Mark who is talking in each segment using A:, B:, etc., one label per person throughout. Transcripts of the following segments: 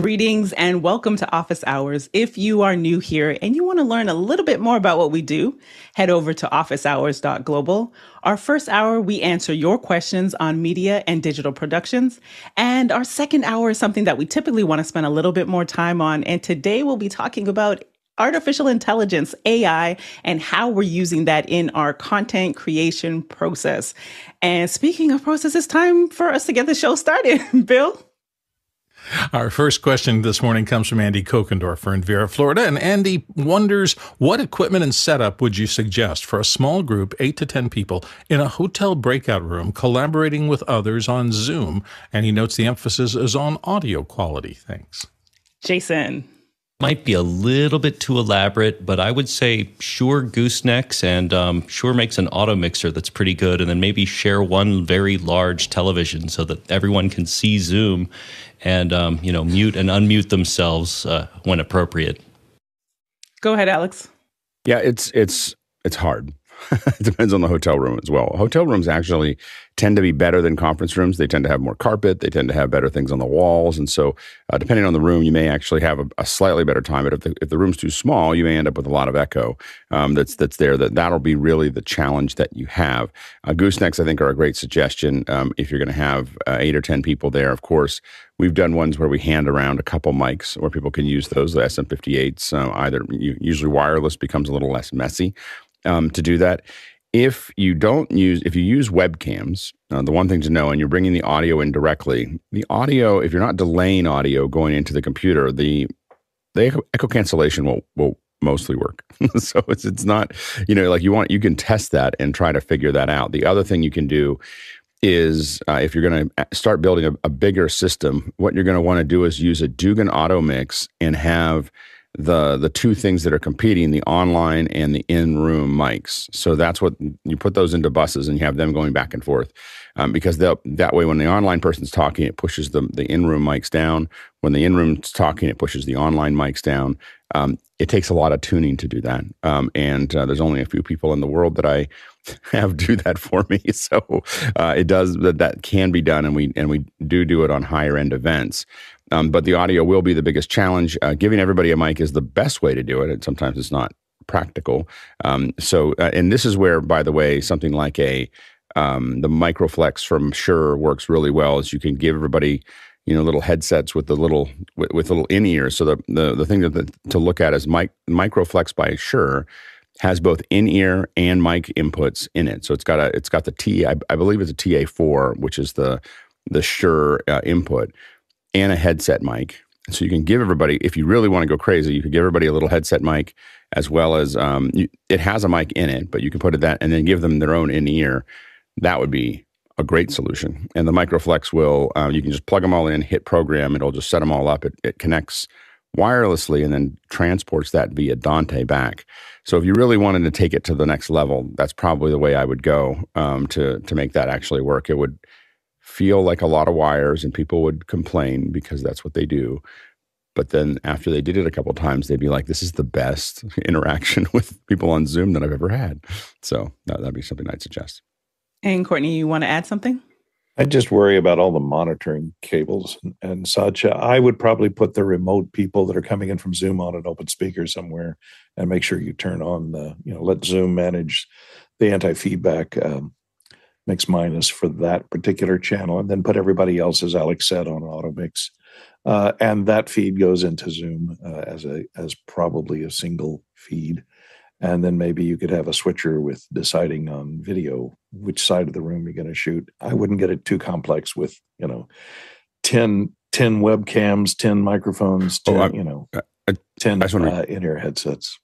A: Greetings and welcome to Office Hours. If you are new here and you want to learn a little bit more about what we do, head over to officehours.global. Our first hour, we answer your questions on media and digital productions. And our second hour is something that we typically want to spend a little bit more time on. And today we'll be talking about artificial intelligence, AI, and how we're using that in our content creation process. And speaking of process, it's time for us to get the show started. Bill?
B: Our first question this morning comes from Andy Kokendorfer in Vera, Florida. And Andy wonders what equipment and setup would you suggest for a small group, eight to 10 people, in a hotel breakout room collaborating with others on Zoom? And he notes the emphasis is on audio quality. Thanks.
A: Jason
C: might be a little bit too elaborate, but I would say Shure goosenecks and um, Shure makes an auto mixer that's pretty good, and then maybe share one very large television so that everyone can see Zoom and um, you know mute and unmute themselves uh, when appropriate.
A: Go ahead, Alex.
D: Yeah, it's it's it's hard. it depends on the hotel room as well. Hotel rooms actually tend to be better than conference rooms. They tend to have more carpet. They tend to have better things on the walls. And so, uh, depending on the room, you may actually have a, a, slightly better time. But if the, if the room's too small, you may end up with a lot of echo um, that's that's there. That that'll be really the challenge that you have. Uh, goosenecks, I think, are a great suggestion um, if you're going to have uh, eight or ten people there. Of course, we've done ones where we hand around a couple mics where people can use those. The SM58s, uh, either usually wireless becomes a little less messy um, to do that. If you don't use, if you use webcams, uh, the one thing to know, and you're bringing the audio in directly, the audio, if you're not delaying audio going into the computer, the the echo, echo cancellation will will mostly work. so it's it's not, you know, like you want you can test that and try to figure that out. The other thing you can do is uh, if you're going to start building a, a bigger system, what you're going to want to do is use a Dugan Auto Mix and have the the two things that are competing the online and the in-room mics. So that's what you put those into buses and you have them going back and forth um, because that way when the online person's talking it pushes the, the in-room mics down. When the in-room's talking it pushes the online mics down. Um, it takes a lot of tuning to do that. Um, and uh, there's only a few people in the world that i have do that for me. So uh, it does that that can be done and we and we do do it on higher end events um, but the audio will be the biggest challenge. Uh, giving everybody a mic is the best way to do it. And sometimes it's not practical. Um, so, uh, and this is where, by the way, something like a um, the Microflex from Shure works really well. Is you can give everybody you know little headsets with the little with, with little in ears. So the the the thing that, to look at is mic, Microflex by Shure has both in ear and mic inputs in it. So it's got a it's got the T I, I believe it's a TA four, which is the the Shure uh, input and a headset mic. So you can give everybody, if you really want to go crazy, you could give everybody a little headset mic as well as um, you, it has a mic in it, but you can put it that and then give them their own in ear. That would be a great solution. And the Microflex will, uh, you can just plug them all in, hit program, it'll just set them all up. It, it connects wirelessly and then transports that via Dante back. So if you really wanted to take it to the next level, that's probably the way I would go um, to to make that actually work. It would feel like a lot of wires and people would complain because that's what they do. But then after they did it a couple times they'd be like this is the best interaction with people on zoom that i've ever had. So that, would be something i'd suggest.
A: And courtney you want to add something?
E: I just worry about all the monitoring cables and, and such. I would probably put the remote people that are coming in from zoom on an open speaker somewhere and make sure you turn on the you know let zoom manage the anti-feedback um, mix minus for that particular channel, and then put everybody else, as Alex said, on auto mix. Uh, and that feed goes into Zoom uh, as a as probably a single feed, and then maybe you could have a switcher with deciding on video which side of the room you're going to shoot. I wouldn't get it too complex with you know 10, 10 webcams, ten microphones, 10, oh, you know, I, ten uh, in-ear headsets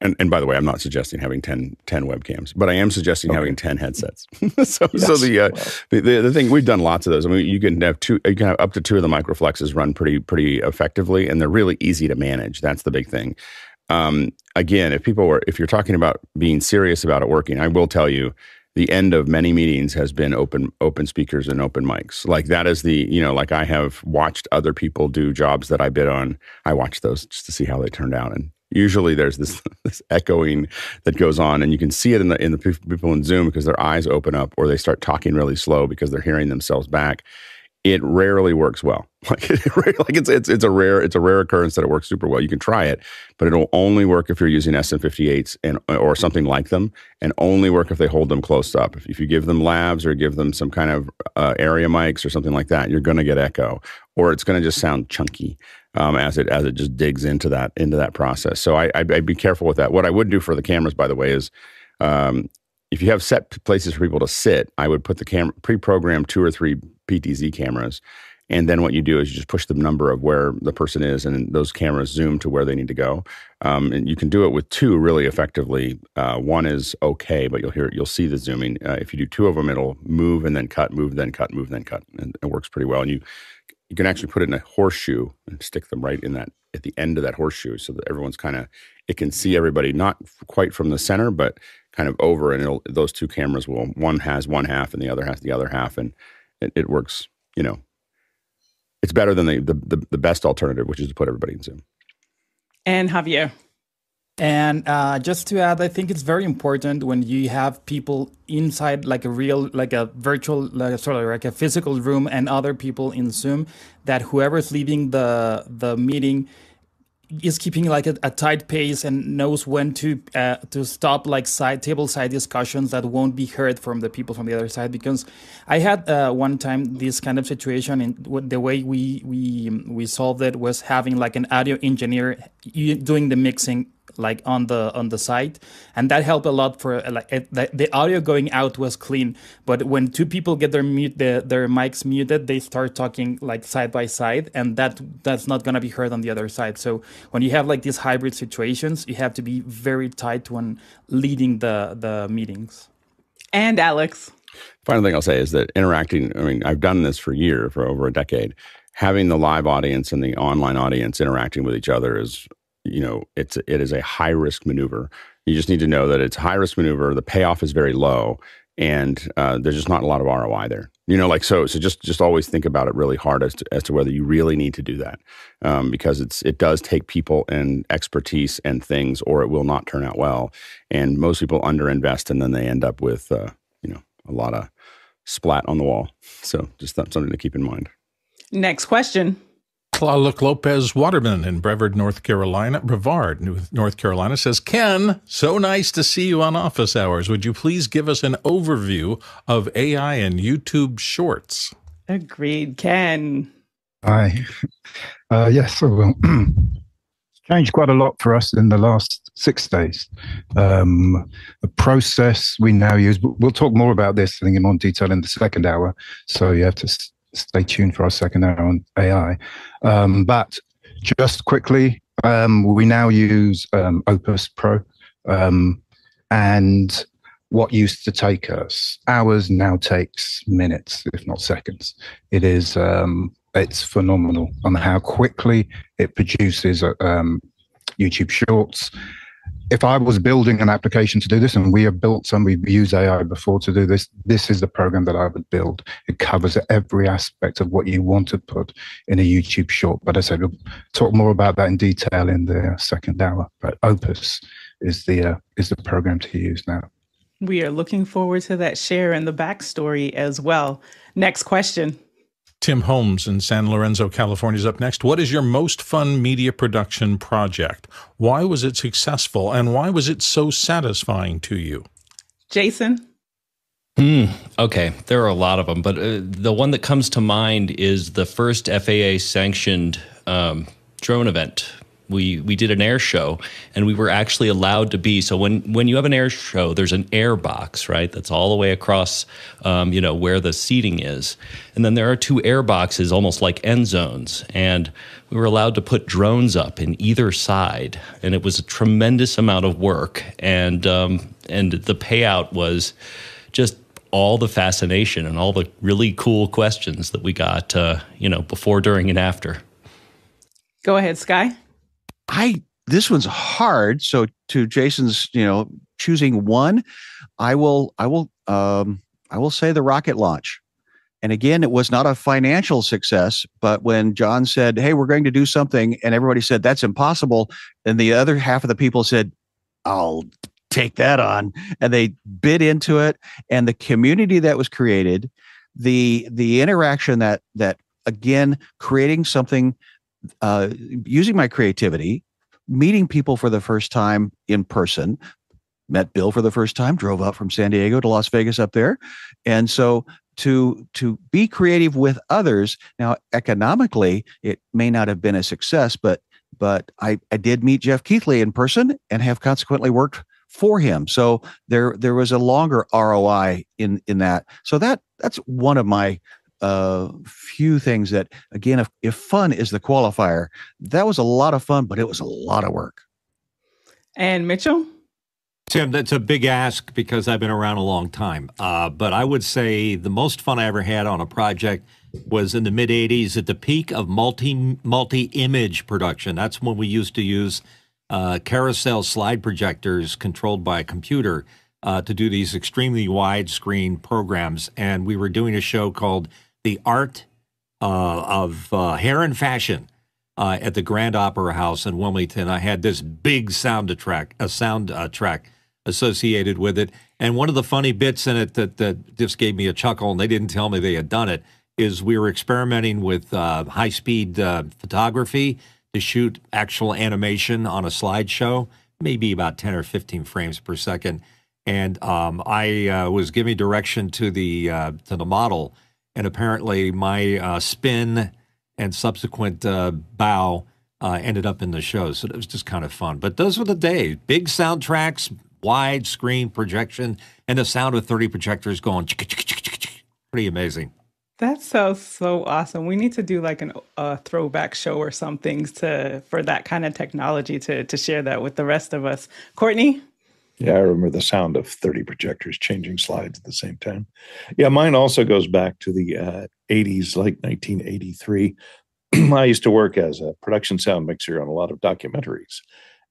D: and, and by the way, I'm not suggesting having 10, 10 webcams, but I am suggesting okay. having 10 headsets. so, yes. so the, uh, the, the thing we've done lots of those. I mean, you can have two, you can have up to two of the microflexes run pretty, pretty effectively, and they're really easy to manage. That's the big thing. Um, again, if people were, if you're talking about being serious about it working, I will tell you, the end of many meetings has been open open speakers and open mics. Like that is the you know like I have watched other people do jobs that I bid on. I watched those just to see how they turned out, and usually there's this, this echoing that goes on and you can see it in the in the people in zoom because their eyes open up or they start talking really slow because they're hearing themselves back it rarely works well. Like, like it's it's it's a rare it's a rare occurrence that it works super well. You can try it, but it'll only work if you're using SM58s and or something like them, and only work if they hold them close up. If, if you give them lavs or give them some kind of uh, area mics or something like that, you're going to get echo, or it's going to just sound chunky um, as it as it just digs into that into that process. So I, I'd, I'd, be careful with that. What I would do for the cameras, by the way, is um, if you have set places for people to sit, I would put the camera pre-programmed two or three PTZ cameras. And then what you do is you just push the number of where the person is, and those cameras zoom to where they need to go. Um, and you can do it with two really effectively. Uh, one is okay, but you'll hear you'll see the zooming. Uh, if you do two of them, it'll move and then cut, move then cut, move then cut, and it works pretty well. And you you can actually put it in a horseshoe and stick them right in that at the end of that horseshoe, so that everyone's kind of it can see everybody not quite from the center, but kind of over, and those two cameras will one has one half and the other has the other half, and it, it works. You know, it's better than the, the the best alternative, which is to put everybody in Zoom.
A: And Javier.
F: And uh, just to add, I think it's very important when you have people inside, like a real, like a virtual, like sort of like a physical room, and other people in Zoom, that whoever's leading the the meeting is keeping like a, a, tight pace and knows when to uh, to stop like side table side discussions that won't be heard from the people from the other side. Because I had uh, one time this kind of situation and the way we we we solved it was having like an audio engineer doing the mixing like on the on the site. And that helped a lot for like it, the, the, audio going out was clean. But when two people get their mute the, their mics muted they start talking like side by side. And that that's not going to be heard on the other side. So when you have like these hybrid situations you have to be very tight when leading the the meetings.
A: And alex.
D: Final thing i'll say is that interacting i mean i've done this for a year for over a decade. Having the live audience and the online audience interacting with each other is you know it's it is a high risk maneuver. You just need to know that it's high risk maneuver. The payoff is very low, and uh, there's just not a lot of ROI there. You know, like so. So just just always think about it really hard as to, as to whether you really need to do that, um, because it's it does take people and expertise and things, or it will not turn out well. And most people underinvest, and then they end up with uh, you know a lot of splat on the wall. So just that's something to keep in mind.
A: Next question.
B: Tlaloc Lopez Waterman in Brevard, North Carolina, Brevard, North Carolina says, Ken, so nice to see you on office hours. Would you please give us an overview of AI and YouTube shorts?
A: Agreed. Ken.
G: Hi. Uh, yes, I will. it's changed quite a lot for us in the last six days. Um, the process we now use, we'll talk more about this, I think, in more detail in the second hour. So you have to stay tuned for our second hour on AI. Um, but just quickly, um, we now use um, Opus Pro, um, and what used to take us hours now takes minutes, if not seconds. It is um, it's phenomenal on how quickly it produces um, YouTube Shorts if I was building an application to do this, and we have built some, we've used AI before to do this, this is the program that I would build. It covers every aspect of what you want to put in a YouTube short. But I said we'll talk more about that in detail in the second hour. But Opus is the uh, is the program to use now.
A: We are looking forward to that share and the backstory as well. Next question.
B: Tim Holmes in San Lorenzo, California is up next. What is your most fun media production project? Why was it successful and why was it so satisfying to you?
A: Jason?
C: Hmm. Okay, there are a lot of them, but uh, the one that comes to mind is the first FAA sanctioned um, drone event we we did an air show and we were actually allowed to be. So when when you have an air show there's an air box right that's all the way across um, you know where the seating is. And then there are two air boxes almost like end zones. And we were allowed to put drones up in either side and it was a tremendous amount of work. And um, and the payout was just all the fascination and all the really cool questions that we got uh, you know before during and after.
A: Go ahead sky
H: I this one's hard. So to Jason's, you know, choosing one, I will I will um I will say the rocket launch. And again, it was not a financial success, but when John said, "Hey, we're going to do something," and everybody said that's impossible, and the other half of the people said, "I'll take that on," and they bid into it, and the community that was created, the the interaction that that again creating something uh, using my creativity meeting people for the first time in person met bill for the first time drove up from san diego to las vegas up there. And so to to be creative with others now economically it may not have been a success but but i i did meet jeff keithley in person and have consequently worked for him. So there there was a longer roi in in that. So that that's one of my uh few things that again if, if fun is the qualifier that was a lot of fun but it was a lot of work
A: and mitchell
I: Tim, that's a big ask because I've been around a long time. Uh, but I would say the most fun I ever had on a project was in the mid 80s at the peak of multi multi image production. That's when we used to use uh, carousel slide projectors controlled by a computer uh, to do these extremely widescreen programs. And we were doing a show called The Art uh, of uh, Hair and Fashion. Uh, at the Grand Opera House in Wilmington, I had this big sound track, a sound track associated with it. And one of the funny bits in it that, that just gave me a chuckle, and they didn't tell me they had done it, is we were experimenting with uh, high speed uh, photography to shoot actual animation on a slideshow, maybe about 10 or 15 frames per second. And um, I uh, was giving direction to the uh, to the model, and apparently my uh, spin and subsequent uh, bow ended up in the show. So it was just kind of fun. But those were the days. Big soundtracks, wide screen projection, and the sound of 30 projectors going pretty amazing.
A: That sounds so awesome. We need to do like a uh, throwback show or something to for that kind of technology to to share that with the rest of us. Courtney.
E: Yeah, I remember the sound of 30 projectors changing slides at the same time. Yeah, mine also goes back to the uh, 80s, like 1983. I used to work as a production sound mixer on a lot of documentaries.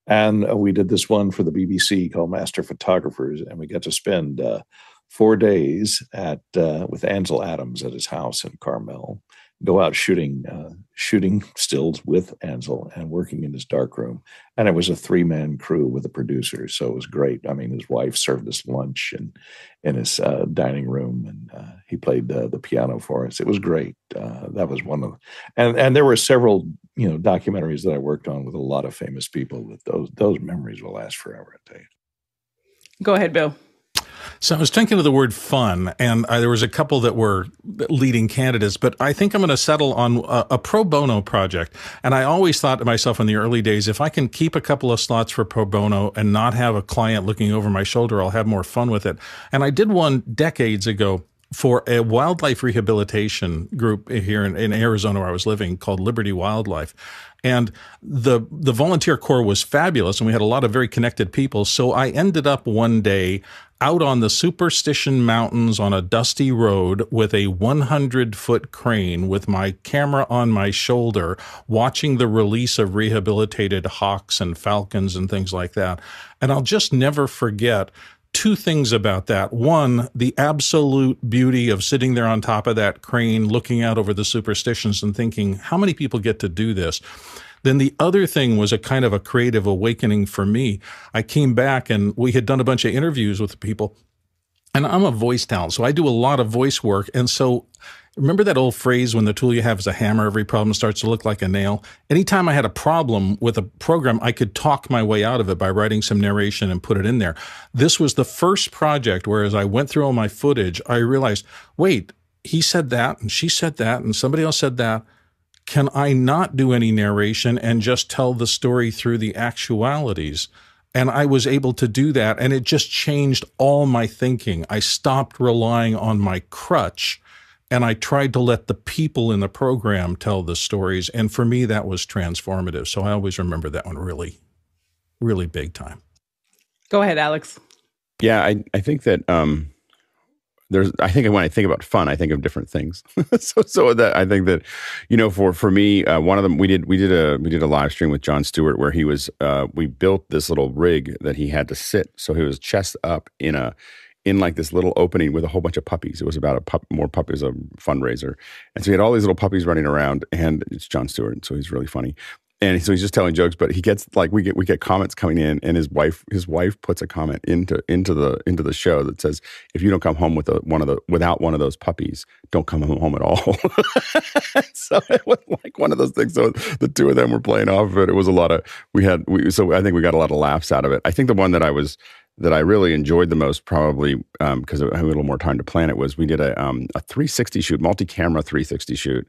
E: And uh, we did this one for the BBC called Master Photographers, and we got to spend uh, four days at uh, with Ansel Adams at his house in Carmel, go out shooting uh, shooting stills with Ansel and working in his dark room. And it was a three man crew with a producer, so it was great. I mean, his wife served us lunch and in his uh, dining room, and uh, he played uh, the piano for us. It was great. Uh, that was one of, and and there were several you know documentaries that I worked on with a lot of famous people. That those those memories will last forever. I tell you.
A: Go ahead, Bill.
B: So I was thinking of the word fun, and uh, there was a couple that were leading candidates, but I think I'm going to settle on a, a, pro bono project. And I always thought to myself in the early days, if I can keep a couple of slots for pro bono and not have a client looking over my shoulder, I'll have more fun with it. And I did one decades ago for a wildlife rehabilitation group here in, in, Arizona where I was living called Liberty Wildlife. And the the volunteer corps was fabulous and we had a lot of very connected people. So I ended up one day out on the Superstition Mountains on a dusty road with a 100 foot crane with my camera on my shoulder, watching the release of rehabilitated hawks and falcons and things like that. And I'll just never forget two things about that. One, the absolute beauty of sitting there on top of that crane, looking out over the superstitions and thinking, how many people get to do this? Then the other thing was a kind of a creative awakening for me. I came back and we had done a bunch of interviews with people. And I'm a voice talent, so I do a lot of voice work. And so remember that old phrase when the tool you have is a hammer, every problem starts to look like a nail? Anytime I had a problem with a program, I could talk my way out of it by writing some narration and put it in there. This was the first project where as I went through all my footage, I realized, wait, he said that and she said that and somebody else said that can I not do any narration and just tell the story through the actualities? And I was able to do that. And it just changed all my thinking. I stopped relying on my crutch and I tried to let the people in the program tell the stories. And for me, that was transformative. So I always remember that one really, really big time.
A: Go ahead, Alex.
D: Yeah, I, I think that um, there's I think when I think about fun, I think of different things. so so that I think that you know for for me, uh, one of them we did we did a we did a live stream with Jon Stewart where he was uh, we built this little rig that he had to sit so he was chest up in a in like this little opening with a whole bunch of puppies. It was about a pup, more puppies, a fundraiser, and so he had all these little puppies running around, and it's Jon Stewart, so he's really funny. And so he's just telling jokes but he gets like we get we get comments coming in and his wife his wife puts a comment into into the into the show that says if you don't come home with a, one of the without one of those puppies don't come home at all. So it was like one of those things. So the two of them were playing off of it. It was a lot of we had we so i think we got a lot of laughs out of it. I think the one that i was that I really enjoyed the most, probably because um, I had a little more time to plan it, was we did a um, a 360 shoot, multi camera 360 shoot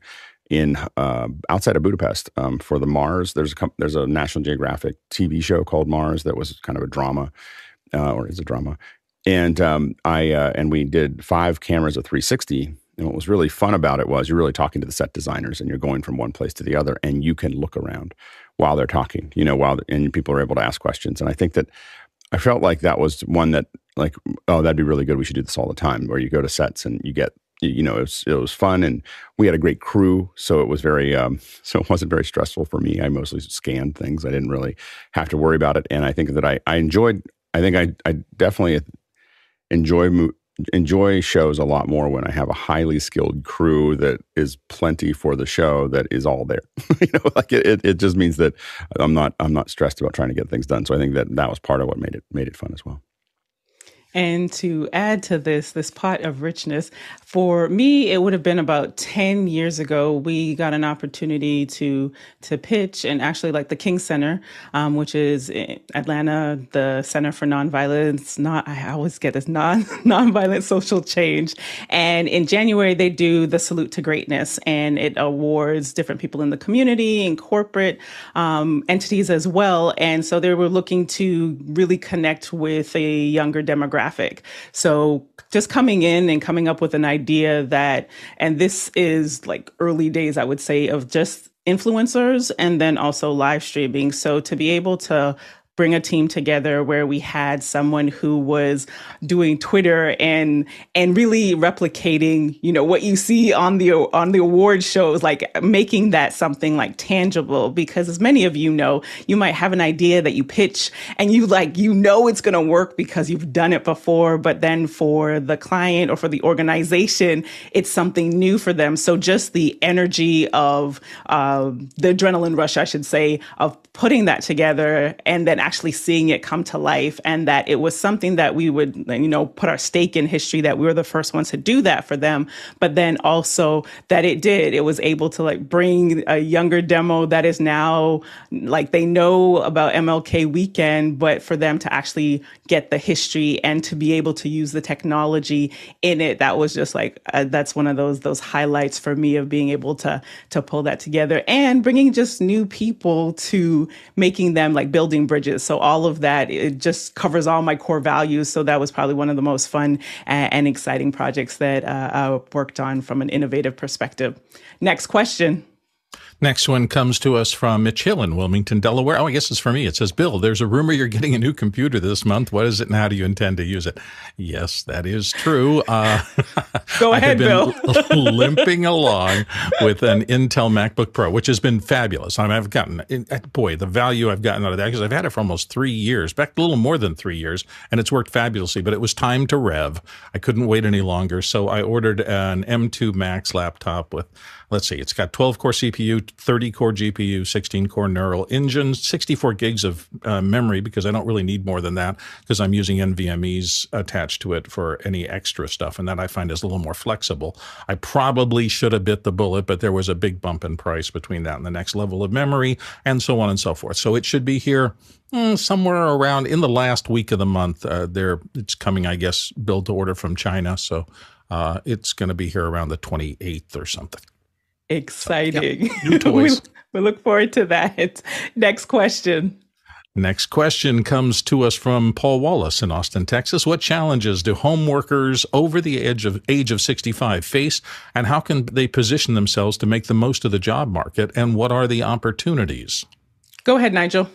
D: in uh, outside of Budapest um, for the Mars. There's a there's a National Geographic TV show called Mars that was kind of a drama, uh, or is a drama, and um, I uh, and we did five cameras of 360. And what was really fun about it was you're really talking to the set designers, and you're going from one place to the other, and you can look around while they're talking. You know, while and people are able to ask questions. And I think that I felt like that was one that like oh that'd be really good. We should do this all the time, where you go to sets and you get you know, it was, it was fun and we had a great crew. So it was very, um, so it wasn't very stressful for me. I mostly scanned things. I didn't really have to worry about it. And I think that I, I enjoyed, I think I, I definitely enjoy, enjoy shows a lot more when I have a highly skilled crew that is plenty for the show that is all there. you know, like it, it, it just means that I'm not, I'm not stressed about trying to get things done. So I think that that was part of what made it, made it fun as well.
A: And to add to this, this pot of richness, for me, it would have been about 10 years ago. We got an opportunity to to pitch and actually like the King Center, um, which is Atlanta, the Center for Nonviolence, not I always get this non nonviolent social change. And in January, they do the Salute to Greatness and it awards different people in the community and corporate um, entities as well. And so they were looking to really connect with a younger demographic demographic. So just coming in and coming up with an idea that, and this is like early days, I would say, of just influencers and then also live streaming. So to be able to bring a team together where we had someone who was doing Twitter and and really replicating, you know, what you see on the on the award shows, like making that something like tangible. Because as many of you know, you might have an idea that you pitch and you like you know it's going to work because you've done it before, but then for the client or for the organization, it's something new for them. So just the energy of uh, the adrenaline rush, I should say, of putting that together and then actually seeing it come to life and that it was something that we would you know put our stake in history that we were the first ones to do that for them but then also that it did it was able to like bring a younger demo that is now like they know about MLK weekend but for them to actually get the history and to be able to use the technology in it that was just like uh, that's one of those those highlights for me of being able to to pull that together and bringing just new people to making them like building bridges. So all of that, it just covers all my core values. So that was probably one of the most fun and, and exciting projects that uh, I worked on from an innovative perspective. Next question.
B: Next one comes to us from Mitch Hill in Wilmington, Delaware. Oh, I guess it's for me. It says, Bill, there's a rumor you're getting a new computer this month. What is it and how do you intend to use it? Yes, that is true. Uh,
A: Go ahead, Bill.
B: limping along with an Intel MacBook Pro, which has been fabulous. I mean, I've gotten, boy, the value I've gotten out of that because I've had it for almost three years, back a little more than three years, and it's worked fabulously, but it was time to rev. I couldn't wait any longer. So I ordered an M2 Max laptop with let's see, it's got 12 core CPU, 30 core GPU, 16 core neural engine, 64 gigs of uh, memory because I don't really need more than that because I'm using NVMEs attached to it for any extra stuff. And that I find is a little more flexible. I probably should have bit the bullet, but there was a big bump in price between that and the next level of memory and so on and so forth. So it should be here mm, somewhere around in the last week of the month. Uh, there, it's coming, I guess, build to order from China. So uh, it's going to be here around the 28th or something.
A: Exciting.
B: Yep. New toys.
A: we, we look forward to that. Next question.
B: Next question comes to us from Paul Wallace in Austin, Texas. What challenges do home workers over the age of age of 65 face and how can they position themselves to make the most of the job market and what are the opportunities?
A: Go ahead, Nigel.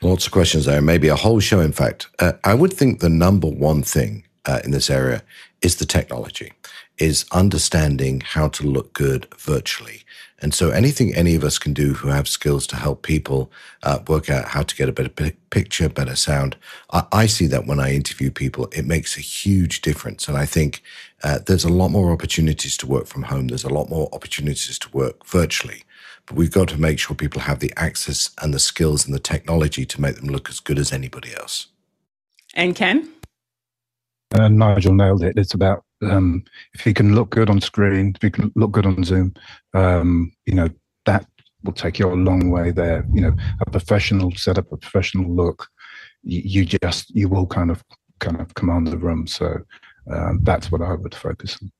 J: Lots of questions there, maybe a whole show in fact. Uh, I would think the number one thing uh, in this area is the technology is understanding how to look good virtually. And so, anything any of us can do who have skills to help people uh, work out how to get a better p- picture, better sound, I-, I, see that when I interview people, it makes a huge difference. And I think uh, there's a lot more opportunities to work from home. There's a lot more opportunities to work virtually. but we've got to make sure people have the access and the skills and the technology to make them look as good as anybody else.
A: And Ken?
G: Uh, Nigel nailed it. It's about um, if he can look good on screen, if he can look good on Zoom, um, you know, that will take you a long way there. You know, a professional setup, a professional look, you, you just, you will kind of, kind of command the room. So um, that's what I would focus on.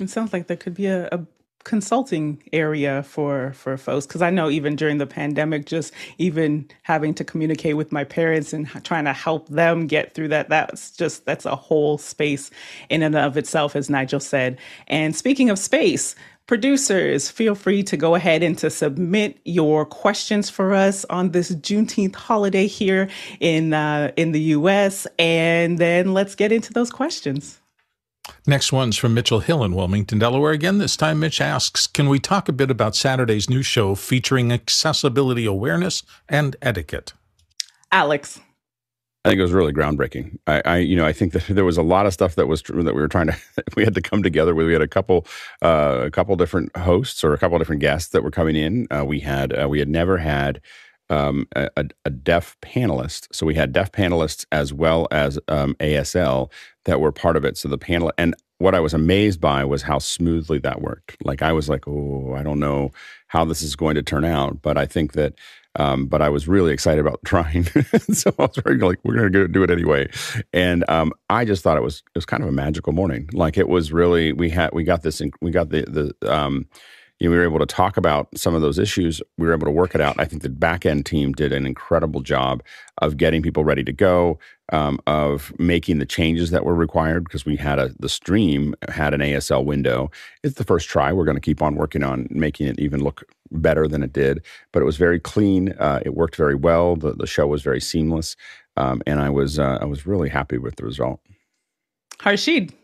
A: It sounds like there could be a, a consulting area for for folks because I know even during the pandemic, just even having to communicate with my parents and trying to help them get through that, that's just that's a whole space in and of itself, as Nigel said. And speaking of space. Producers, feel free to go ahead and to submit your questions for us on this Juneteenth holiday here in uh, in the U.S. And then let's get into those questions.
B: Next one's from Mitchell Hill in Wilmington, Delaware. Again, this time Mitch asks Can we talk a bit about Saturday's new show featuring accessibility awareness and etiquette?
A: Alex.
D: I think it was really groundbreaking. I, I, you know, I think that there was a lot of stuff that was that we were trying to we had to come together with. We had a couple, uh, a couple different hosts or a couple different guests that were coming in. Uh, we had uh, we had never had um, a, a, deaf panelist. So we had deaf panelists as well as um, ASL that were part of it. So the panel, and what I was amazed by was how smoothly that worked. Like I was like, oh, I don't know how this is going to turn out, but I think that. Um, but I was really excited about trying, so I was very like, "We're going to do it anyway." And um, I just thought it was it was kind of a magical morning. Like it was really we had we got this we got the the um, you know, we were able to talk about some of those issues. We were able to work it out. I think the back end team did an incredible job of getting people ready to go, um, of making the changes that were required because we had a the stream had an ASL window. It's the first try. We're going to keep on working on making it even look better than it did, but it was very clean. Uh, it worked very well. The the show was very seamless, um, and I was uh, I was really happy with the result.
A: Harshid.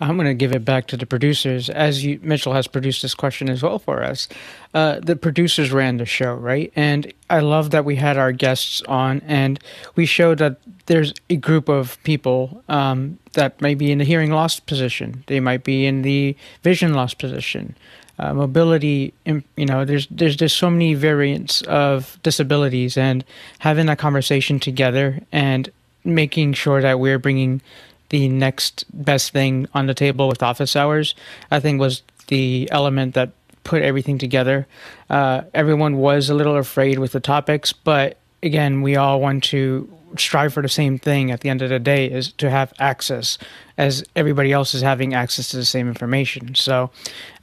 K: I'm going to give it back to the producers, as you, Mitchell has produced this question as well for us. Uh, the producers ran the show, right? And I love that we had our guests on, and we showed that there's a group of people um, that may be in the hearing loss position, they might be in the vision loss position. Uh, mobility, you know, there's there's just so many variants of disabilities, and having that conversation together and making sure that we're bringing the next best thing on the table with office hours, I think was the element that put everything together. Uh, everyone was a little afraid with the topics, but again, we all want to strive for the same thing at the end of the day is to have access as everybody else is having access to the same information. So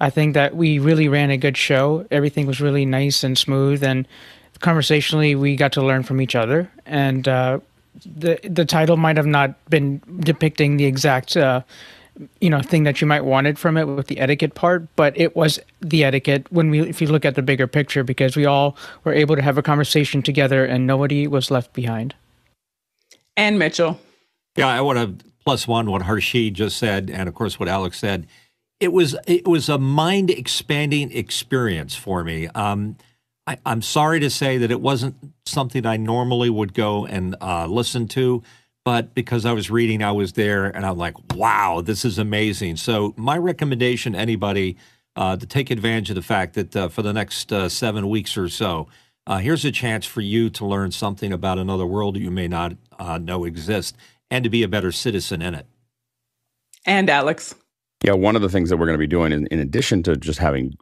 K: I think that we really ran a good show. Everything was really nice and smooth and conversationally we got to learn from each other and uh, the the title might have not been depicting the exact uh, you know thing that you might wanted from it with the etiquette part, but it was the etiquette when we if you look at the bigger picture because we all were able to have a conversation together and nobody was left behind.
A: And Mitchell.
I: Yeah, I want to plus one what Harshid just said, and of course what Alex said. It was it was a mind expanding experience for me. Um, I, am sorry to say that it wasn't something I normally would go and uh, listen to, but because I was reading, I was there, and I'm like, wow, this is amazing. So my recommendation to anybody uh, to take advantage of the fact that uh, for the next uh, seven weeks or so, uh, here's a chance for you to learn something about another world that you may not uh, know exists, and to be a better citizen in it.
A: And Alex.
D: Yeah, one of the things that we're going to be doing, in, in addition to just having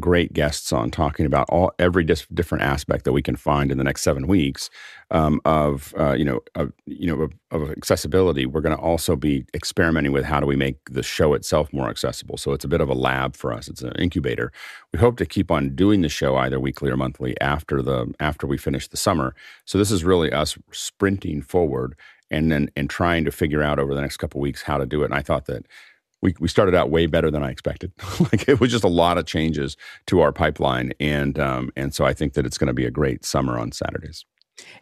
D: great guests on talking about all every dis- different aspect that we can find in the next seven weeks um, of uh, you know of, you know of, of accessibility. We're going to also be experimenting with how do we make the show itself more accessible. So it's a bit of a lab for us. It's an incubator. We hope to keep on doing the show either weekly or monthly after the after we finish the summer. So this is really us sprinting forward and then and trying to figure out over the next couple weeks how to do it. And I thought that we, we started out way better than I expected. like it was just a lot of changes to our pipeline, and um, and so I think that it's going to be a great summer on Saturdays.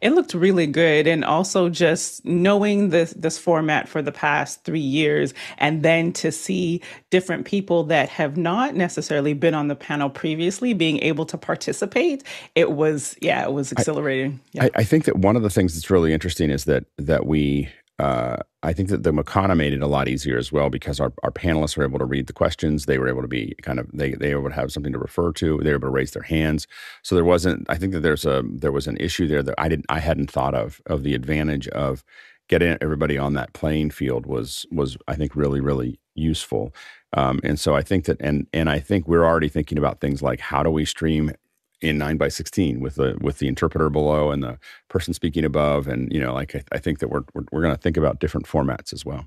A: It looked really good, and also just knowing this this format for the past three years, and then to see different people that have not necessarily been on the panel previously being able to participate, it was yeah, it was exhilarating.
D: I, yeah. I, I think that one of the things that's really interesting is that that we uh, I think that the Makana made it a lot easier as well because our, our panelists were able to read the questions. They were able to be kind of they they would have something to refer to. They were able to raise their hands. So there wasn't. I think that there's a there was an issue there that I didn't I hadn't thought of of the advantage of getting everybody on that playing field was was I think really really useful. Um, and so I think that and and I think we're already thinking about things like how do we stream in 9 by 16 with the with the interpreter below and the person speaking above and you know like i, I think that we're we're, we're going to think about different formats as well.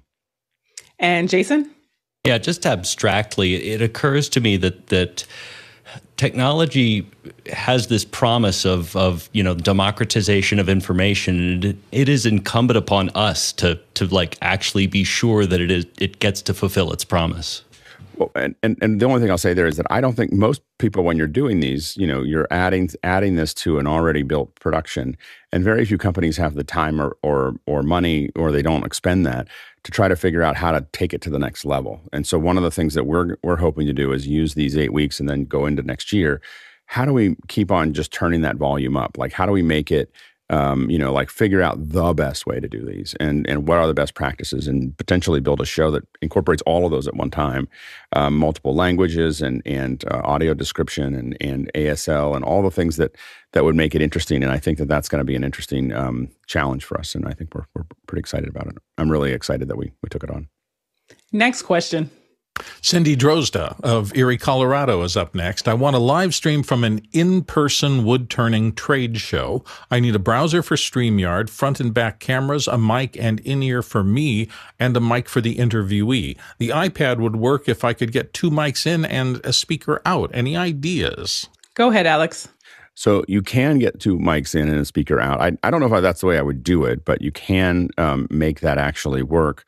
A: And jason?
C: Yeah just abstractly it occurs to me that that technology has this promise of of you know democratization of information. And it, it is incumbent upon us to to like actually be sure that it is it gets to fulfill its promise
D: well, and, and, and the only thing I'll say there is that I don't think most people, when you're doing these, you know, you're adding adding this to an already built production, and very few companies have the time or or or money, or they don't expend that to try to figure out how to take it to the next level. And so, one of the things that we're we're hoping to do is use these eight weeks and then go into next year. How do we keep on just turning that volume up? Like, how do we make it um, you know, like figure out the best way to do these and and what are the best practices and potentially build a show that incorporates all of those at one time, um, multiple languages and and uh, audio description and and ASL and all the things that that would make it interesting. And I think that that's going to be an interesting um, challenge for us. And I think we're we're pretty excited about it. I'm really excited that we we took it on.
A: Next question.
B: Cindy Drozda of Erie, Colorado is up next. I want a live stream from an in person wood turning trade show. I need a browser for StreamYard, front and back cameras, a mic and in ear for me, and a mic for the interviewee. The iPad would work if I could get two mics in and a speaker out. Any ideas?
A: Go ahead, Alex.
D: So you can get two mics in and a speaker out. I, I don't know if that's the way I would do it, but you can um, make that actually work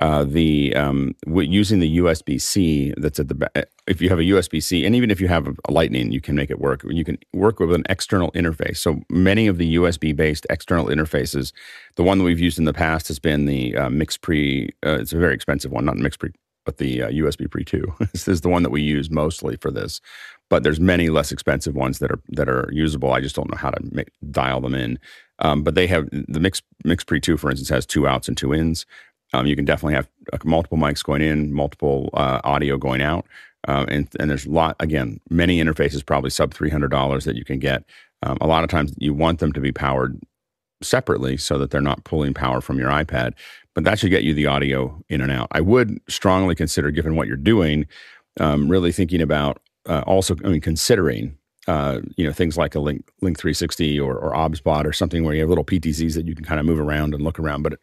D: uh, the um, w- using the USB C that's at the back. If you have a USB C, and even if you have a Lightning, you can make it work. You can work with an external interface. So many of the USB based external interfaces, the one that we've used in the past has been the uh, MixPre. Uh, it's a very expensive one, not MixPre, but the uh, USB Pre two. this is the one that we use mostly for this. But there's many less expensive ones that are that are usable. I just don't know how to make, dial them in. Um, but they have the Mix MixPre two, for instance, has two outs and two ins. Um, you can definitely have uh, multiple mics going in, multiple uh, audio going out, uh, and and there's a lot again, many interfaces, probably sub three hundred dollars that you can get. Um, a lot of times you want them to be powered separately so that they're not pulling power from your iPad, but that should get you the audio in and out. I would strongly consider, given what you're doing, um, really thinking about uh, also, I mean, considering uh, you know things like a link link 360 or, or obsbot or something where you have little ptzs that you can kind of move around and look around but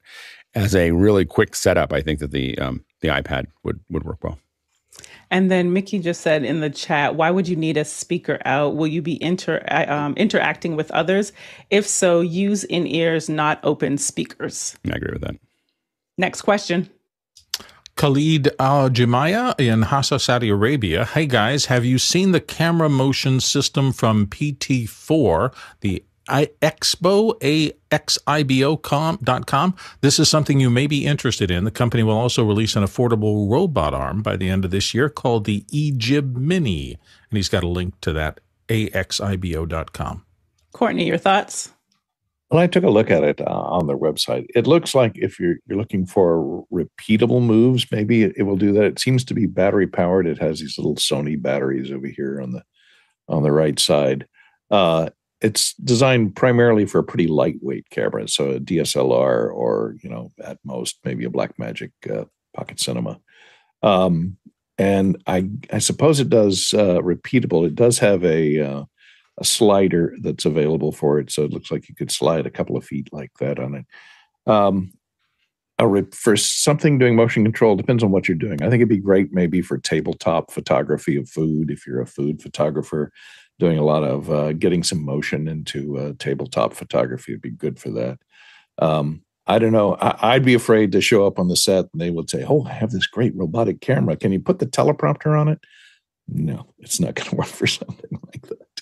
D: as a really quick setup, I think that the um, the iPad would would work well.
A: And then Mickey just said in the chat, why would you need a speaker out? Will you be inter um, interacting with others? If so, use in ears, not open speakers.
D: I agree with that.
A: Next question.
B: Khalid Al Jumaya in Hassa, Saudi Arabia. Hey guys, have you seen the camera motion system from PT4, the I, Expo, A-X-I-B-O.com. This is something you may be interested in. The company will also release an affordable robot arm by the end of this year called the Egyb Mini. And he's got a link to that, A-X-I-B-O.com.
A: Courtney, your thoughts?
E: Well, I took a look at it uh, on their website. It looks like if you're you're looking for repeatable moves, maybe it, it will do that. It seems to be battery powered. It has these little Sony batteries over here on the on the right side. Uh, it's designed primarily for a pretty lightweight camera, so a DSLR or you know at most maybe a Blackmagic uh, Pocket Cinema. Um, and I I suppose it does uh, repeatable. It does have a uh, a slider that's available for it, so it looks like you could slide a couple of feet like that on it. Um, re- for something doing motion control depends on what you're doing. I think it'd be great maybe for tabletop photography of food if you're a food photographer doing a lot of uh, getting some motion into uh, tabletop photography would be good for that. Um, I don't know. I, would be afraid to show up on the set and they would say, "Oh, I have this great robotic camera. Can you put the teleprompter on it?" No, it's not going to work for something like that.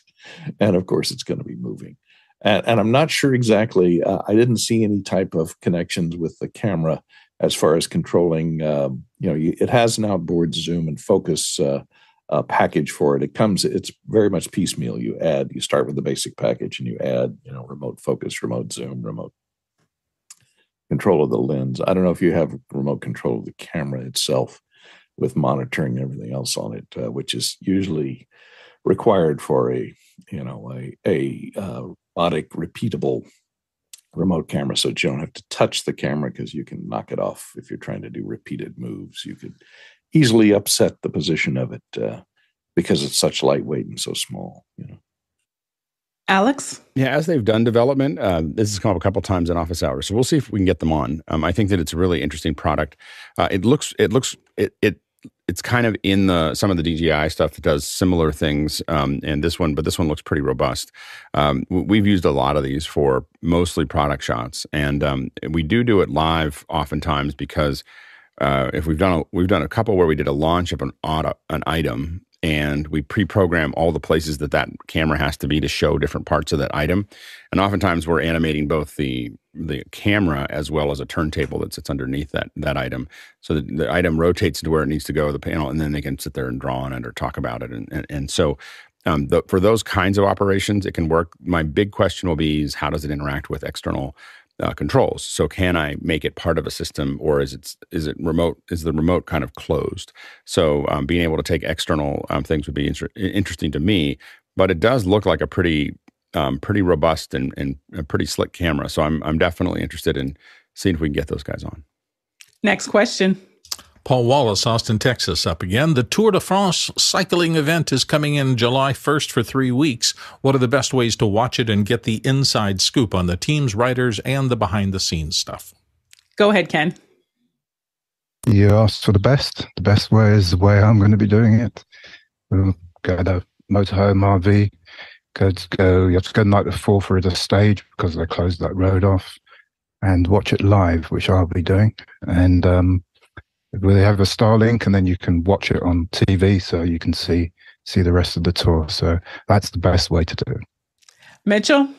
E: And of course, it's going to be moving. And, and I'm not sure exactly. Uh, I didn't see any type of connections with the camera as far as controlling. Um, you know, it has an outboard zoom and focus uh, uh, package for it. It comes, it's very much piecemeal. You add, you start with the basic package and you add, you know, remote focus, remote zoom, remote control of the lens. I don't know if you have remote control of the camera itself with monitoring everything else on it, uh, which is usually required for a you know a a uh, robotic repeatable remote camera so that you don't have to touch the camera because you can knock it off if you're trying to do repeated moves you could easily upset the position of it uh, because it's such lightweight and so small you know
A: Alex?
D: Yeah, as they've done development, uh, this has come up a couple times in office hours, so we'll see if we can get them on. Um, I think that it's a really interesting product. Uh, it looks, it looks, it, it it's kind of in the some of the DJI stuff that does similar things, um, and this one, but this one looks pretty robust. Um, we've used a lot of these for mostly product shots, and um, we do do it live oftentimes because uh, if we've done a, we've done a couple where we did a launch of an auto, an item and we pre-program all the places that that camera has to be to show different parts of that item. And oftentimes we're animating both the the camera as well as a turntable that sits underneath that that item. So that the item rotates to where it needs to go the panel and then they can sit there and draw on it or talk about it. And and, and so um, the, for those kinds of operations it can work. My big question will be is how does it interact with external uh, controls. So can I make it part of a system, or is it is it remote? Is the remote kind of closed? So um, being able to take external um, things would be inter- interesting to me. But it does look like a pretty um, pretty robust and, and a pretty slick camera. So I'm I'm definitely interested in seeing if we can get those guys on.
A: Next question.
B: Paul Wallace, Austin, Texas, up again. The Tour de France cycling event is coming in July 1st for three weeks. What are the best ways to watch it and get the inside scoop on the teams, riders, and the behind the scenes stuff?
A: Go ahead, Ken.
G: You asked for the best. The best way is the way I'm going to be doing it. We'll go to motorhome RV. Go to go. You have to go the night before for the stage because they closed that road off, and watch it live, which I'll be doing. And um, they have a Starlink, and then you can watch it on TV, so you can see see the rest of the tour. So that's the best way to do it.
A: Mitchell.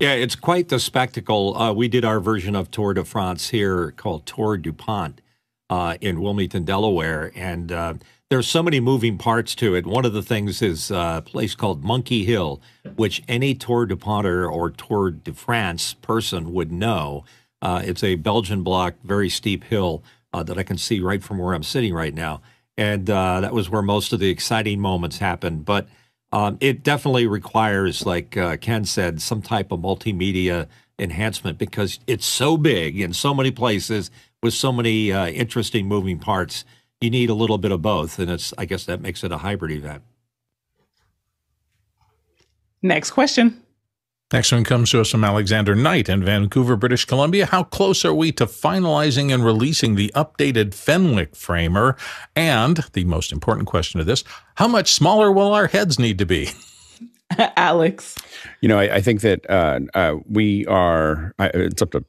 I: Yeah, it's quite the spectacle. Uh, we did our version of Tour de France here called Tour DuPont uh, in Wilmington, Delaware, and uh, there's so many moving parts to it. One of the things is a place called Monkey Hill, which any Tour du DuPonter or Tour de France person would know. Uh, it's a Belgian block, very steep hill uh, that I can see right from where I'm sitting right now. And uh, that was where most of the exciting moments happened. But um, it definitely requires, like uh, Ken said, some type of multimedia enhancement because it's so big in so many places with so many uh, interesting moving parts. You need a little bit of both. And it's, I guess that makes it a hybrid event.
A: Next question.
B: Next one comes to us from Alexander Knight in Vancouver, British Columbia. How close are we to finalizing and releasing the updated Fenwick framer? And the most important question of this, how much smaller will our heads need to be?
A: Alex.
D: You know, I, I think that uh, uh, we are, I, it's up to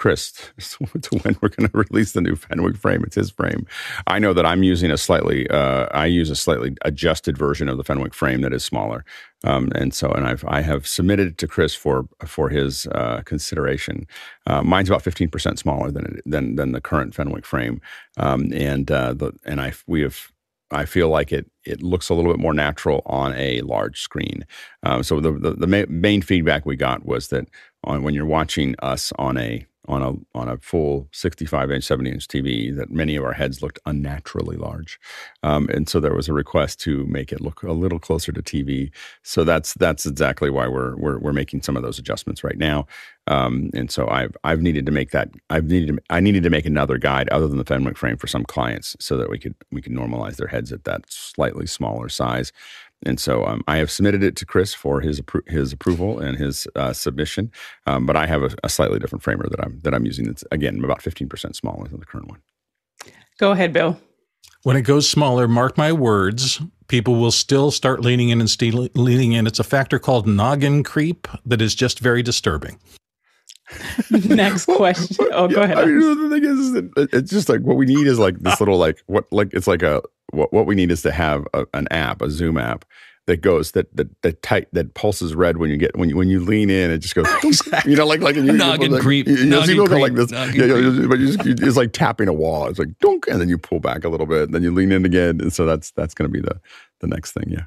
D: Chris to when we're going to release the new Fenwick frame. It's his frame. I know that I'm using a slightly, uh, I use a slightly adjusted version of the Fenwick frame that is smaller, um, and so and I've I have submitted it to Chris for for his uh, consideration. Uh, mine's about 15 percent smaller than than than the current Fenwick frame, um, and uh, the and I we have I feel like it it looks a little bit more natural on a large screen. Um, so the, the, the main feedback we got was that on when you're watching us on a on a on a full 65 inch 70 inch tv that many of our heads looked unnaturally large. Um, and so there was a request to make it look a little closer to tv so that's that's exactly why we're we're, we're making some of those adjustments right now. Um, and so I've I've needed to make that I've needed to, I needed to make another guide other than the Fenwick frame for some clients so that we could we could normalize their heads at that slightly smaller size and so um, I have submitted it to Chris for his appro- his approval and his uh, submission. Um, but I have a, a, slightly different framer that I'm that I'm using. That's again about 15% smaller than the current one.
A: Go ahead, Bill.
B: When it goes smaller, mark my words, people will still start leaning in and stealing, leaning in. It's a factor called noggin creep that is just very disturbing.
A: Next question. Oh, go ahead.
D: I mean, the thing is, it's just like what we need is like this ah. little like what like it's like a what, what we need is to have a, an app, a Zoom app that goes that that that tight that pulses red when you get when you when you lean in, it just goes. exactly. You know, like like you,
C: noggin
D: like,
C: creep.
D: You, you
C: noggin
D: know,
C: creep.
D: like this. Yeah, yeah, but you just, you, it's like tapping a wall. It's like dunk, and then you pull back a little bit, and then you lean in again, and so that's that's going to be the the next thing. Yeah.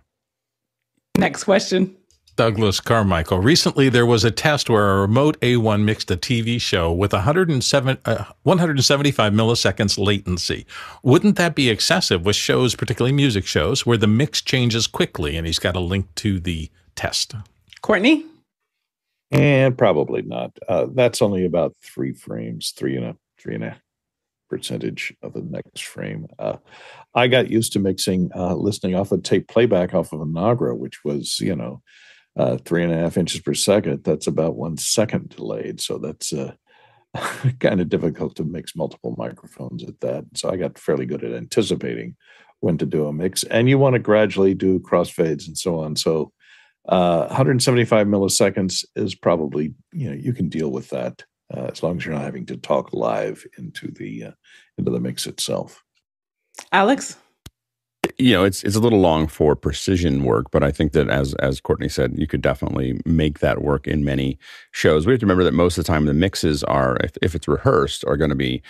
A: Next question.
B: Douglas Carmichael. Recently, there was a test where a remote A1 mixed a TV show with 107, uh, 175 milliseconds latency. Wouldn't that be excessive with shows, particularly music shows, where the mix changes quickly? And he's got a link to the test.
A: Courtney?
E: And probably not. Uh, that's only about three frames, three and a three and a percentage of the next frame. Uh, I got used to mixing, uh, listening off a tape playback off of a Nagra, which was, you know, uh, three and a half inches per second. That's about one second delayed. So that's uh, kind of difficult to mix multiple microphones at that. So I got fairly good at anticipating when to do a mix. And you want to gradually do crossfades and so on. So uh, 175 milliseconds is probably, you know, you can deal with that uh, as long as you're not having to talk live into the uh, into the mix itself.
A: Alex?
D: You know, it's it's a little long for precision work, but I think that as as Courtney said, you could definitely make that work in many shows. We have to remember that most of the time the mixes are, if, if it's rehearsed, are going to be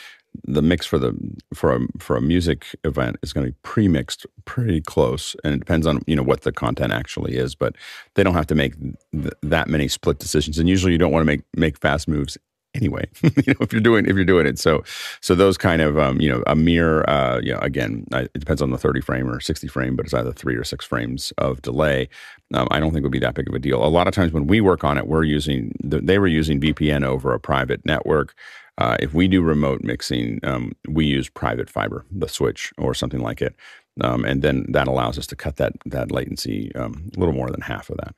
D: the mix for the for a for a music event is going to be pre-mixed pretty close, and it depends on you know what the content actually is. But they don't have to make th- that many split decisions, and usually you don't want to make make fast moves anyway you know if you're doing if you're doing it. So so those kind of um, you know a mere uh, you know again it depends on the 30 frame or 60 frame but it's either three or six frames of delay. Um, i don't think would be that big of a deal. A lot of times when we work on it we're using they were using vpn over a private network. Uh, if we do remote mixing um, we use private fiber the switch or something like it. Um, and then that allows us to cut that that latency um, a little more than half of that.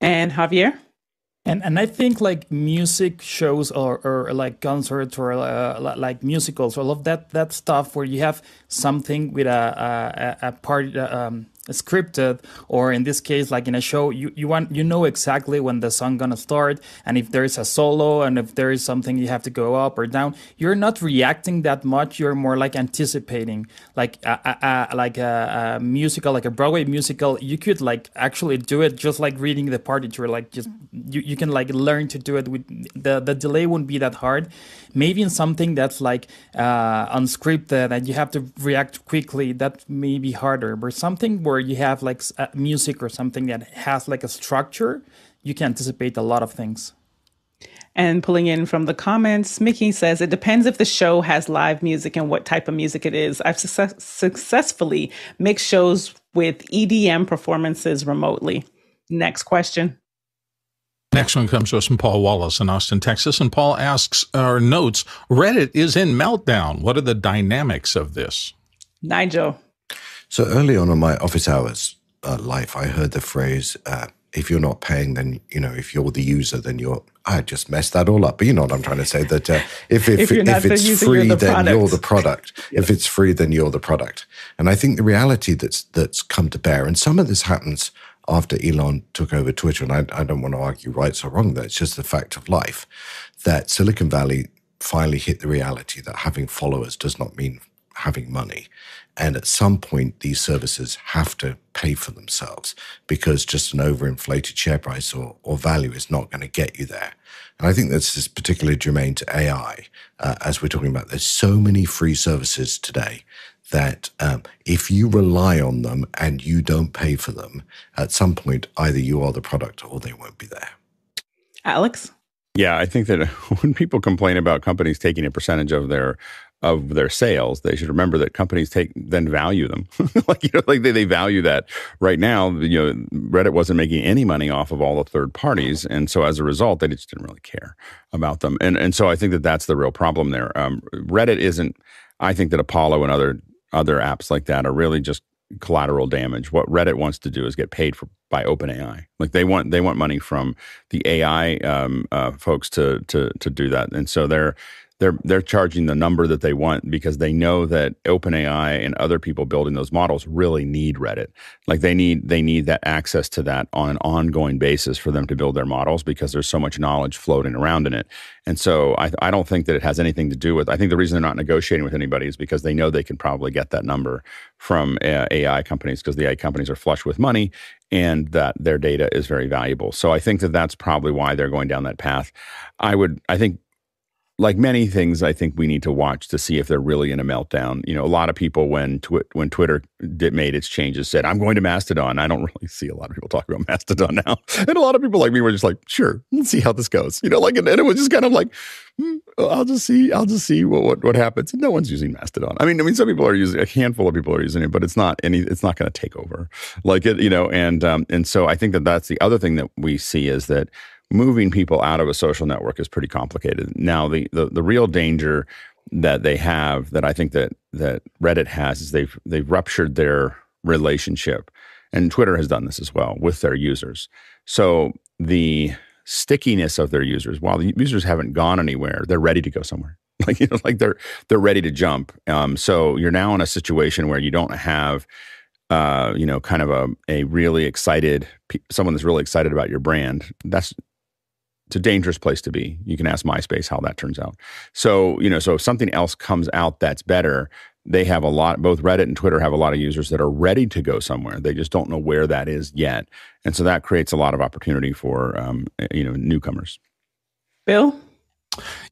A: And javier
F: and and I think like music shows or, or like concerts or uh, like musicals, all of that that stuff where you have something with a a, a part um, scripted or in this case like in a show you, you want you know exactly when the song gonna start and if there is a solo and if there is something you have to go up or down you're not reacting that much you're more like anticipating like a, a, a like a, a, musical like a broadway musical you could like actually do it just like reading the partiture like just you, you can like learn to do it with the the delay won't be that hard maybe in something that's like uh, unscripted and you have to react quickly that may be harder but something where you have like music or something that has like a structure you can anticipate a lot of things
A: and pulling in from the comments, Mickey says it depends if the show has live music and what type of music it is. I've su- successfully mixed shows with EDM performances remotely. Next question.
B: Next one comes to us from Paul Wallace in Austin, Texas. And Paul asks our notes Reddit is in meltdown. What are the dynamics of this?
A: Nigel.
J: So early on in my office hours uh, life, I heard the phrase, uh, if you're not paying, then, you know, if you're the user, then you're, I just messed that all up. But you know what I'm trying to say, that uh, if, if, if, if it's user, free, the then product. you're the product. yes. If it's free, then you're the product. And I think the reality that's, that's come to bear, and some of this happens after Elon took over Twitter, and I, I don't want to argue right or wrong there, it's just the fact of life, that Silicon Valley finally hit the reality that having followers does not mean having money. And at some point, these services have to pay for themselves because just an overinflated share price or, or value is not going to get you there. And I think this is particularly germane to AI, uh, as we're talking about. There's so many free services today that um, if you rely on them and you don't pay for them, at some point, either you are the product or they won't be there.
A: Alex?
D: Yeah, I think that when people complain about companies taking a percentage of their of their sales, they should remember that companies take then value them. like you know, like they, they value that. Right now, you know, Reddit wasn't making any money off of all the third parties, and so as a result, they just didn't really care about them. And and so I think that that's the real problem there. Um, Reddit isn't. I think that Apollo and other other apps like that are really just collateral damage. What Reddit wants to do is get paid for by OpenAI. Like they want they want money from the AI um, uh, folks to to to do that, and so they're they're they're charging the number that they want because they know that OpenAI and other people building those models really need Reddit. Like they need they need that access to that on an ongoing basis for them to build their models because there's so much knowledge floating around in it. And so I, I don't think that it has anything to do with. I think the reason they're not negotiating with anybody is because they know they can probably get that number from uh, AI companies because the AI companies are flush with money and that their data is very valuable. So I think that that's probably why they're going down that path. I would I think like many things, I think we need to watch to see if they're really in a meltdown. You know, a lot of people when twi- when Twitter did, made its changes said, "I'm going to Mastodon." I don't really see a lot of people talking about Mastodon now, and a lot of people like me were just like, "Sure, let's see how this goes." You know, like and, and it was just kind of like, hmm, "I'll just see, I'll just see what, what what happens." And no one's using Mastodon. I mean, I mean, some people are using a handful of people are using it, but it's not any. It's not going to take over, like it, you know. And um, and so I think that that's the other thing that we see is that moving people out of a social network is pretty complicated. Now, the, the, the real danger that they have that I think that that Reddit has is they've they've ruptured their relationship, and Twitter has done this as well with their users. So the stickiness of their users, while the users haven't gone anywhere, they're ready to go somewhere. Like you know, like they're they're ready to jump. Um, so you're now in a situation where you don't have uh, you know, kind of a, a really excited, someone that's really excited about your brand. That's it's a dangerous place to be. You can ask MySpace how that turns out. So, you know, so if something else comes out that's better, they have a lot, both Reddit and Twitter have a lot of users that are ready to go somewhere. They just don't know where that is yet. And so that creates a lot of opportunity for, um, you know, newcomers.
A: Bill?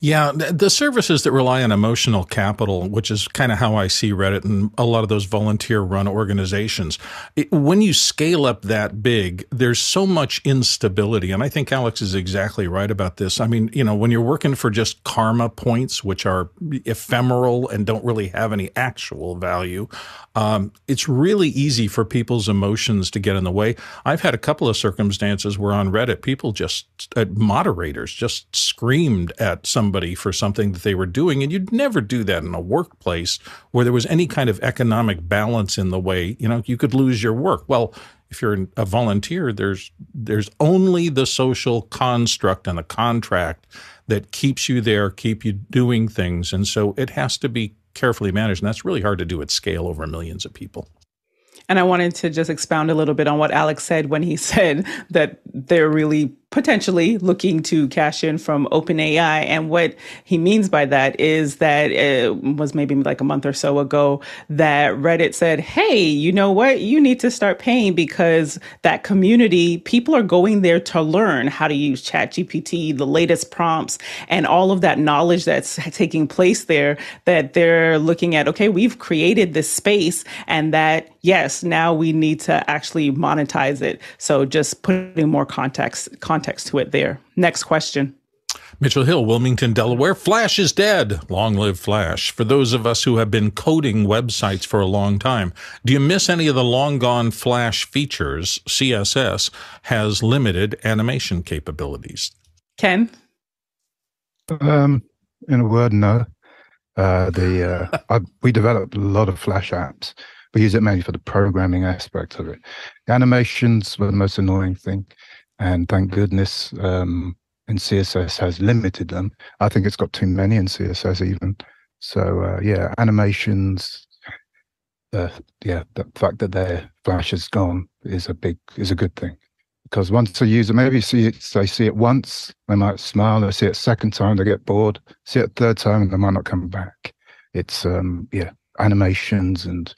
B: Yeah, the services that rely on emotional capital, which is kind of how I see Reddit and a lot of those volunteer run organizations, it, when you scale up that big, there's so much instability. And I think Alex is exactly right about this. I mean, you know, when you're working for just karma points, which are ephemeral and don't really have any actual value, um, it's really easy for people's emotions to get in the way. I've had a couple of circumstances where on Reddit, people just, uh, moderators just screamed at somebody for something that they were doing. And you'd never do that in a workplace where there was any kind of economic balance in the way, you know, you could lose your work. Well, if you're a volunteer, there's there's only the social construct and the contract that keeps you there, keep you doing things. And so it has to be carefully managed. And that's really hard to do at scale over millions of people.
A: And I wanted to just expound a little bit on what Alex said when he said that they're really potentially looking to cash in from OpenAI. And what he means by that is that it was maybe like a month or so ago that Reddit said, Hey, you know what? You need to start paying because that community, people are going there to learn how to use ChatGPT, the latest prompts, and all of that knowledge that's taking place there that they're looking at, okay, we've created this space and that, yes, now we need to actually monetize it. So just putting more context, context context to it there. Next question.
B: Mitchell Hill, Wilmington, Delaware. Flash is dead. Long live Flash. For those of us who have been coding websites for a long time, do you miss any of the long gone Flash features? CSS has limited animation capabilities.
A: Ken?
G: Um, in a word, no. Uh, the uh, I, we developed a lot of Flash apps. We use it mainly for the programming aspect of it. The animations were the most annoying thing and thank goodness um, in CSS has limited them. I think it's got too many in CSS even. So uh, yeah, animations. Uh, yeah, the fact that their flash is gone is a big is a good thing because once a user maybe see it, they see it once, they might smile. They see it second time, they get bored. See it third time, and they might not come back. It's um, yeah, animations and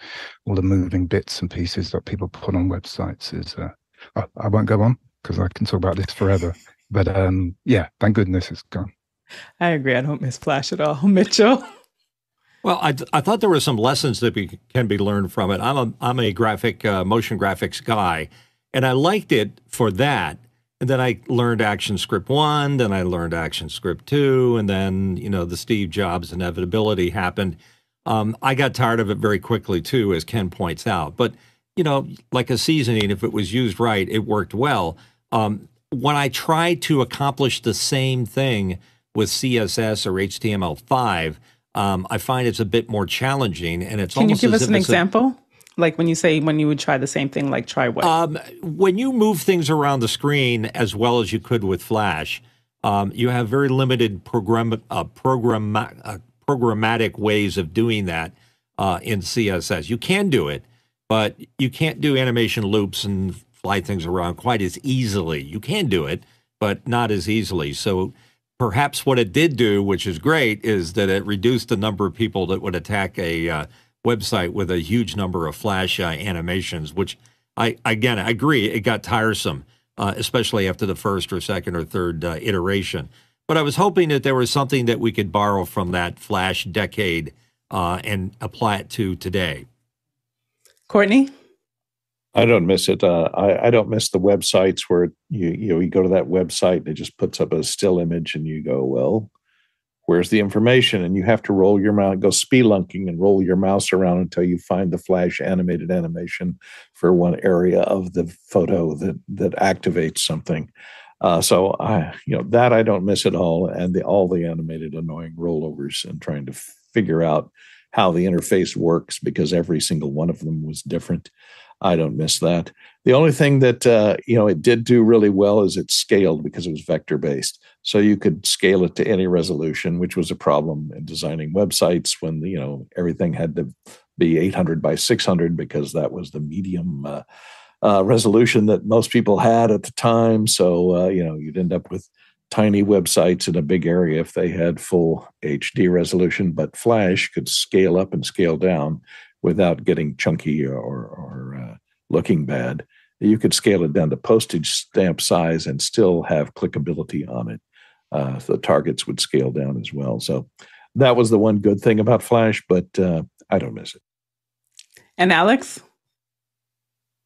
G: all the moving bits and pieces that people put on websites is. Uh, I, I won't go on because I can talk about this forever. But um, yeah, thank goodness it's gone.
A: I agree. I don't miss Flash at all, Mitchell.
I: Well, I, I thought there were some lessons that be, can be learned from it. I'm a I'm a graphic uh, motion graphics guy, and I liked it for that. And then I learned ActionScript one, then I learned ActionScript two, and then you know the Steve Jobs inevitability happened. Um, I got tired of it very quickly too, as Ken points out. But you know, like a seasoning, if it was used right, it worked well. Um, when I try to accomplish the same thing with CSS or HTML5, um, I find it's a bit more challenging. And it's
A: can you give us an example? A, like when you say when you would try the same thing, like try what? Um,
I: when you move things around the screen as well as you could with Flash, um, you have very limited program uh, program uh, programmatic ways of doing that uh, in CSS. You can do it, but you can't do animation loops and fly things around quite as easily. You can do it, but not as easily. So perhaps what it did do, which is great, is that it reduced the number of people that would attack a uh, website with a huge number of flash uh, animations, which I, again, I agree, it got tiresome, uh, especially after the first or second or third uh, iteration. but I was hoping that there was something that we could borrow from that Flash decade uh, and apply it to today.
A: Courtney?
E: I don't miss it. Uh, I, I, don't miss the websites where you you know you go to that website and it just puts up a still image and you go, well, where's the information? And you have to roll your mouse, go spelunking and roll your mouse around until you find the flash animated animation for one area of the photo that that activates something. Uh, so I, you know, that I don't miss at all, and the all the animated annoying rollovers and trying to figure out how the interface works because every single one of them was different. I don't miss that. The only thing that uh, you know it did do really well is it scaled because it was vector based, so you could scale it to any resolution, which was a problem in designing websites when you know everything had to be 800 by 600 because that was the medium uh, uh, resolution that most people had at the time. So uh, you know you'd end up with tiny websites in a big area if they had full HD resolution, but Flash could scale up and scale down without getting chunky or, or uh, looking bad. You could scale it down to postage stamp size and still have clickability on it. Uh, the targets would scale down as well. So that was the one good thing about Flash, but uh, I don't miss it.
A: And Alex?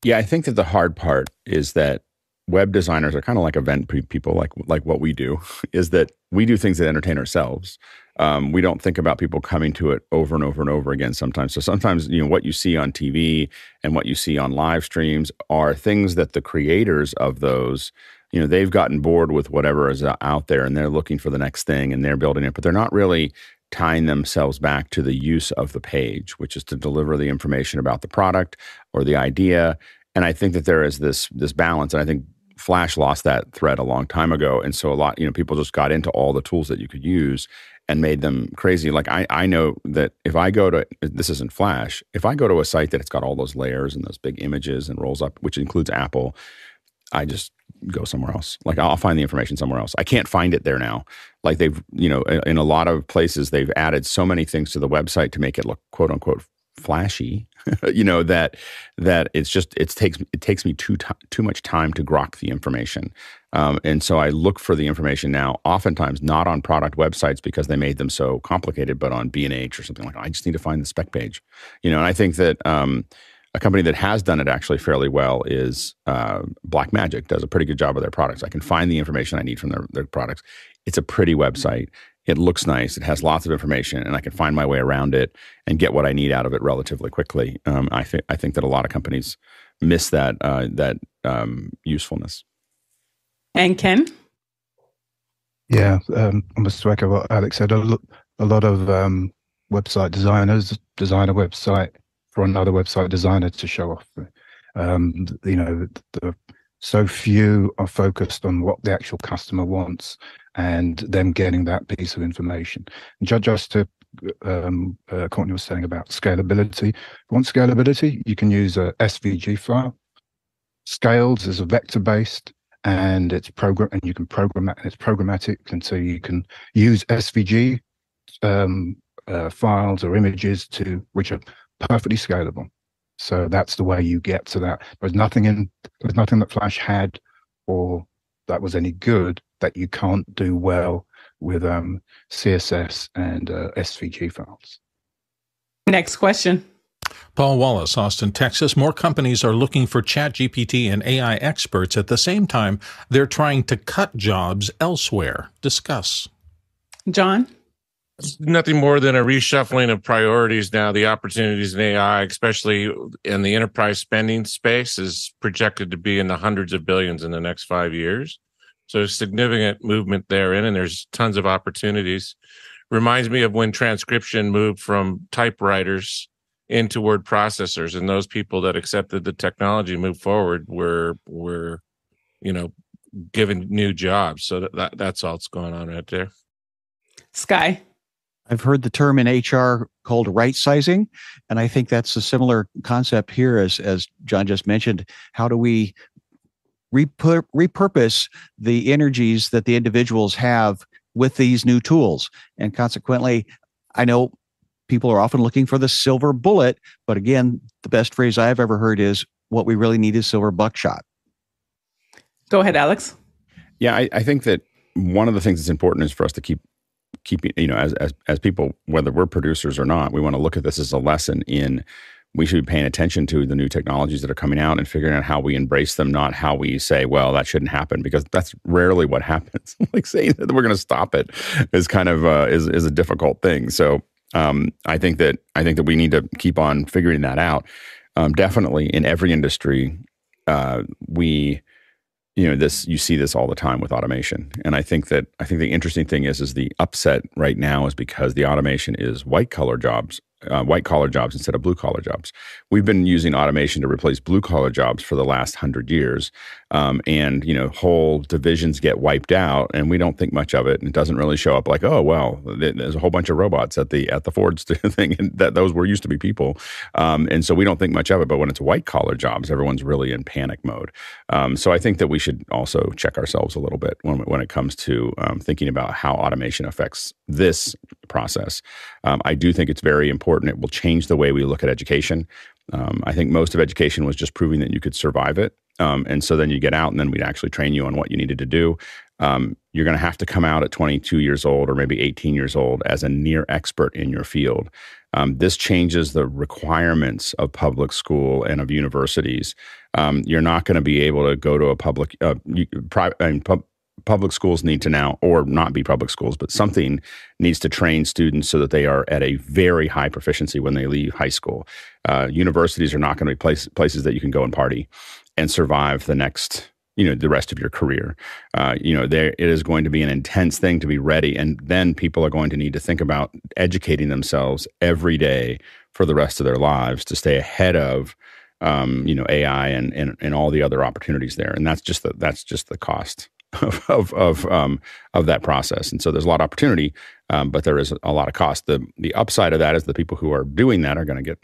D: Yeah, I think that the hard part is that web designers are kind of like event people, like like what we do, is that we do things that entertain ourselves um, we don't think about people coming to it over and over and over again sometimes. So sometimes, you know, what you see on TV and what you see on live streams are things that the creators of those, you know, they've gotten bored with whatever is out there and they're looking for the next thing and they're building it, but they're not really tying themselves back to the use of the page, which is to deliver the information about the product or the idea. And I think that there is this this balance, and I think Flash lost that thread a long time ago, and so a lot, you know, people just got into all the tools that you could use and made them crazy. Like I, I know that if I go to this isn't Flash, if I go to a site that it's got all those layers and those big images and rolls up, which includes Apple, I just go somewhere else. Like I'll find the information somewhere else. I can't find it there now. Like they've, you know, in a lot of places they've added so many things to the website to make it look quote unquote flashy you know that that it's just it takes it takes me too t- too much time to grok the information um, and so i look for the information now oftentimes not on product websites because they made them so complicated but on b&h or something like that i just need to find the spec page you know and i think that um, a company that has done it actually fairly well is uh, Blackmagic. Does a pretty good job of their products. I can find the information I need from their, their products. It's a pretty website. It looks nice. It has lots of information, and I can find my way around it and get what I need out of it relatively quickly. Um, I think I think that a lot of companies miss that uh, that um, usefulness.
A: And Ken,
G: yeah, um, I must echo what Alex said. A, lo- a lot of um, website designers design a website for another website designer to show off. Um, you know, the, so few are focused on what the actual customer wants and them getting that piece of information. And just to um, uh, Courtney was saying about scalability. If you want scalability, you can use a SVG file. Scales is a vector based and it's program and you can program that and it's programmatic and so you can use SVG um, uh, files or images to which are perfectly scalable. So that's the way you get to that. There's nothing in there's nothing that Flash had or that was any good that you can't do well with um, CSS and uh, SVG files.
A: Next question.
B: Paul Wallace, Austin, Texas. More companies are looking for ChatGPT and AI experts. At the same time, they're trying to cut jobs elsewhere. Discuss.
A: John?
L: Nothing more than a reshuffling of priorities now. The opportunities in AI, especially in the enterprise spending space, is projected to be in the hundreds of billions in the next five years. So significant movement therein, and there's tons of opportunities. Reminds me of when transcription moved from typewriters into word processors, and those people that accepted the technology moved forward were were, you know, given new jobs. So that that's all that's going on right there.
A: Sky.
H: I've heard the term in HR called right sizing, and I think that's a similar concept here as as John just mentioned. How do we repur- repurpose the energies that the individuals have with these new tools. And consequently, I know people are often looking for the silver bullet, but again, the best phrase I've ever heard is what we really need is silver buckshot.
A: Go ahead, Alex.
D: Yeah, I, I think that one of the things that's important is for us to keep keeping you know as as as people whether we're producers or not we want to look at this as a lesson in we should be paying attention to the new technologies that are coming out and figuring out how we embrace them, not how we say, well, that shouldn't happen, because that's rarely what happens. like saying that we're going to stop it is kind of uh, is is a difficult thing. So um, I think that I think that we need to keep on figuring that out. Um, definitely in every industry, uh, we you know this you see this all the time with automation and i think that i think the interesting thing is is the upset right now is because the automation is white collar jobs uh, white collar jobs instead of blue collar jobs. We've been using automation to replace blue collar jobs for the last hundred years, um, and you know whole divisions get wiped out, and we don't think much of it. And it doesn't really show up like, oh well, there's a whole bunch of robots at the at the Ford thing, and that those were used to be people, um, and so we don't think much of it. But when it's white collar jobs, everyone's really in panic mode. Um, so I think that we should also check ourselves a little bit when when it comes to um, thinking about how automation affects this process. Um, I do think it's very important. It will change the way we look at education. Um, I think most of education was just proving that you could survive it. Um, and so then you get out, and then we'd actually train you on what you needed to do. Um, you're going to have to come out at 22 years old or maybe 18 years old as a near expert in your field. Um, this changes the requirements of public school and of universities. Um, you're not going to be able to go to a public, uh, private, I mean, pub, public schools need to now, or not be public schools, but something needs to train students so that they are at a very high proficiency when they leave high school. Uh, universities are not going to be place, places that you can go and party and survive the next you know the rest of your career uh, you know there it is going to be an intense thing to be ready and then people are going to need to think about educating themselves every day for the rest of their lives to stay ahead of um, you know AI and, and and all the other opportunities there and that's just the that's just the cost of of of, um, of that process. And so there's a lot of opportunity, um, but there is a lot of cost. The the upside of that is the people who are doing that are going to get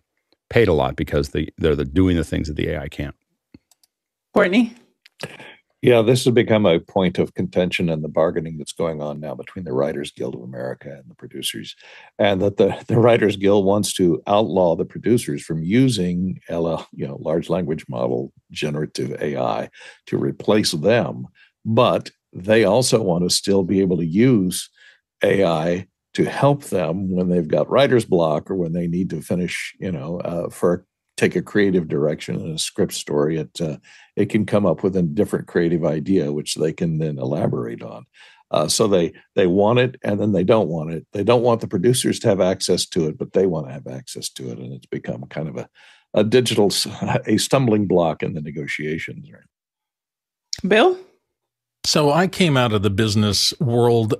D: paid a lot because they they're the, doing the things that the AI can't.
A: Courtney.
E: Yeah, this has become a point of contention in the bargaining that's going on now between the Writers Guild of America and the producers, and that the, the Writers Guild wants to outlaw the producers from using LL, you know, large language model generative AI to replace them but they also want to still be able to use AI to help them when they've got writer's block or when they need to finish, you know, uh, for take a creative direction in a script story. It uh, it can come up with a different creative idea, which they can then elaborate on. Uh, so they they want it, and then they don't want it. They don't want the producers to have access to it, but they want to have access to it, and it's become kind of a a digital a stumbling block in the negotiations.
A: Bill.
B: So I came out of the business world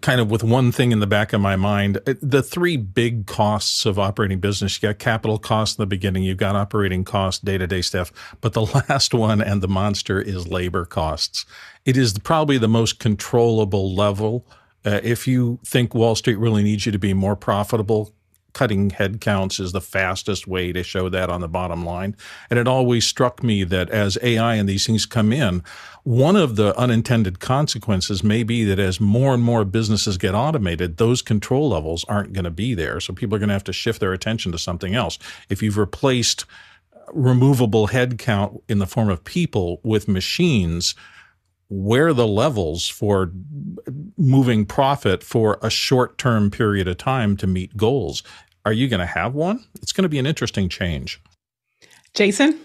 B: kind of with one thing in the back of my mind. The three big costs of operating business, you got capital costs in the beginning, you've got operating costs, day-to-day stuff, but the last one and the monster is labor costs. It is probably the most controllable level. Uh, if you think Wall Street really needs you to be more profitable, cutting headcounts is the fastest way to show that on the bottom line. And it always struck me that as AI and these things come in, one of the unintended consequences may be that as more and more businesses get automated, those control levels aren't going to be there. So people are going to have to shift their attention to something else. If you've replaced removable headcount in the form of people with machines, where the levels for moving profit for a short term period of time to meet goals. Are you going to have one? It's going to be an interesting change.
A: Jason?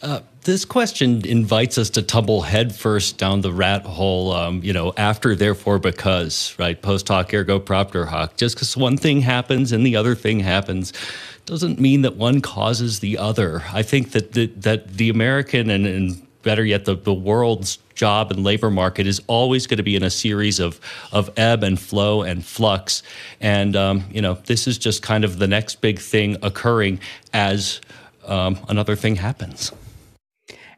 C: Uh, this question invites us to tumble headfirst down the rat hole, um, you know, after, therefore, because, right? Post hoc, ergo propter hoc. Just because one thing happens and the other thing happens doesn't mean that one causes the other. I think that the, that the American and, and better yet, the, the world's job and labor market is always going to be in a series of, of ebb and flow and flux. And, um, you know, this is just kind of the next big thing occurring as um, another thing happens.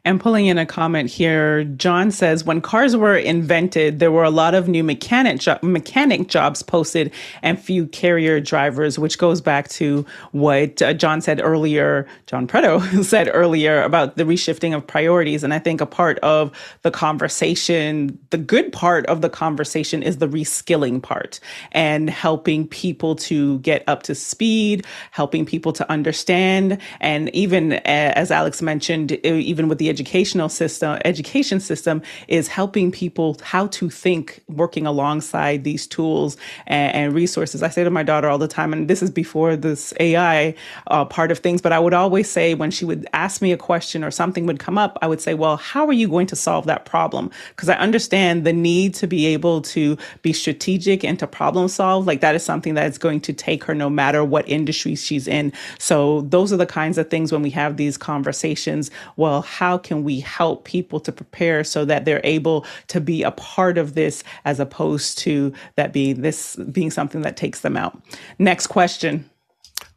A: And pulling in a comment here, John says when cars were invented, there were a lot of new mechanic jo- mechanic jobs posted and few carrier drivers, which goes back to what uh, John said earlier. John Preto said earlier about the reshifting of priorities, and I think a part of the conversation, the good part of the conversation, is the reskilling part and helping people to get up to speed, helping people to understand, and even as Alex mentioned, even with the educational system, education system is helping people how to think working alongside these tools and, and resources. I say to my daughter all the time, and this is before this AI uh, part of things, but I would always say when she would ask me a question or something would come up, I would say, well, how are you going to solve that problem? Because I understand the need to be able to be strategic and to problem solve. Like that is something that is going to take her no matter what industry she's in. So those are the kinds of things when we have these conversations. Well, how can we help people to prepare so that they're able to be a part of this as opposed to that being this being something that takes them out? Next question.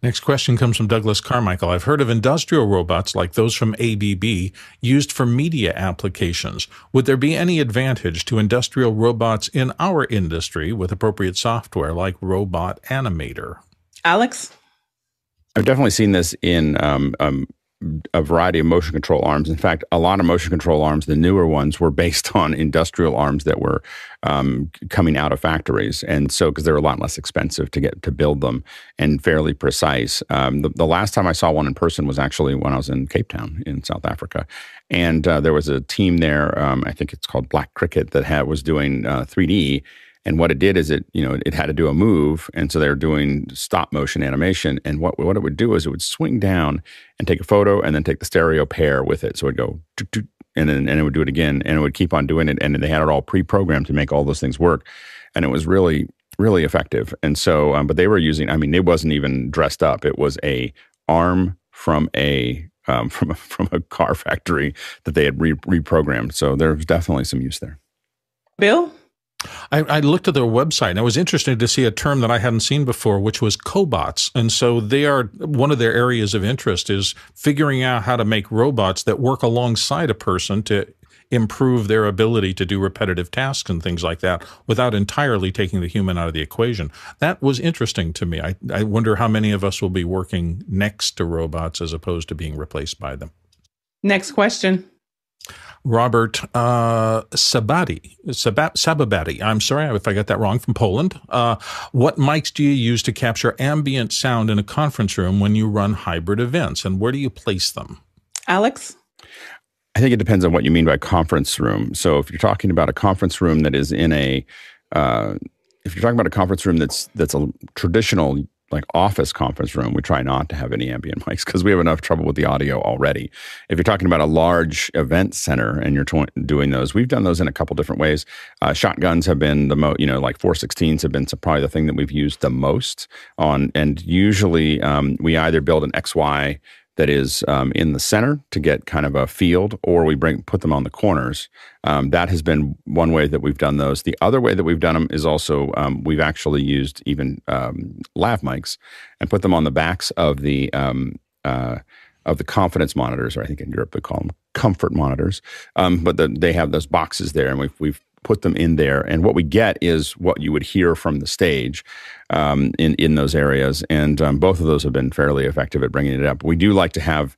B: Next question comes from Douglas Carmichael. I've heard of industrial robots like those from ABB used for media applications. Would there be any advantage to industrial robots in our industry with appropriate software like Robot Animator?
A: Alex?
D: I've definitely seen this in um, um, a variety of motion control arms. In fact, a lot of motion control arms, the newer ones, were based on industrial arms that were um, coming out of factories, and so because they're a lot less expensive to get to build them and fairly precise. Um, the, the, last time I saw one in person was actually when I was in Cape Town in South Africa, and uh, there was a team there. Um, I think it's called Black Cricket that had was doing uh, 3D and what it did is it, you know, it had to do a move, and so they were doing stop motion animation. And what what it would do is it would swing down and take a photo, and then take the stereo pair with it. So it'd go, and then and it would do it again, and it would keep on doing it. And they had it all pre-programmed to make all those things work, and it was really really effective. And so, um, but they were using. I mean, it wasn't even dressed up. It was a arm from a um, from a, from a car factory that they had re- reprogrammed. So there's definitely some use there.
A: Bill.
B: I, I, looked at their website and I was interested to see a term that I hadn't seen before, which was cobots. And so they are one of their areas of interest is figuring out how to make robots that work alongside a person to improve their ability to do repetitive tasks and things like that without entirely taking the human out of the equation. That was interesting to me. I, I wonder how many of us will be working next to robots as opposed to being replaced by them.
A: Next question.
B: Robert uh, Sabati, Sababati. I'm sorry if I got that wrong from Poland. Uh, what mics do you use to capture ambient sound in a conference room when you run hybrid events, and where do you place them?
A: Alex?
D: I think it depends on what you mean by conference room. So if you're talking about a conference room that is in a, uh, if you're talking about a conference room that's that's a traditional like office conference room, we try not to have any ambient mics because we have enough trouble with the audio already. If you're talking about a large event center and you're doing those, we've done those in a couple different ways. Uh, shotguns have been the most, you know, like 416s have been probably the thing that we've used the most on. And usually um, we either build an XY that is um, in the center to get kind of a field, or we bring put them on the corners. Um, that has been one way that we've done those. The other way that we've done them is also um, we've actually used even um, lav mics and put them on the backs of the um, uh, of the confidence monitors, or I think in Europe they call them comfort monitors. Um, but the, they have those boxes there, and we've we've put them in there. And what we get is what you would hear from the stage um, in in those areas. And um, both of those have been fairly effective at bringing it up. We do like to have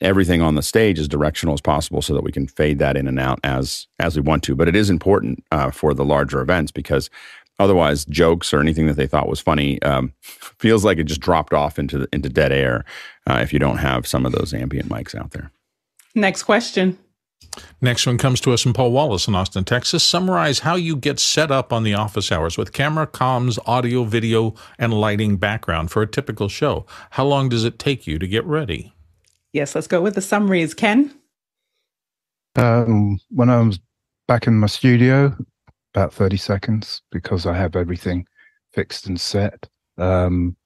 D: everything on the stage as directional as possible so that we can fade that in and out as as we want to. But it is important uh, for the larger events because otherwise jokes or anything that they thought was funny um, feels like it just dropped off into the, into dead air uh, if you don't have some of those ambient mics out there.
A: Next question.
B: Next one comes to us from Paul Wallace in Austin, Texas. Summarize how you get set up on the office hours with camera, comms, audio, video, and lighting background for a typical show. How long does it take you to get ready?
A: Yes, let's go with the summaries. Ken?
G: Um, when I was back in my studio, about 30 seconds because I have everything fixed and set. Um,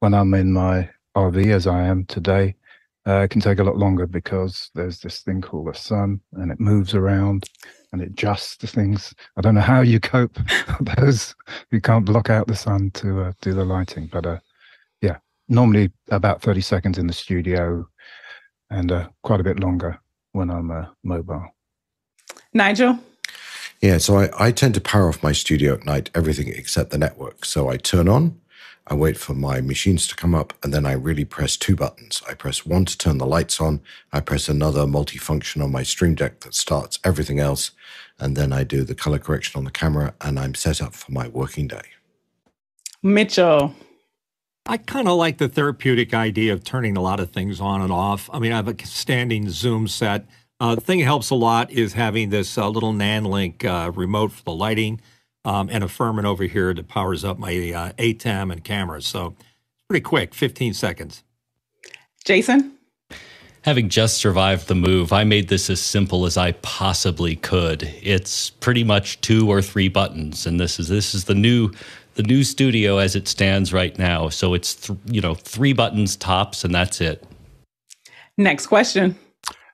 G: when I'm in my RV, as I am today, uh, it can take a lot longer because there's this thing called the sun and it moves around and it adjusts the things. I don't know how you cope those you can't block out the sun to uh, do the lighting, but uh, yeah, normally about 30 seconds in the studio and uh, quite a bit longer when I'm uh, mobile.
A: Nigel?
J: Yeah, so I, I tend to power off my studio at night, everything except the network. So I turn on I wait for my machines to come up, and then I really press two buttons. I press one to turn the lights on, I press another multifunction on my Stream Deck that starts everything else, and then I do the color correction on the camera, and I'm set up for my working day.
A: Mitchell.
I: I kind of like the therapeutic idea of turning a lot of things on and off. I mean, I have a standing Zoom set Uh, the thing that helps a lot is having this uh, little NanLink uh, remote for the lighting um, and a Furman over here that powers up my uh, ATEM and cameras. So pretty quick, 15 seconds.
A: Jason?
C: Having just survived the move, I made this as simple as I possibly could. It's pretty much two or three buttons, and this is this is the new the new studio as it stands right now. So it's th- you know three buttons tops, and that's it.
A: Next question.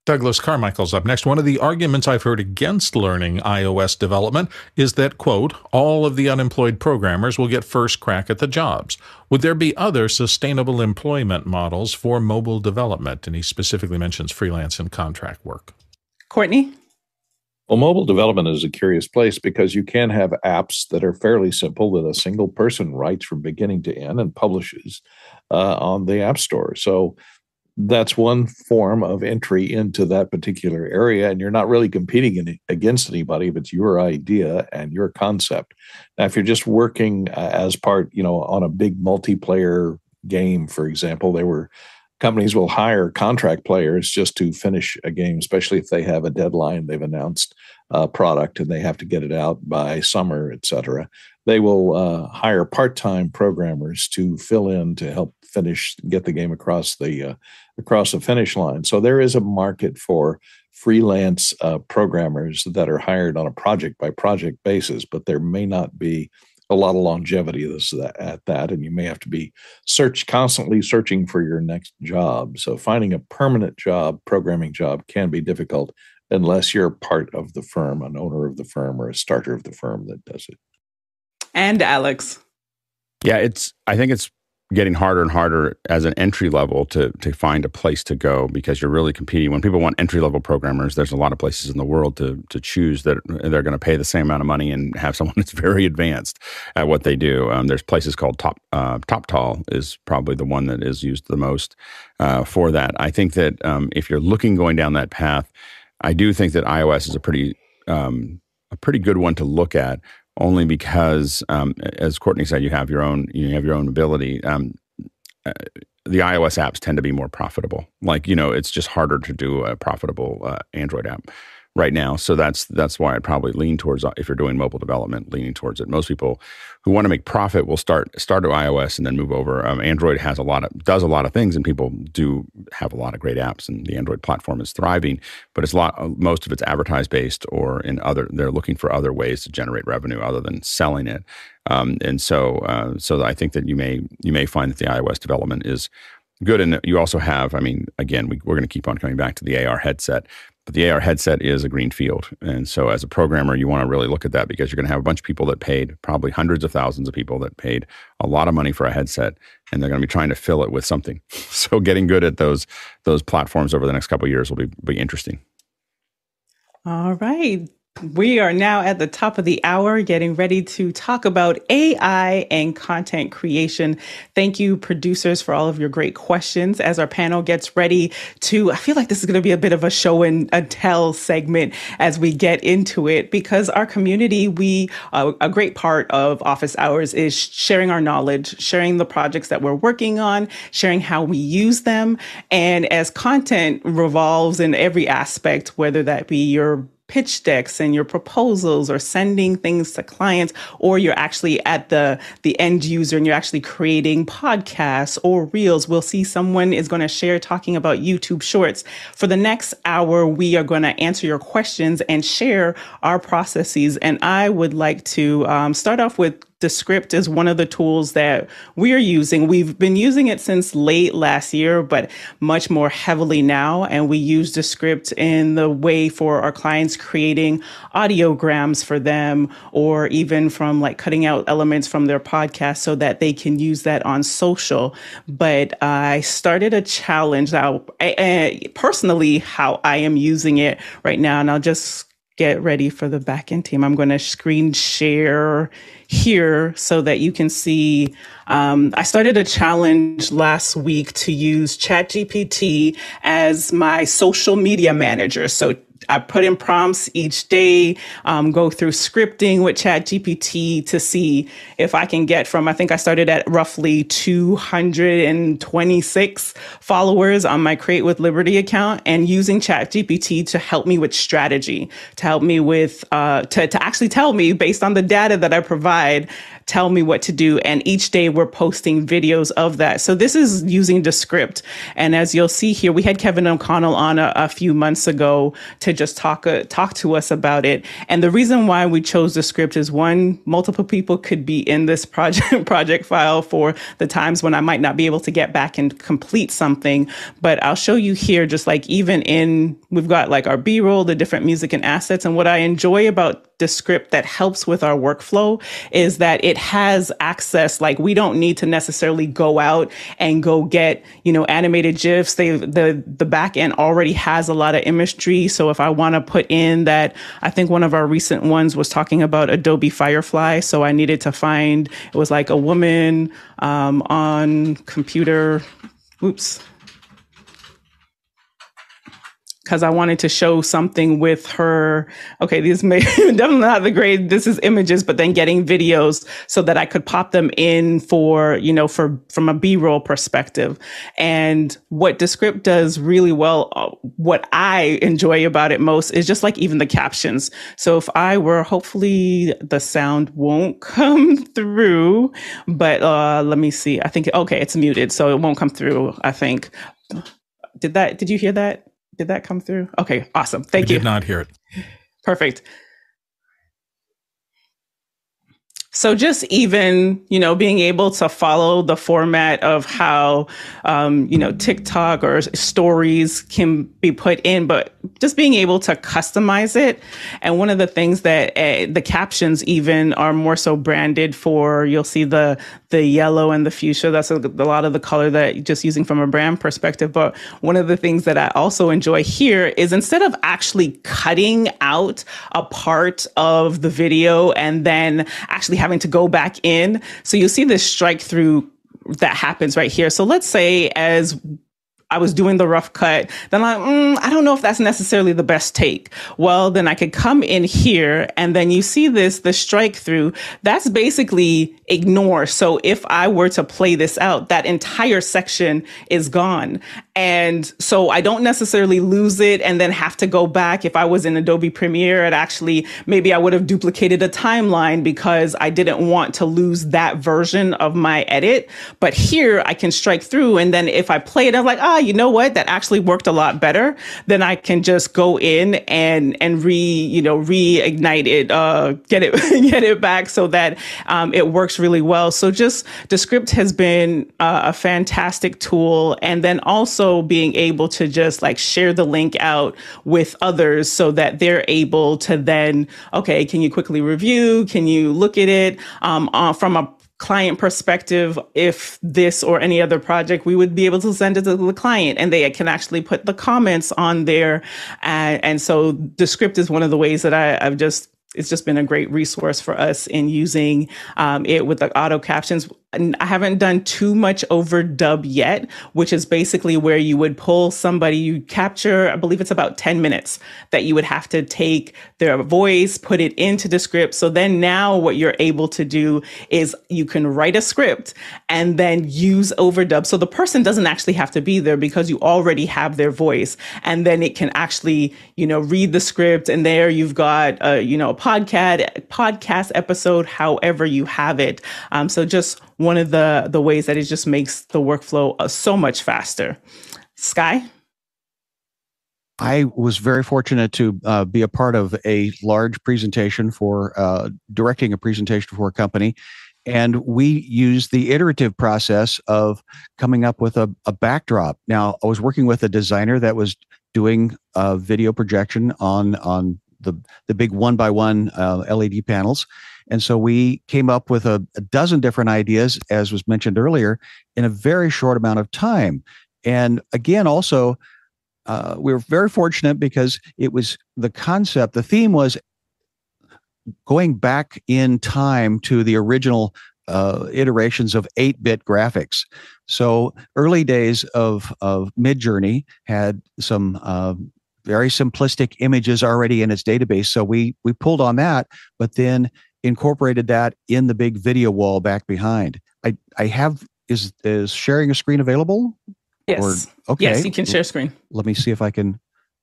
B: Douglas Carmichael's up next. One of the arguments I've heard against learning iOS development is that, quote, all of the unemployed programmers will get first crack at the jobs. Would there be other sustainable employment models for mobile development? And he specifically mentions freelance and contract work.
A: Courtney?
E: Well, mobile development is a curious place because you can have apps that are fairly simple that a single person writes from beginning to end and publishes uh, on the App Store. So that's one form of entry into that particular area and you're not really competing in, against anybody it's your idea and your concept. Now if you're just working uh, as part you know on a big multiplayer game for example they were companies will hire contract players just to finish a game especially if they have a deadline they've announced a product and they have to get it out by summer etc they will uh, hire part-time programmers to fill in to help finish get the game across the uh, across the finish line. So there is a market for freelance uh, programmers that are hired on a project by project basis, but there may not be a lot of longevity at that, and you may have to be search constantly searching for your next job. So finding a permanent job, programming job, can be difficult unless you're part of the firm, an owner of the firm, or a starter of the firm that does it.
A: And Alex.
D: Yeah, it's. I think it's getting harder and harder as an entry level to to find a place to go because you're really competing. When people want entry level programmers there's a lot of places in the world to to choose that they're going to pay the same amount of money and have someone that's very advanced at what they do. Um, there's places called top uh, Toptal is probably the one that is used the most uh, for that. I think that um, if you're looking going down that path i do think that ios is a pretty um, a pretty good one to look at only because, um, as Courtney said, you have your own you have your own ability. Um, uh, the iOS apps tend to be more profitable. Like you know, it's just harder to do a profitable uh, Android app right now. So that's that's why I'd probably lean towards uh, if you're doing mobile development, leaning towards it. Most people who want to make profit will start start at iOS and then move over. Um, Android has a lot of does a lot of things, and people do have a lot of great apps, and the Android platform is thriving. But it's a lot. Uh, most of it's advertised based, or in other. They're looking for other ways to generate revenue other than selling it. Um, and so, uh, so I think that you may you may find that the iOS development is good. And you also have, I mean, again, we, are going to keep on coming back to the AR headset. But the AR headset is a green field. And so as a programmer, you want to really look at that because you're going to have a bunch of people that paid, probably hundreds of thousands of people that paid a lot of money for a headset, and they're going to be trying to fill it with something. So getting good at those those platforms over the next couple years will be, be interesting.
A: All right. We are now at the top of the hour, getting ready to talk about AI and content creation. Thank you, producers, for all of your great questions. As our panel gets ready to, I feel like this is going to be a bit of a show and a tell segment as we get into it, because our community, we, uh, a great part of office hours is sharing our knowledge, sharing the projects that we're working on, sharing how we use them. And as content revolves in every aspect, whether that be your pitch decks and your proposals or sending things to clients or you're actually at the the end user and you're actually creating podcasts or reels we'll see someone is going to share talking about youtube shorts. For the next hour we are going to answer your questions and share our processes. And i would like to um, start off with Descript is one of the tools that we're using. We've been using it since late last year, but much more heavily now. And we use Descript in the way for our clients creating audiograms for them, or even from like cutting out elements from their podcast so that they can use that on social. But I started a challenge now, I, I, personally, how I am using it right now. And I'll just get ready for the backend team. I'm going to screen share here so that you can see. Um, I started a challenge last week to use ChatGPT as my social media manager. So I put in prompts each day, um, go through scripting with ChatGPT to see if I can get from, I think I started at roughly 226 followers on my Create with Liberty account and using ChatGPT to help me with strategy, to help me with, uh, to, to actually tell me based on the data that I provide tell me what to do. And each day we're posting videos of that. So this is using Descript. And as you'll see here, we had Kevin O'Connell on a, a few months ago to just talk uh, talk to us about it. And the reason why we chose Descript is one, multiple people could be in this project project file for the times when I might not be able to get back and complete something. But I'll show you here, just like even in we've got like our B-roll, the different music and assets. And what I enjoy about Descript that helps with our workflow is that it has access. Like we don't need to necessarily go out and go get, you know, animated GIFs. They, the, the back end already has a lot of imagery. So if I want to put in that, I think one of our recent ones was talking about Adobe Firefly. So I needed to find, it was like a woman, um, on computer. Oops because I wanted to show something with her. Okay, these may definitely not the great. This is images, but then getting videos so that I could pop them in for you know for from a B-roll perspective. And what Descript does really well, uh, what I enjoy about it most is just like even the captions. So if I were, hopefully the sound won't come through, but uh, let me see. I think okay, it's muted, so it won't come through. I think. Did that? Did you hear that? Did that come through? Okay, awesome. Thank
B: we
A: you.
B: Did not hear it.
A: Perfect. So just even, you know, being able to follow the format of how, um, you know, TikTok or stories can be put in, but just being able to customize it. And one of the things that uh, the captions even are more so branded for, you'll see the, the yellow and the fuchsia. That's a, a lot of the color that just using from a brand perspective. But one of the things that I also enjoy here is instead of actually cutting out a part of the video and then actually having to go back in. So you'll see this strike through that happens right here. So let's say as I was doing the rough cut, then I'm like, mm, I don't know if that's necessarily the best take. Well, then I could come in here and then you see this, the strike through. That's basically ignore. So if I were to play this out, that entire section is gone. And so I don't necessarily lose it and then have to go back. If I was in Adobe Premiere, it actually, maybe I would have duplicated a timeline because I didn't want to lose that version of my edit. But here I can strike through. And then if I play it, I'm like, oh, you know what? That actually worked a lot better. Then I can just go in and and re you know reignite it, uh, get it get it back so that um, it works really well. So just Descript has been uh, a fantastic tool, and then also being able to just like share the link out with others so that they're able to then okay, can you quickly review? Can you look at it um, uh, from a client perspective, if this or any other project, we would be able to send it to the client and they can actually put the comments on there. And, so Descript is one of the ways that I, I've just it's just been a great resource for us in using um, it with the auto captions. I haven't done too much overdub yet, which is basically where you would pull somebody, you capture, I believe it's about 10 minutes that you would have to take their voice, put it into Descript. So then now what you're able to do is you can write a script and then use overdub. So the person doesn't actually have to be there because you already have their voice. And then it can actually, you know, read the script and there you've got, a, you know, a podcast, podcast episode, however you have it. Um, so just one of the the ways that it just makes the workflow uh, so much faster. Sky.
H: I was very fortunate to uh, be a part of a large presentation for uh, directing a presentation for a company. And we used the iterative process of coming up with a, a backdrop. Now, I was working with a designer that was doing a video projection on, on the, the big one by one uh, LED panels. And so we came up with a, a dozen different ideas, as was mentioned earlier, in a very short amount of time. And again, also, uh, we were very fortunate because it was the concept, the theme was going back in time to the original uh, iterations of 8-bit graphics. So early days of of Midjourney had some uh, very simplistic images already in its database. So we we pulled on that, but then incorporated that in the big video wall back behind. I I have is is sharing a screen available?
A: Yes.
H: Or, okay.
A: Yes, you can share screen.
H: Let me see if I can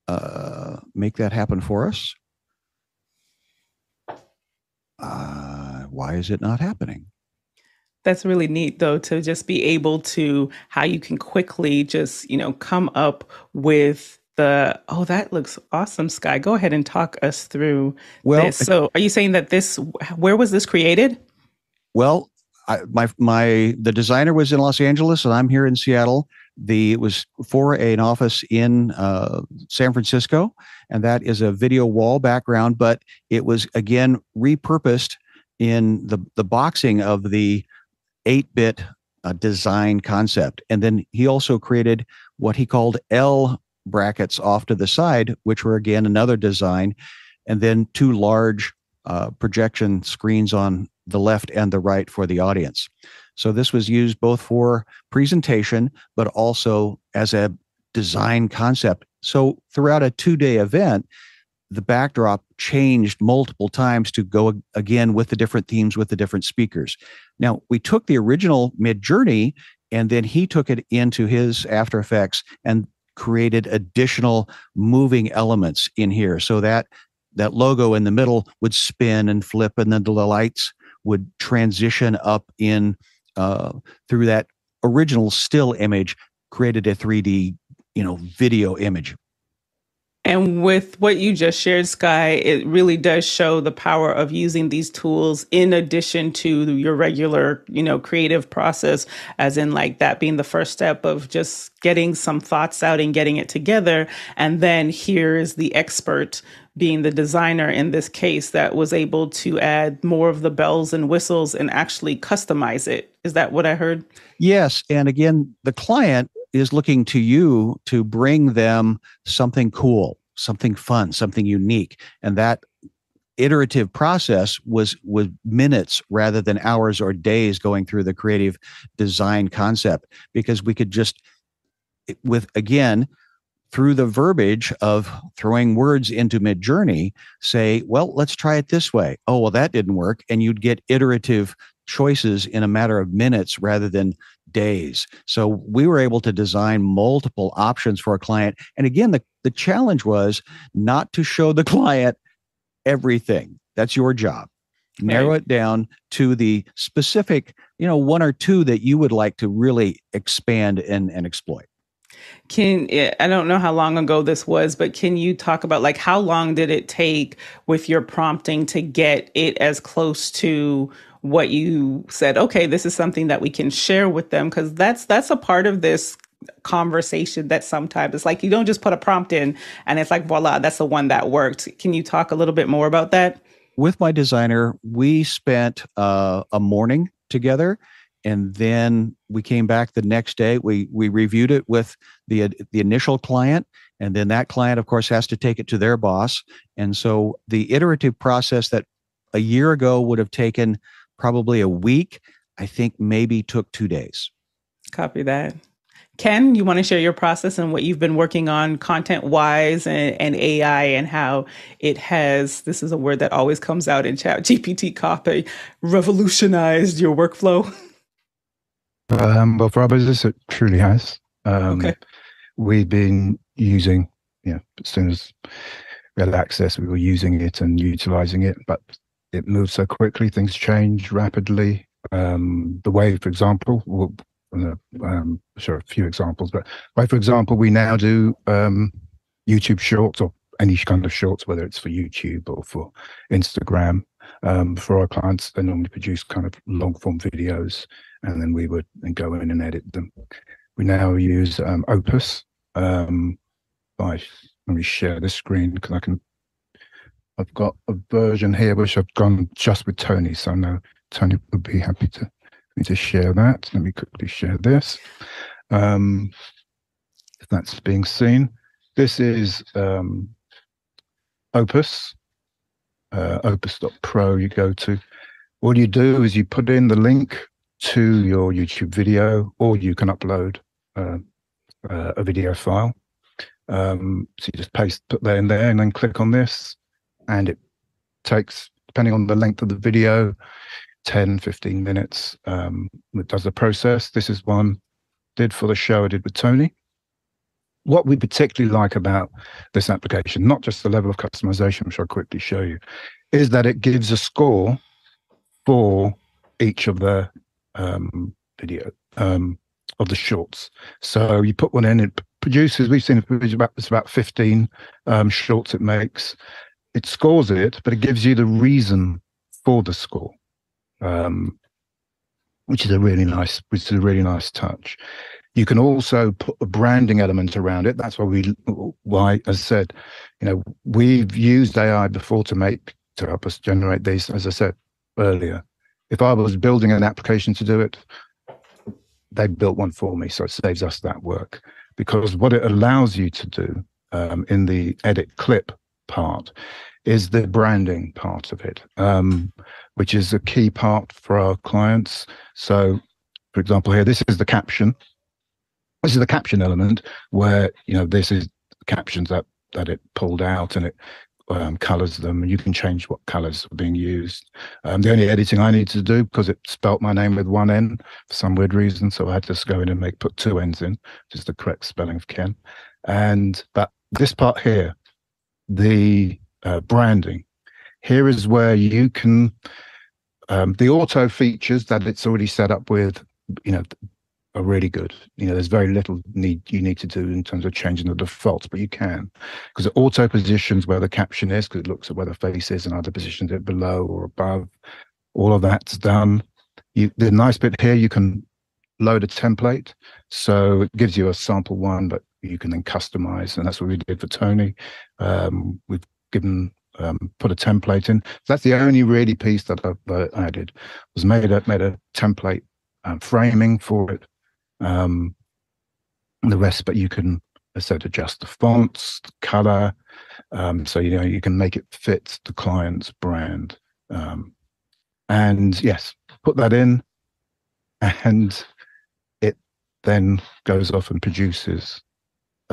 H: uh, make that happen for us. Uh, why is it not happening?
A: That's really neat though to just be able to how you can quickly just, you know, come up with the oh that looks awesome sky. Go ahead and talk us through
H: well
A: this. so are you saying that this where was this created?
H: Well I, my my the designer was in los angeles and i'm here in seattle. The it was for an office in uh, san francisco and that is a video wall background but it was again repurposed in the the boxing of the 8-bit uh, design concept. And then he also created what he called l brackets off to the side, which were again another design, and then two large uh, projection screens on the left and the right for the audience. So this was used both for presentation, but also as a design concept. So throughout a two day event, the backdrop changed multiple times to go again with the different themes with the different speakers. Now, we took the original Midjourney and then he took it into his After Effects and created additional moving elements in here. So that that logo in the middle would spin and flip and then the lights would transition up in uh, through that original still image created a 3d you know video image
A: and with what you just shared, Sky, it really does show the power of using these tools in addition to your regular, you know, creative process, as in like that being the first step of just getting some thoughts out and getting it together. And then here's the expert being the designer in this case that was able to add more of the bells and whistles and actually customize it. Is that what I heard?
H: Yes. And again, the client is looking to you to bring them something cool, something fun, something unique. And that iterative process was was minutes rather than hours or days going through the creative design concept. Because we could just with again through the verbiage of throwing words into midjourney say well let's try it this way. Oh well that didn't work. And you'd get iterative choices in a matter of minutes rather than days. So we were able to design multiple options for a client. And again, the, the challenge was not to show the client everything. That's your job. Narrow it down to the specific, you know, one or two that you would like to really expand and, and exploit.
A: Can eh, I don't know how long ago this was, but can you talk about like how long did it take with your prompting to get it as close to what you said okay this is something that we can share with them because that's that's a part of this conversation that sometimes it's like you don't just put a prompt in and it's like voila that's the one that worked. Can you talk a little bit more about that?
H: With my designer we spent uh, a morning together and then we came back the next day. We we reviewed it with the the initial client and then that client of course has to take it to their boss. And so the iterative process that a year ago would have taken probably a week. I think maybe took two days.
A: Copy that. Ken, you want to share your process and what you've been working on content wise and, and, AI and how it has, this is a word that always comes out in chat GPT copy, revolutionized your workflow?
G: Um, well, for our business, it truly has. Um, okay. We've been using, yeah, as soon as we had access, we were using it and utilizing it. But it moves so quickly, things change rapidly. Um, the way, for example, we'll, um, sure, a few examples, but way, for example, we now do um, YouTube shorts or any kind of shorts, whether it's for YouTube or for Instagram. Um, for our clients, they normally produce kind of long form videos, and then we would go in and edit them. We now use um, Opus. Um, let me share this screen because I can I've got a version here which I've gone just with Tony. So now Tony would be happy to me to share that. Let me quickly share this. Um, if that's being seen, this is um, Opus, uh, opus.pro. You go to. All you do is you put in the link to your YouTube video, or you can upload uh, uh, a video file. Um, so you just paste, put that in there, and then click on this, and it takes, depending on the length of the video, 10, 15 minutes. Um, it does the process. This is one did for the show I did with Tony. What we particularly like about this application, not just the level of customization, which I'll quickly show you, is that it gives a score for each of the um, video um, of the shorts. So you put one in, it produces. We've seen it about it's about fifteen um, shorts it makes. It scores it, but it gives you the reason for the score, um, which is a really nice, which is a really nice touch. You can also put a branding element around it. That's why we, why, as I said, you know, we've used AI before to make to help us generate these. As I said earlier, if I was building an application to do it, they built one for me, so it saves us that work. Because what it allows you to do um, in the edit clip part is the branding part of it, um, which is a key part for our clients. So, for example, here, this is the caption. This is the caption element where you know this is captions that that it pulled out and it um, colors them and you can change what colors are being used. Um, the only editing I need to do because it spelt my name with one N for some weird reason, so I had to go in and make put two N's in, which is the correct spelling of Ken. And but this part here, the uh, branding, here is where you can um, the auto features that it's already set up with, you know, are really good. You know, there's very little need you need to do in terms of changing the defaults, but you can because it auto positions where the caption is because it looks at where the face is and other positions it below or above. All of that's done. You, the nice bit here, you can load a template, so it gives you a sample one, but you can then customize, and that's what we did for Tony. Um, we've given um, put a template in. That's the only really piece that I've uh, added was made a made a template um, framing for it um, the rest, but you can, I said, adjust the fonts, the color. Um, so, you know, you can make it fit the client's brand. Um, and yes, put that in and it then goes off and produces.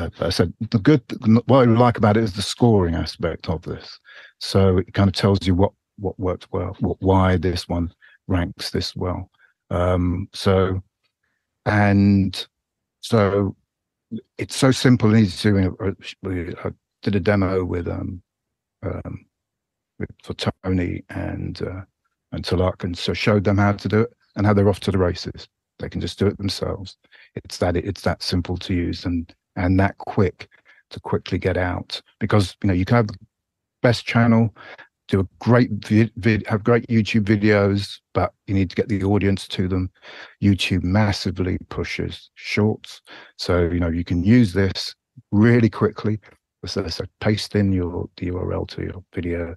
G: Uh, I said the good, what I like about it is the scoring aspect of this. So it kind of tells you what, what worked well, what, why this one ranks this well. Um, so and so it's so simple and easy to. I did a demo with um, um for Tony and uh, and Talak, and so showed them how to do it and how they're off to the races. They can just do it themselves. It's that it's that simple to use and and that quick to quickly get out because you know you can have the best channel do a great vid, vid, have great YouTube videos, but you need to get the audience to them. YouTube massively pushes shorts, so you know you can use this really quickly. So, so paste in your the URL to your video.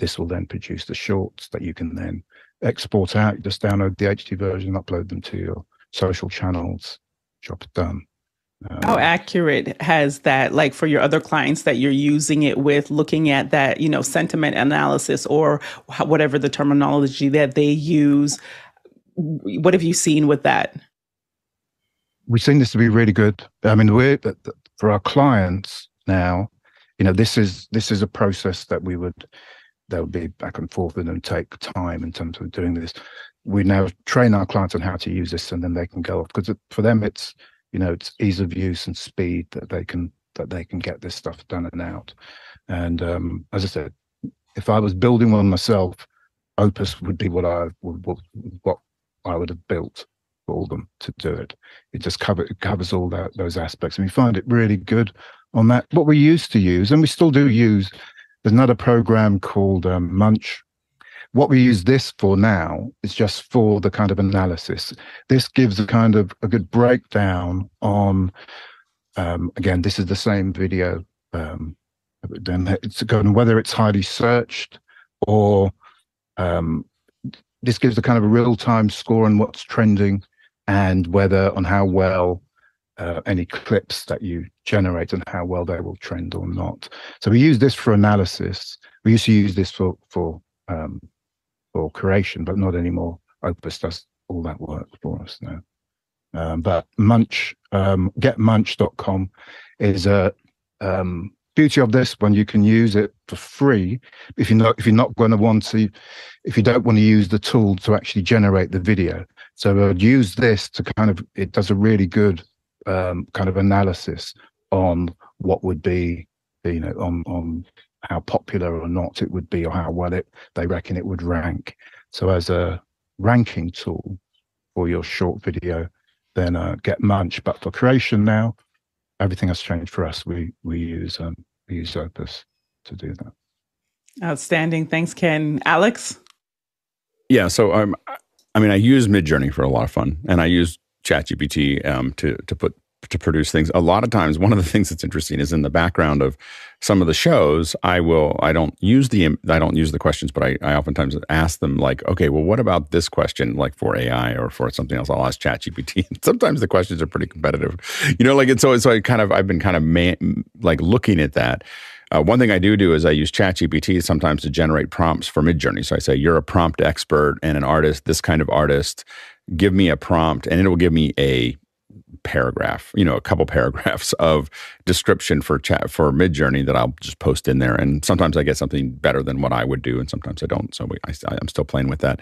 G: This will then produce the shorts that you can then export out. Just download the HD version, upload them to your social channels. Job done.
A: How um, accurate has that, like for your other clients that you're using it with, looking at that, you know, sentiment analysis or whatever the terminology that they use? What have you seen with that?
G: We've seen this to be really good. I mean, we're for our clients now. You know, this is this is a process that we would that would be back and forth and take time in terms of doing this. We now train our clients on how to use this, and then they can go off because for them it's you know it's ease of use and speed that they can that they can get this stuff done and out. And um, as i said if i was building one myself opus would be what i would what, what i would have built for them to do it. It just cover, it covers all that those aspects and we find it really good on that. What we used to use and we still do use there's another program called um, munch what we use this for now is just for the kind of analysis. This gives a kind of a good breakdown on, um, again, this is the same video. Um, then it's going whether it's highly searched or um, this gives a kind of a real time score on what's trending and whether on how well uh, any clips that you generate and how well they will trend or not. So we use this for analysis. We used to use this for for um, or creation, but not anymore. Opus does all that work for us now. Um, but Munch, um, getmunch.com is a um, beauty of this one you can use it for free if you're not if you're not going to want to if you don't want to use the tool to actually generate the video so i'd use this to kind of it does a really good um, kind of analysis on what would be you know on on how popular or not it would be or how well it they reckon it would rank so as a ranking tool for your short video then uh, get munch but for creation now everything has changed for us. We we use um, we use Opus to do that.
A: Outstanding. Thanks, Ken. Alex.
D: Yeah. So I'm. um, I mean, I use Midjourney for a lot of fun, and I use ChatGPT um, to to put to produce things. A lot of times, one of the things that's interesting is in the background of some of the shows. I will I don't use the I don't use the questions, but I, I oftentimes ask them like, okay, well, what about this question, like for AI or for something else? I'll ask ChatGPT. Sometimes the questions are pretty competitive, you know. Like it's so so I kind of I've been kind of man, like looking at that. Uh, one thing I do do is I use ChatGPT sometimes to generate prompts for Midjourney. So I say, "You're a prompt expert and an artist, this kind of artist. Give me a prompt, and it will give me a paragraph, you know, a couple paragraphs of description for chat for Midjourney that I'll just post in there. And sometimes I get something better than what I would do, and sometimes I don't. So we, I, I'm still playing with that.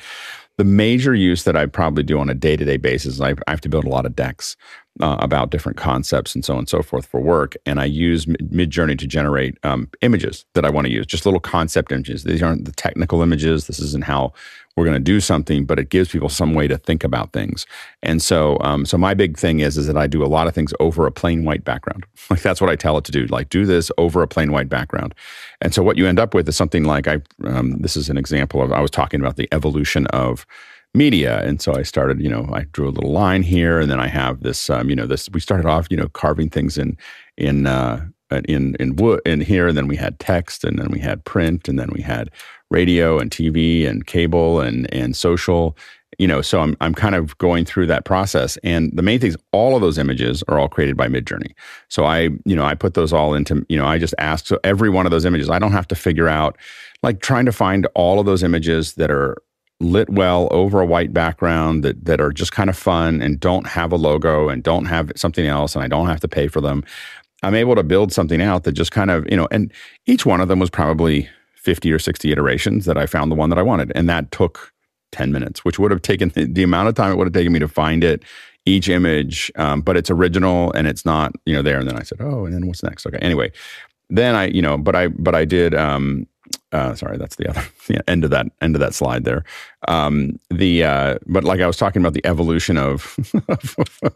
D: The major use that I probably do on a day to day basis, I, I have to build a lot of decks uh, about different concepts and so on and so forth for work. And I use Midjourney to generate um, images that I want to use, just little concept images. These aren't the technical images. This isn't how we're going to do something, but it gives people some way to think about things. And so, um, so my big thing is is that I do a lot of things over a plain white background. Like that's what I tell it to do. Like do this over a plain white background. And so what you end up with is something like I. Um, this is an example of I was talking about the evolution of media. And so i started you know i drew a little line here and then i have this um, you know this we started off you know carving things in in uh, in in wood in here and then we had text and then we had print and then we had radio and TV and cable and and social you know so I'm I'm kind of going through that process. And the main thing is all of those images are all created by Midjourney. So I you know I put those all into you know I just ask so every one of those images I don't have to figure out like trying to find all of those images that are lit well over a white background that that are just kind of fun and don't have a logo and don't have something else and I don't have to pay for them I'm able to build something out that just kind of you know and each one of them was probably 50 or 60 iterations that I found the one that I wanted. And that took 10 minutes, which would have taken the amount of time it would have taken me to find it, each image. Um, but it's original and it's not, you know, there. And then I said, oh, and then what's next? Okay. Anyway, then I, you know, but I, but I did, um, uh, sorry, that's the other yeah, end of that end of that slide there. Um, the uh, but like I was talking about the evolution of,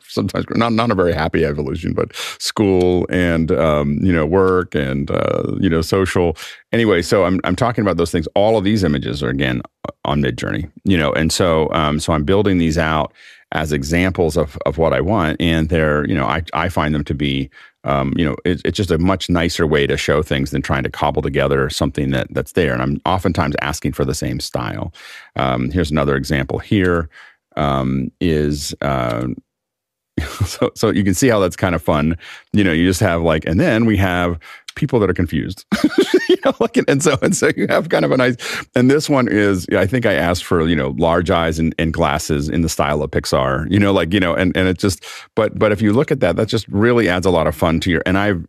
D: sometimes not not a very happy evolution, but school and um, you know work and uh, you know social. Anyway, so I'm I'm talking about those things. All of these images are again on Midjourney, you know, and so um, so I'm building these out as examples of of what I want, and they're you know I I find them to be um, you know, it, it's just a much nicer way to show things than trying to cobble together something that that's there. And I'm oftentimes asking for the same style. Um, here's another example. Here um, is. Uh, so, so you can see how that's kind of fun. You know, you just have like, and then we have people that are confused. you know, like, and so and so you have kind of a nice. And this one is, I think I asked for you know large eyes and, and glasses in the style of Pixar. You know, like you know, and and it just, but but if you look at that, that just really adds a lot of fun to your. And I've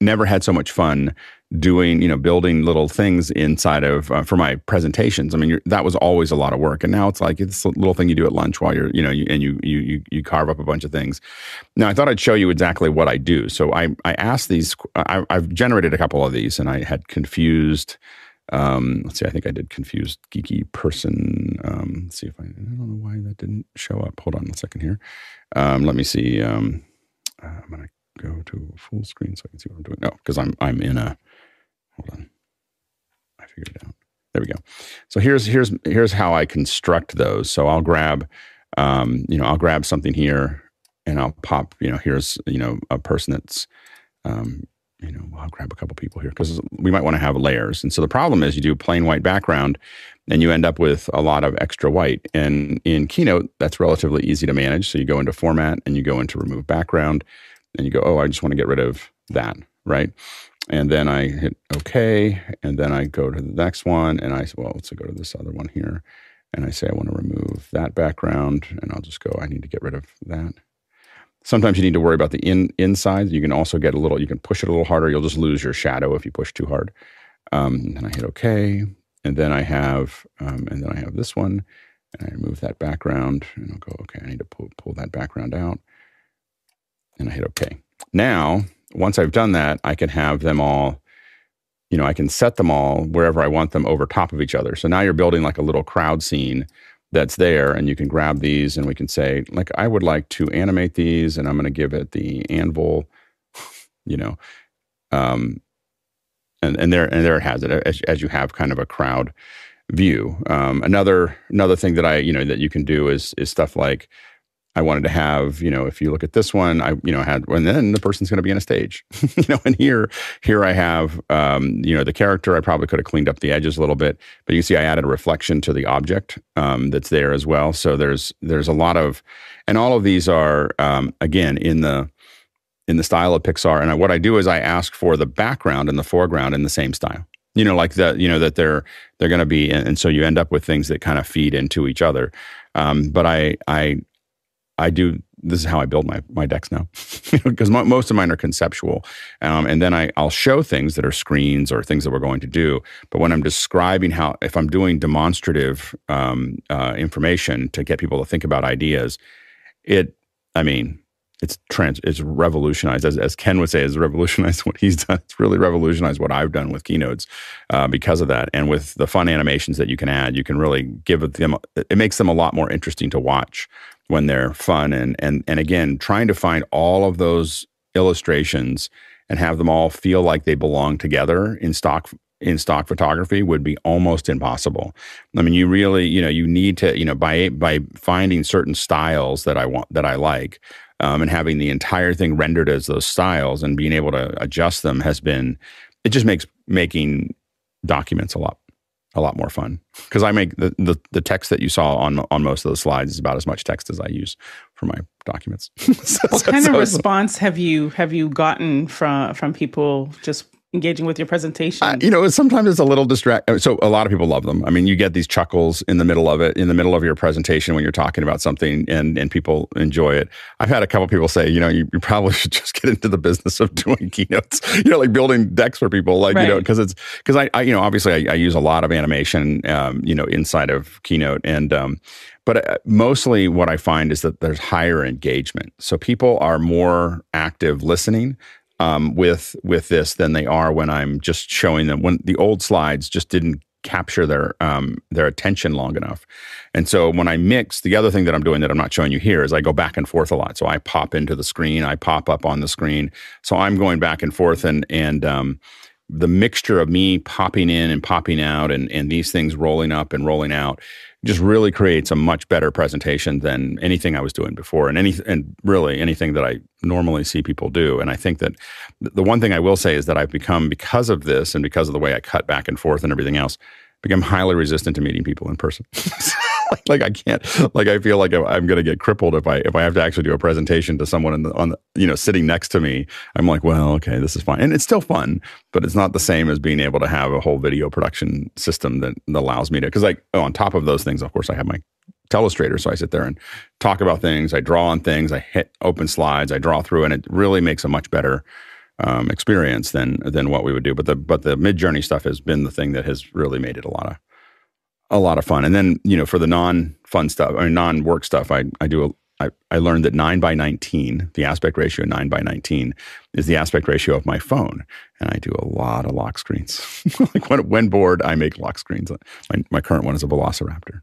D: never had so much fun doing you know building little things inside of uh, for my presentations. I mean that was always a lot of work. And now it's like it's a little thing you do at lunch while you're you know you, and you, you you carve up a bunch of things. Now i thought i'd show you exactly what i do. So i i asked these I, have generated a couple of these and i had confused um, let's see i think i did confused geeky person um, let's see if i i don't know why that didn't show up. Hold on a second here. Um, let me see um, uh, i'm gonna go to full screen so I can see what I'm doing. No, because I'm I'm in a hold on. I figured it out. There we go. So here's here's here's how I construct those. So I'll grab um, you know, I'll grab something here and I'll pop, you know, here's, you know, a person that's um, you know, I'll grab a couple people here because we might want to have layers. And so the problem is you do a plain white background and you end up with a lot of extra white. And in Keynote, that's relatively easy to manage. So you go into format and you go into remove background and you go, oh, I just want to get rid of that, right? And then I hit OK, and then I go to the next one, and I say, well, let's go to this other one here, and I say I want to remove that background, and I'll just go, I need to get rid of that. Sometimes you need to worry about the in inside. You can also get a little. You can push it a little harder. You'll just lose your shadow if you push too hard. Um, and I hit OK, and then I have um, and then I have this one, and I remove that background, and I'll go OK. I need to pull pull that background out, and I hit OK. Now, once I've done that, I can have them all. You know, I can set them all wherever I want them over top of each other. So now you're building like a little crowd scene that's there and you can grab these and we can say like i would like to animate these and i'm going to give it the anvil you know um and and there and there it has it as, as you have kind of a crowd view um another another thing that i you know that you can do is is stuff like I wanted to have, you know, if you look at this one, I, you know, had, and then the person's going to be on a stage, you know, and here, here I have, um, you know, the character. I probably could have cleaned up the edges a little bit, but you see, I added a reflection to the object um, that's there as well. So there's there's a lot of, and all of these are um, again in the in the style of Pixar. And what I do is I ask for the background and the foreground in the same style you know like that you know that they're they're going to be and, and, so you end up with things that kind of feed into each other um, but i i I do. This is how I build my my decks now, because most of mine are conceptual, um, and then I I'll show things that are screens or things that we're going to do. But when I'm describing how, if I'm doing demonstrative um, uh, information to get people to think about ideas, it, I mean, it's trans, it's revolutionized. As, as Ken would say, it's revolutionized what he's done. It's really revolutionized what I've done with keynotes uh, because of that. And with the fun animations that you can add, you can really give them. It makes them a lot more interesting to watch when they're fun and and and again trying to find all of those illustrations and have them all feel like they belong together in stock in stock photography would be almost impossible. I mean, you really, you know, you need to, you know, by by finding certain styles that I want that I like, um, and having the entire thing rendered as those styles and being able to adjust them has been, it just makes making documents a lot a lot more fun because I make the, the, the text that you saw on on most of the slides is about as much text as I use for my documents.
A: so, what kind so, of response have you have you gotten from from people just engaging with your presentation? Uh,
D: you know, sometimes it's a little distract. Uh, so a lot of people love them. I mean, you get these chuckles in the middle of it, in the middle of your presentation when you're talking about something, and and people enjoy it. I've had a couple people say, you know, you, you probably should just get into the business of doing keynotes. You know, like building decks for people, like right. you know, because it's because I, I, you know, obviously I, I, use a lot of animation, um, you know, inside of Keynote, and um, but uh, mostly what I find is that there's higher engagement. So people are more active listening um, with with this than they are when I'm just showing them. When the old slides just didn't capture their um, their attention long enough, and so when I mix, the other thing that I'm doing that I'm not showing you here is I go back and forth a lot. So I pop into the screen, I pop up on the screen. So I'm going back and forth, and and um, the mixture of me popping in and popping out, and and these things rolling up and rolling out just really creates a much better presentation than anything I was doing before, and any and really anything that I normally see people do. And I think that the one thing I will say is that I've become because of this and because of the way I cut back and forth and everything else, become highly resistant to meeting people in person. like, like, I can't, like I feel like I'm going to get crippled if I if I have to actually do a presentation to someone in the, on the, you know sitting next to me. I'm like, well, okay, this is fine, and it's still fun, but it's not the same as being able to have a whole video production system that, that allows me to. Because like oh, on top of those things, of course, I have my Telestrator, so I sit there and talk about things. I draw on things. I hit open slides. I draw through, and it really makes a much better um, experience than than what we would do. But the but the Midjourney stuff has been the thing that has really made it a lot of a lot of fun. And then you know for the non fun stuff, mean non work stuff, I I do a I, I learned that 9 by 19, the aspect ratio 9 by 19, is the aspect ratio of my phone. And I do a lot of lock screens. like when, when bored, I make lock screens. My, my current one is a Velociraptor.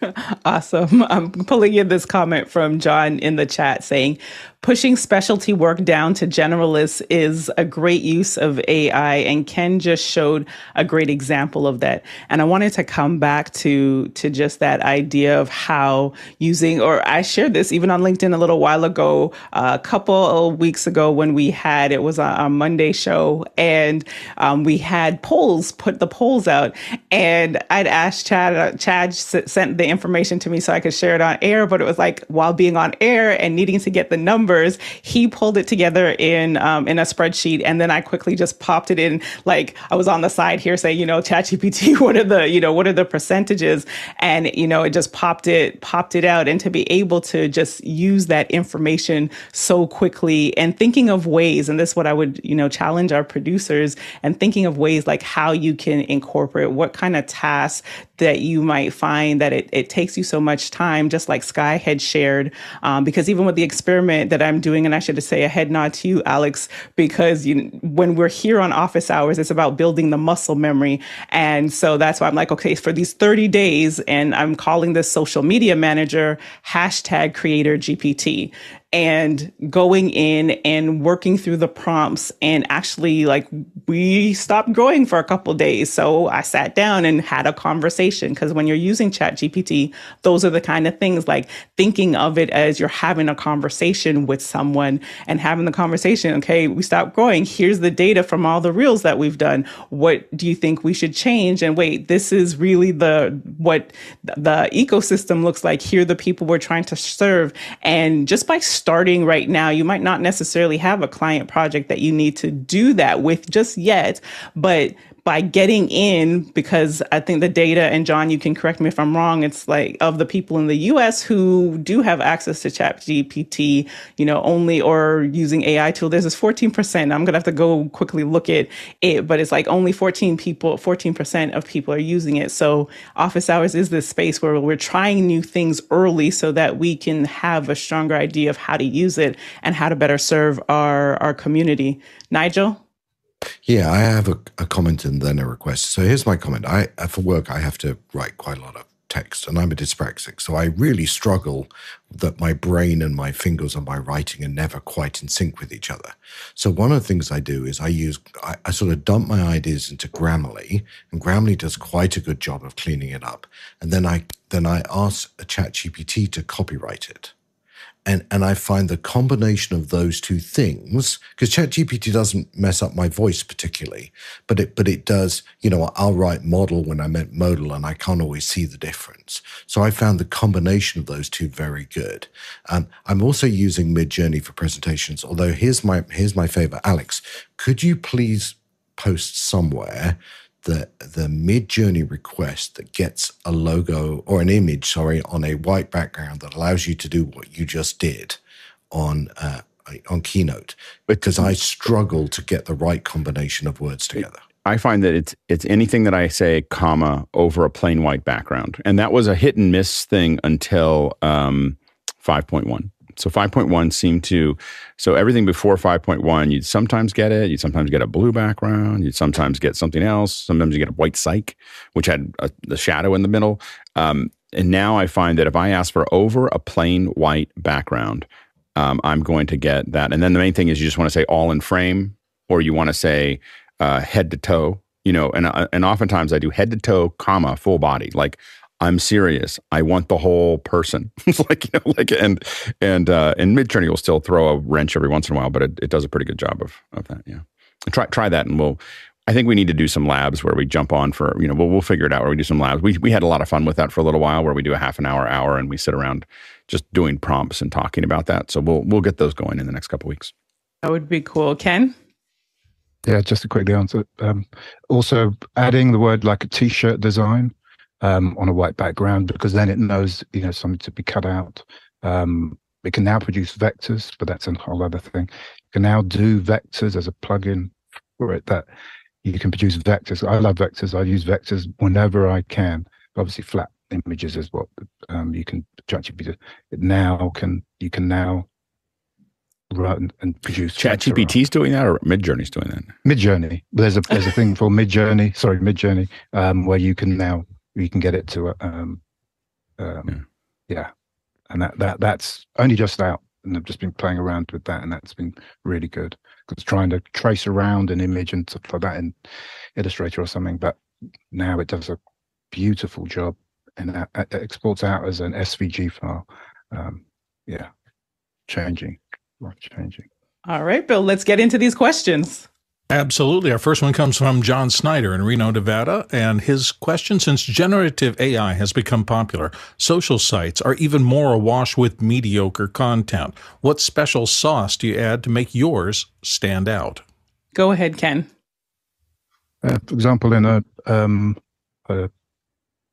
A: awesome. I'm pulling in this comment from John in the chat saying, pushing specialty work down to generalists is a great use of AI. And Ken just showed a great example of that. And I wanted to come back to, to just that idea of how using, or I shared this even on LinkedIn a little while ago, a couple of weeks ago when we had, it was a, Monday show and um, we had polls, put the polls out. And I'd asked Chad, uh, Chad sent the information to me so I could share it on air, but it was like while being on air and needing to get the numbers. He pulled it together in um, in a spreadsheet, and then I quickly just popped it in. Like I was on the side here saying, you know, ChatGPT, what are the you know what are the percentages, and you know it just popped it popped it out, and to be able to just use that information so quickly and thinking of ways, and this is what I would you know challenge our producers and thinking of ways like how you can incorporate what kind of tasks that you might find that it, it takes you so much time, just like Sky had shared. Um, because even with the experiment that I'm doing, and I should say a head nod to you, Alex, because you, when we're here on office hours, it's about building the muscle memory. And so that's why I'm like, okay, for these 30 days, and I'm calling this social media manager hashtag creator GPT and going in and working through the prompts and actually like we stopped growing for a couple days. So i sat down and had a conversation because when you're using chat gpt those are the kind of things like thinking of it as you're having a conversation with someone and having the conversation okay we stopped growing. Here's the data from all the reels that we've done. What do you think we should change? And wait this is really the what the ecosystem looks like. Here the people we're trying to serve. And just by starting right now, you might not necessarily have a client project that you need to do that with just yet, but by getting in because I think the data and John you can correct me if I'm wrong it's like of the people in the US who do have access to chat GPT you know only or using AI tool there's this 14% I'm going to have to go quickly look at it but it's like only 14 people 14% of people are using it. So office hours is this space where we're trying new things early so that we can have a stronger idea of how to use it and how to better serve our our community. Nigel
J: yeah, I have a, a, comment and then a request. So here's my comment. I uh, for work I have to write quite a lot of text, and I'm a dyspraxic, so I really struggle that my brain and my fingers and my writing are never quite in sync with each other. So one of the things I do is I use I, I sort of dump my ideas into Grammarly, and Grammarly does quite a good job of cleaning it up, and then I then I ask a Chat GPT to copyright it and and I find the combination of those two things because ChatGPT doesn't mess up my voice particularly, but it but it does. You know, I'll write model when I meant modal, and I can't always see the difference. So I found the combination of those two very good. Um, I'm also using Midjourney for presentations. Although here's my here's my favor, Alex. Could you please post somewhere the the Midjourney request that gets a logo or an image, sorry, on a white background that allows you to do what you just did on uh, on Keynote, because I struggle to get the right combination of words together.
D: I find that it's it's anything that I say comma over a plain white background, and that was a hit and miss thing until um, five point one. So 5.1 seemed to, so everything before 5.1, you'd sometimes get it. You'd sometimes get a blue background. You'd sometimes get something else. Sometimes you get a white cyc, which had a, the shadow in the middle. Um, and now I find that if I ask for over a plain white background, um, I'm going to get that. And then the main thing is you just want to say all in frame, or you want to say uh, head to toe. You know, and uh, and oftentimes I do head to toe, comma, full body. Like I'm serious. I want the whole person. like, you know, like, and, and, uh, and Midjourney will still throw a wrench every once in a while, but it, it does a pretty good job of, of that. Yeah. Try, try that and we'll, I think we need to do some labs where we jump on for, you know, we'll, we'll figure it out where we do some labs. We, we had a lot of fun with that for a little while where we do a half an hour, hour, and we sit around just doing prompts and talking about that. So we'll, we'll get those going in the next couple weeks.
A: That would be cool. Ken?
G: Yeah, just to quickly answer. Um, also, adding the word like a t-shirt design um, on a white background because then it knows you know something to be cut out. Um, it can now produce vectors, but that's a whole other thing. You can now do vectors as a plugin for it that you can produce vectors. I love vectors. I use vectors whenever I can. Obviously, flat images is what um, you can ChatGPT. It now can you can now run and produce.
D: ChatGPT's doing that, or Midjourney's doing that.
G: Midjourney. There's a there's a thing for Midjourney. Sorry, Midjourney, um, where you can now you can get it to um, um, yeah. yeah. and that that that's only just out and i've just been playing around with that and that's been really good. Because trying to trace around an image and stuff like that in illustrator or something but now it does a beautiful job and it exports out as an svg file. Um, yeah. Changing. Right changing.
A: All right bill let's get into these questions
B: Absolutely. Our first one comes from John Snyder in Reno, Nevada. And his question since generative AI has become popular, social sites are even more awash with mediocre content. What special sauce do you add to make yours stand out?
A: Go ahead, Ken.
G: Uh, for example, in a, um, a,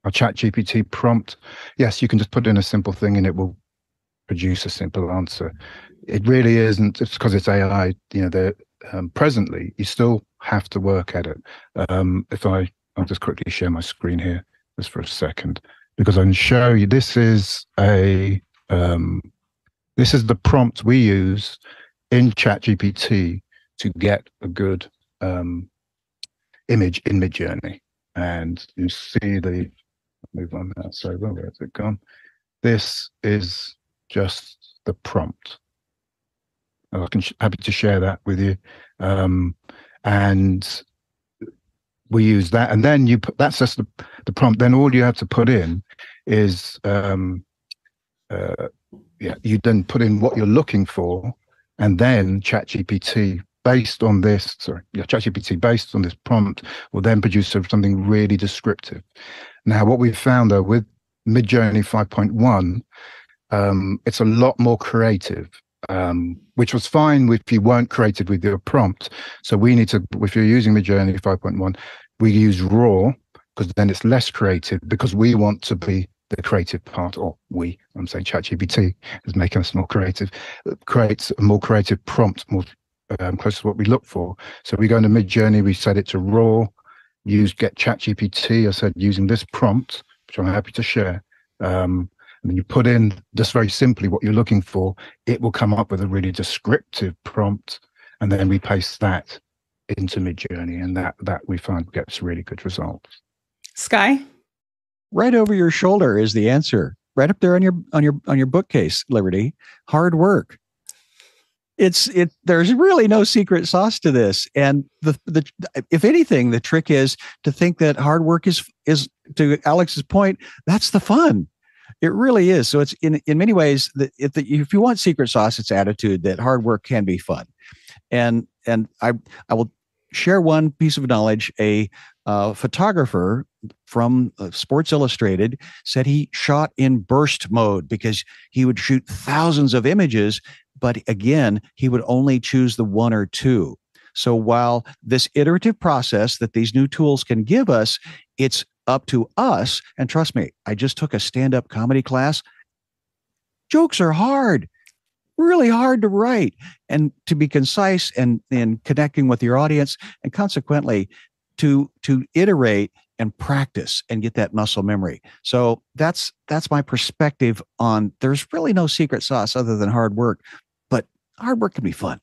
G: a chat GPT prompt, yes, you can just put in a simple thing and it will produce a simple answer. It really isn't, it's because it's AI, you know, um, presently, you still have to work at it. Um, if I, I'll just quickly share my screen here just for a second, because I can show you, this is a, um, this is the prompt we use in ChatGPT to get a good um, image in Midjourney. And you see the, move on now, sorry, where has it gone? This is just the prompt. I can happy to share that with you. Um, and we use that, and then you put that's just the, the prompt. Then all you have to put in is um, uh, yeah, you then put in what you're looking for, and then ChatGPT based on this, sorry, yeah, ChatGPT based on this prompt will then produce something really descriptive. Now, what we've found though with Midjourney 5.1, um, it's a lot more creative um, which was fine if you weren't created with your prompt. So we need to, if you're using Midjourney 5.1, we use raw because then it's less creative because we want to be the creative part, or we, I'm saying ChatGPT is making us more creative, creates a more creative prompt, more um, close to what we look for. So we go into Midjourney, we set it to raw, use get ChatGPT. I said using this prompt, which I'm happy to share. Um, and you put in just very simply what you're looking for, it will come up with a really descriptive prompt, and then we paste that into Midjourney, and that that we find gets really good results.
A: Sky,
H: right over your shoulder is the answer, right up there on your on your on your bookcase, Liberty. Hard work. It's it. There's really no secret sauce to this, and the the if anything, the trick is to think that hard work is is to Alex's point. That's the fun it really is. So it's in in many ways that if, the, if you want secret sauce, it's attitude that hard work can be fun, and and I I will share one piece of knowledge. A uh, photographer from uh, Sports Illustrated said he shot in burst mode because he would shoot thousands of images, but again, he would only choose the one or two. So while this iterative process that these new tools can give us, it's up to us. And trust me, I just took a stand up comedy class. Jokes are hard, really hard to write and to be concise and in connecting with your audience. And consequently, to, to iterate and practice and get that muscle memory. So that's that's my perspective on there's really no secret sauce other than hard work, but hard work can be fun.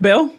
A: Bill?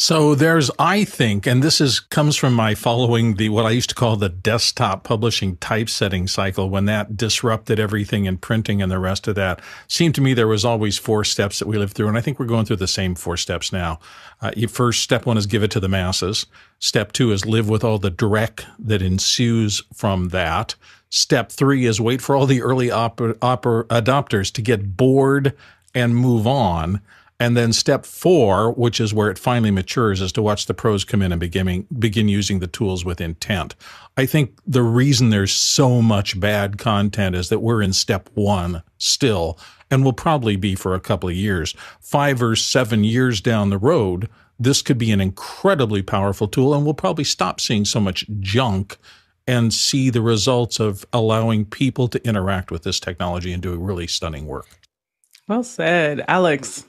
B: So there's, I think, and this is comes from my following the what I used to call the desktop publishing typesetting cycle when that disrupted everything in printing and the rest of that. Seemed to me there was always four steps that we lived through, and I think we're going through the same four steps now. Uh, first, step one is give it to the masses. Step two is live with all the dreck that ensues from that. Step three is wait for all the early op- op- adopters to get bored and move on. And then step four, which is where it finally matures, is to watch the pros come in and begin, begin using the tools with intent. I think the reason there's so much bad content is that we're in step one still, and will probably be for a couple of years. Five or seven years down the road, this could be an incredibly powerful tool, and we'll probably stop seeing so much junk and see the results of allowing people to interact with this technology and do really stunning work.
A: Well said, Alex.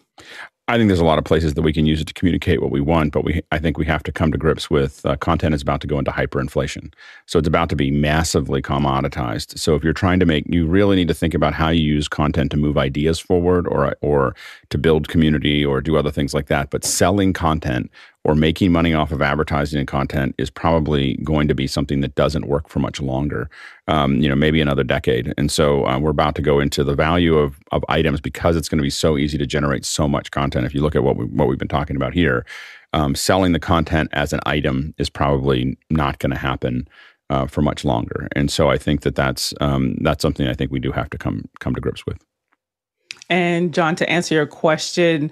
D: I think there's a lot of places that we can use it to communicate what we want, but we I think we have to come to grips with uh, content is about to go into hyperinflation. So it's about to be massively commoditized. So if you're trying to make, you really need to think about how you use content to move ideas forward, or or to build community, or do other things like that. But selling content or making money off of advertising and content is probably going to be something that doesn't work for much longer. Um, you know, maybe another decade. And so uh, we're about to go into the value of of items because it's going to be so easy to generate so much content. If you look at what we what we've been talking about here, um, selling the content as an item is probably not going to happen. Uh, for much longer, and so I think that that's um, that's something I think we do have to come come to grips with.
A: And John, to answer your question,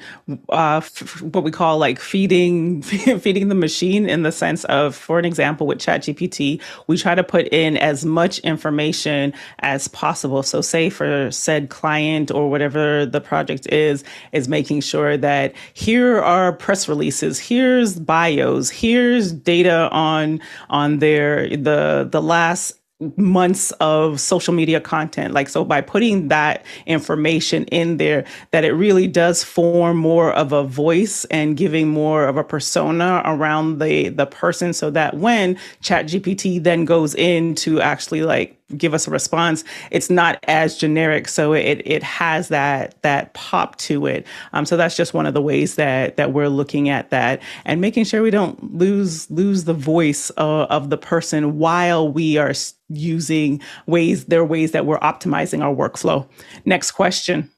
A: uh, f- what we call like feeding feeding the machine in the sense of, for an example, with ChatGPT, we try to put in as much information as possible. So, say for said client or whatever the project is, is making sure that here are press releases, here's bios, here's data on on their the the last months of social media content. Like so by putting that information in there that it really does form more of a voice and giving more of a persona around the the person so that when chat gpt then goes in to actually like give us a response it's not as generic so it it has that that pop to it um, so that's just one of the ways that that we're looking at that and making sure we don't lose lose the voice uh, of the person while we are using ways there are ways that we're optimizing our workflow next question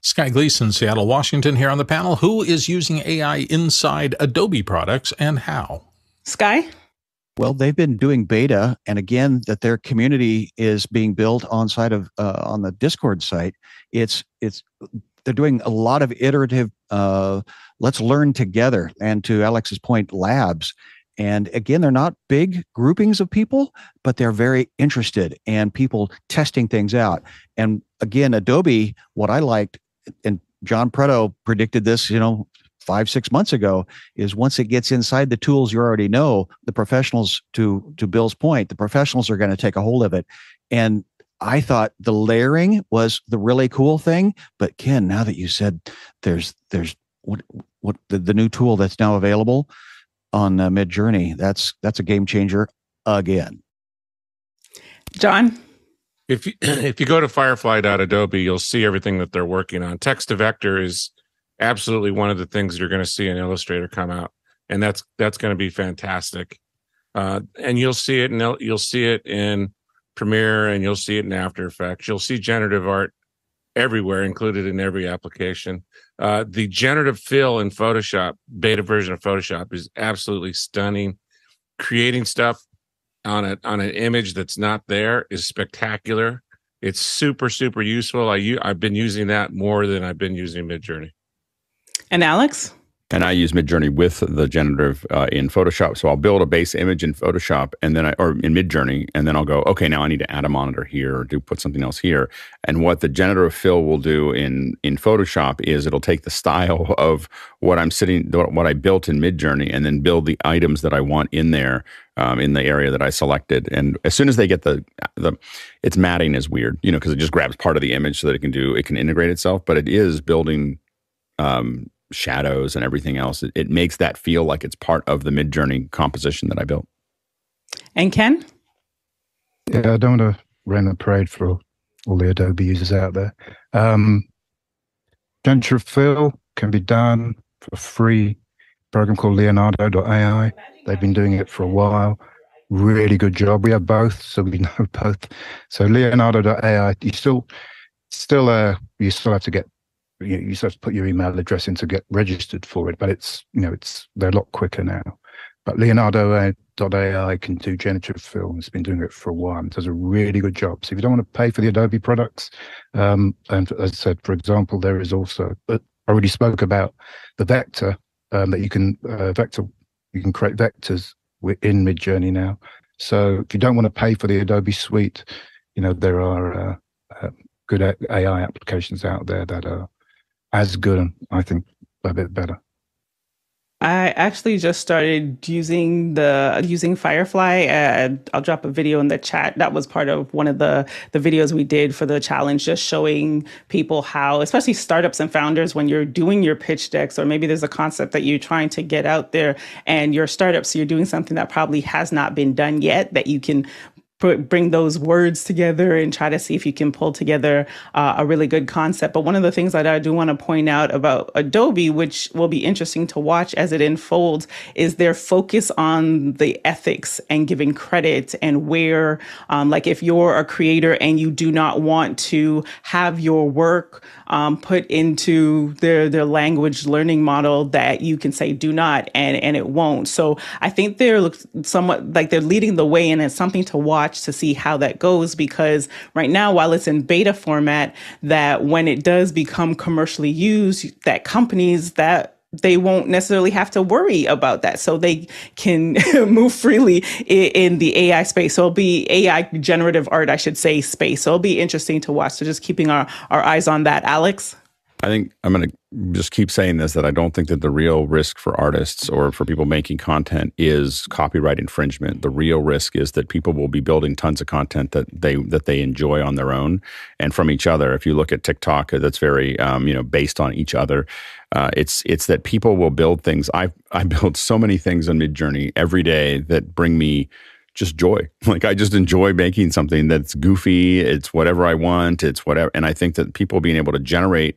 B: Sky Gleason, Seattle, Washington, here on the panel. Who is using AI inside Adobe products and how?
A: Sky?
H: Well, they've been doing beta, and again, that their community is being built on side of uh, on the Discord site. It's it's they're doing a lot of iterative. Uh, let's learn together, and to Alex's point, labs. And again, they're not big groupings of people, but they're very interested and people testing things out. And again, Adobe, what I liked, and John Preto predicted this, you know, five six months ago is once it gets inside the tools you already know the professionals to to bill's point the professionals are going to take a hold of it. And i thought the layering was the really cool thing but ken now that you said there's there's what what the, the new tool that's now available on uh, midjourney that's that's a game changer again.
A: John?
L: If you if you go to firefly.adobe you'll see everything that they're working on. Text to vector is absolutely one of the things you're going to see in Illustrator come out, and that's that's going to be fantastic. Uh, and you'll see it, and you'll see it in Premiere, and you'll see it in After Effects. You'll see generative art everywhere, included in every application. Uh, the generative fill in Photoshop, beta version of Photoshop, is absolutely stunning. Creating stuff on a on an image that's not there is spectacular. It's super super useful. I I've been using that more than I've been using Midjourney.
A: And Alex?
D: And I use Midjourney with the generative uh, in Photoshop. So I'll build a base image in Photoshop and then I, or in Midjourney, and then I'll go, okay, now I need to add a monitor here or do put something else here. And what the generative fill will do in in Photoshop is it'll take the style of what I'm sitting, what I built in Midjourney, and then build the items that I want in there um, in the area that I selected. And as soon as they get the the, its matting is weird, you know, because it just grabs part of the image so that it can do it can integrate itself. But it is building um, shadows and everything else. It, it makes that feel like it's part of the Midjourney composition that I built.
A: And Ken?
G: Yeah, I don't want to run a parade for all the Adobe users out there. Um, Generative fill can be done for free. program called Leonardo.ai. They've been doing it for a while. Really good job. We have both, so we know both. So Leonardo.ai, you still, still, uh, you still have to get you, you have to put your email address in to get registered for it, but it's you know it's they're a lot quicker now. But Leonardo.ai can do generative fill. It's been doing it for a while. and does a really good job. So if you don't want to pay for the Adobe products, um, and as I said, for example, there is also I already spoke about the vector um, that you can uh, vector you can create vectors in Midjourney now. So if you don't want to pay for the Adobe suite, you know there are uh, uh, good AI applications out there that are as good, and I think, a bit better.
A: I actually just started using the using Firefly. Uh, I'll drop a video in the chat. That was part of one of the the videos we did for the challenge, just showing people how, especially startups and founders, when you're doing your pitch decks, or maybe there's a concept that you're trying to get out there, and your startup, so you're doing something that probably has not been done yet, that you can bring those words together and try to see if you can pull together uh, a really good concept. But one of the things that I do want to point out about Adobe, which will be interesting to watch as it unfolds, is their focus on the ethics and giving credit and where, um, like, if you're a creator and you do not want to have your work um, put into their their language learning model, that you can say do not, and and it won't. So I think they're somewhat like they're leading the way, and it's something to watch watch to see how that goes because right now, while it's in beta format, that when it does become commercially used, that companies that they won't necessarily have to worry about that. So they can move freely in, the AI space. So it'll be AI generative art, I should say, space. So it'll be interesting to watch. So just keeping our, our eyes on that. Alex?
D: I think I'm going to just keep saying this that I don't think that the real risk for artists or for people making content is copyright infringement. The real risk is that people will be building tons of content that they that they enjoy on their own and from each other. If you look at TikTok, that's very um, you know based on each other. Uh, it's it's that people will build things. I I build so many things on Midjourney every day that bring me just joy. Like I just enjoy making something that's goofy. It's whatever I want. It's whatever. And I think that people being able to generate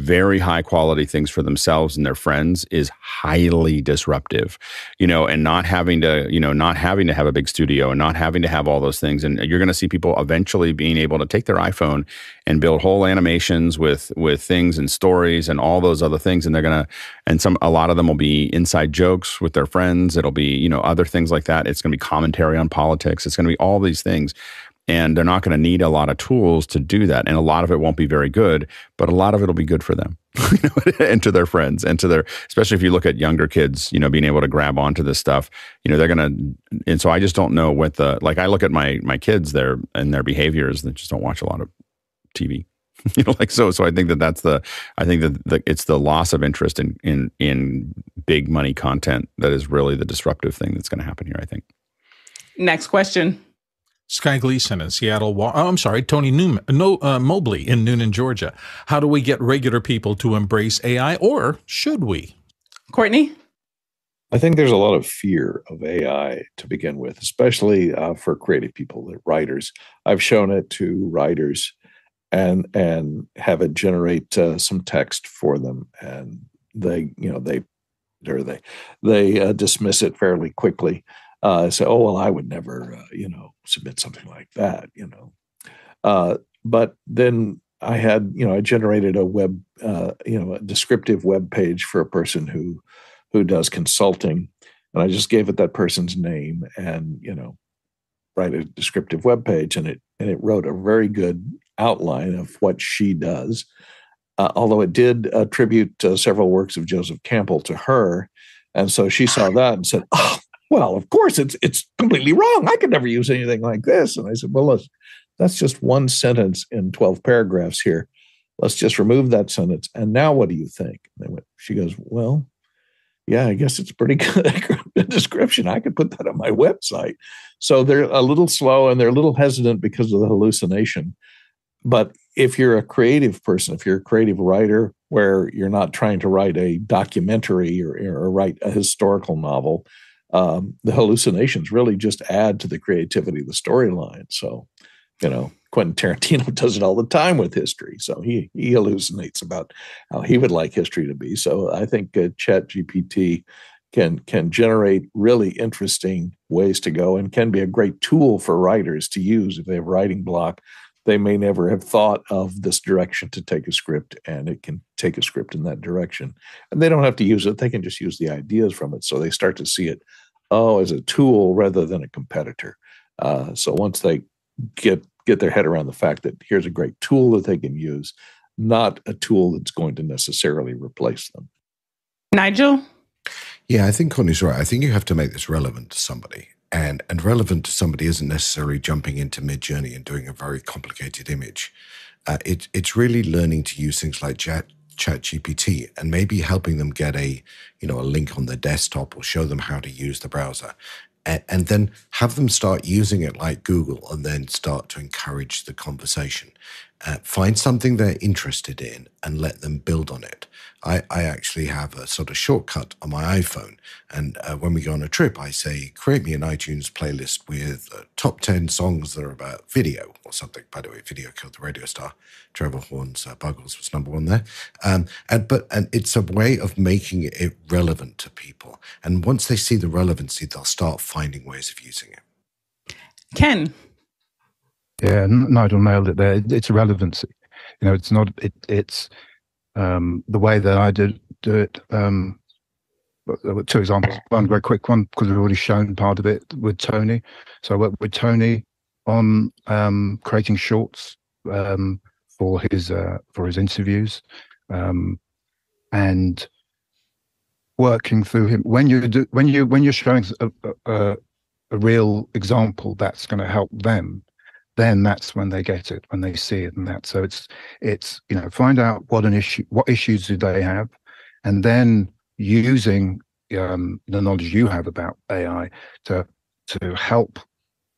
D: very high quality things for themselves and their friends is highly disruptive you know and not having to you know not having to have a big studio and not having to have all those things. And you're going to see people eventually being able to take their iphone and build whole animations with with things and stories and all those other things. And they're going to and some a lot of them will be inside jokes with their friends. It'll be you know other things like that. It's going to be commentary on politics. It's going to be all these things and they're not going to need a lot of tools to do that and a lot of it won't be very good but a lot of it will be good for them and to their friends and to their especially if you look at younger kids you know being able to grab onto this stuff you know they're going to and so i just don't know what the like i look at my my kids their and their behaviors they just don't watch a lot of tv you know like so so i think that that's the i think that the, it's the loss of interest in in in big money content that is really the disruptive thing that's going to happen here i think.
A: Next question
B: Sky Gleason in Seattle. Oh, I'm sorry, Tony Newman, no, uh, Mobley in Newnan, Georgia. How do we get regular people to embrace AI, or should we?
A: Courtney?
E: I think there's a lot of fear of AI to begin with, especially uh, for creative people, the writers. I've shown it to writers and and have it generate uh, some text for them, and they, you know, they or they they uh, dismiss it fairly quickly uh, say, "Oh well, I would never, uh, you know, submit something like that," you know. Uh, but then I had, you know, I generated a web, uh, you know, a descriptive web page for a person who who does consulting, and I just gave it that person's name and you know, write a descriptive web page, and it and it wrote a very good outline of what she does. Uh, although it did attribute uh, several works of Joseph Campbell to her, and so she saw that and said, "Oh, well, of course, it's it's completely wrong. I could never use anything like this. And I said, well, let's, that's just one sentence in 12 paragraphs here. Let's just remove that sentence. And now what do you think? And they went, she goes, well, yeah, I guess it's pretty good description. I could put that on my website. So they're a little slow and they're a little hesitant because of the hallucination. But if you're a creative person, if you're a creative writer where you're not trying to write a documentary or, or write a historical novel, um, the hallucinations really just add to the creativity of the storyline. So, you know, Quentin Tarantino does it all the time with history. So he he hallucinates about how he would like history to be. So I think uh, Chat GPT can can generate really interesting ways to go and can be a great tool for writers to use if they have writing block they may never have thought of this direction to take a script and it can take a script in that direction. And they don't have to use it they can just use the ideas from it so they start to see it oh as a tool rather than a competitor. Uh, so once they get get their head around the fact that here's a great tool that they can use not a tool that's going to necessarily replace them.
A: Nigel?
J: Yeah i think connie's right. I think you have to make this relevant to somebody and and relevant to somebody isn't necessarily jumping into Midjourney and doing a very complicated image. Uh, it, it's really learning to use things like chat chat gpt and maybe helping them get a you know a link on their desktop or show them how to use the browser and, and then have them start using it like google and then start to encourage the conversation uh, find something they're interested in and let them build on it. I, I actually have a sort of shortcut on my iPhone. And uh, when we go on a trip, I say, create me an iTunes playlist with uh, top 10 songs that are about video or something. By the way, video killed the radio star. Trevor Horn's uh, Buggles was number one there. Um, and, but, and it's a way of making it relevant to people. And once they see the relevancy, they'll start finding ways of using it.
A: Ken,
G: yeah, Nigel nailed it there. It's relevancy. You know, it's not. It, it's um, the way that I do do it. Um, two examples. One very quick one because we've already shown part of it with Tony. So I work with Tony on um, creating shorts um, for his uh, for his interviews, um, and working through him when you do when you when you're showing a, a, a real example that's going to help them then that's when they get it when they see it and that. So it's it's you know find out what an issue what issues do they have and then using um, the knowledge you have about ai to to help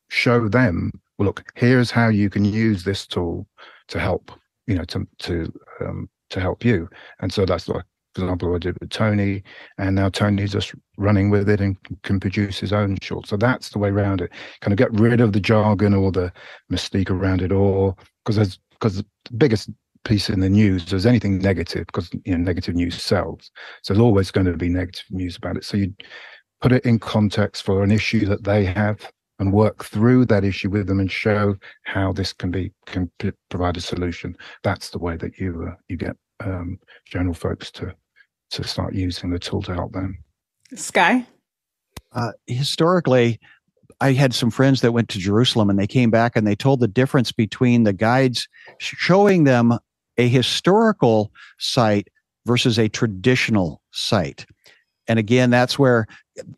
G: show them well look here's how you can use this tool to help you know to to um, to help you. And so that's like example, I did with Tony, and now Tony's just running with it and can produce his own short. So that's the way around it. Kind of get rid of the jargon or the mystique around it, or because there's because the biggest piece in the news is anything negative because you know negative news sells. So there's always going to be negative news about it. So you put it in context for an issue that they have and work through that issue with them and show how this can be can provide a solution. That's the way that you uh, you get um, general folks to to start using the tool to help them.
A: Sky?
H: Uh, historically, I had some friends that went to Jerusalem and they came back and they told the difference between the guides showing them a historical site versus a traditional site. And again, that's where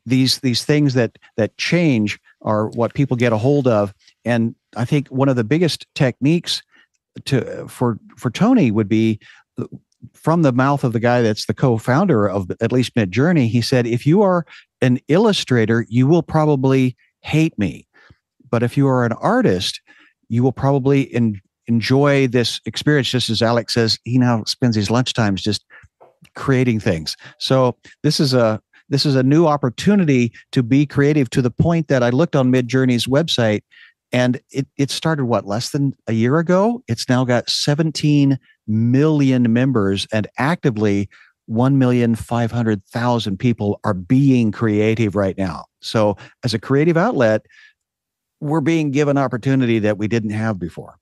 H: these these things that that change are what people get a hold of. And I think one of the biggest techniques to for for Tony would be from the mouth of the guy that's the co-founder of at least Midjourney, he said, "If you are an illustrator, you will probably hate me, but if you are an artist, you will probably enjoy this experience." Just as Alex says, he now spends his lunchtimes just creating things. So this is a this is a new opportunity to be creative to the point that I looked on Midjourney's website and it, it started what less than a year ago. It's now got 17 million members and actively 1,500,000 people are being creative right now. So, as a creative outlet, we're being given opportunity that we didn't have before.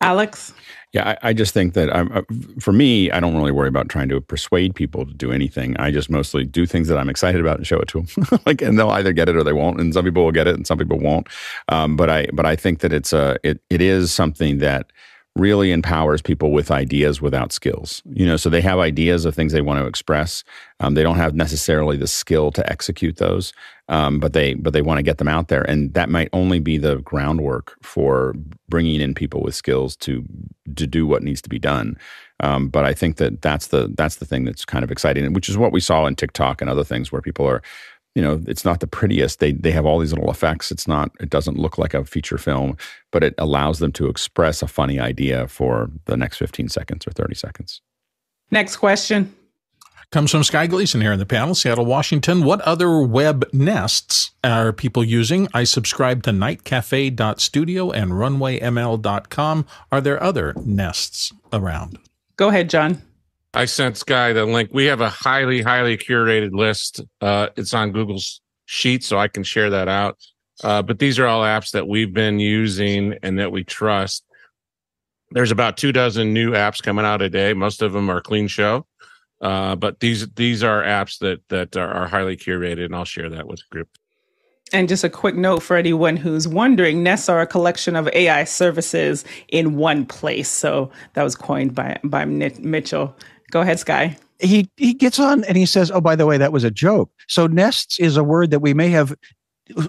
A: Alex?
D: Yeah, I, I just think that I'm, uh, for me, I don't really worry about trying to persuade people to do anything. I just mostly do things that I'm excited about and show it to them. like, and they'll either get it or they won't. And some people will get it and some people won't. Um, but I, but I think that it's a, it, it is something that really empowers people with ideas without skills. You know, so they have ideas of things they want to express. Um, they don't have necessarily the skill to execute those, um, but they but they want to get them out there, and that might only be the groundwork for bringing in people with skills to to do what needs to be done. Um, but I think that that's the that's the thing that's kind of exciting, which is what we saw in TikTok and other things where people are you know it's not the prettiest they they have all these little effects it's not it doesn't look like a feature film but it allows them to express a funny idea for the next 15 seconds or 30 seconds
A: next question
B: comes from Sky Gleason here in the panel, Seattle, Washington. What other web nests are people using? I subscribe to nightcafe.studio and runwayml.com. Are there other nests around?
A: Go ahead, John.
L: I sent Sky the link. We have a highly, highly curated list. Uh, it's on Google's sheet, so I can share that out. Uh, but these are all apps that we've been using and that we trust. There's about two dozen new apps coming out a day. Most of them are clean show, uh, but these these are apps that that are, highly curated, and I'll share that with the group.
A: And just a quick note for anyone who's wondering, nests are a collection of AI services in one place. So that was coined by by Mitchell. Go ahead, Sky.
H: He he gets on and he says, "Oh, by the way, that was a joke." So nests is a word that we may have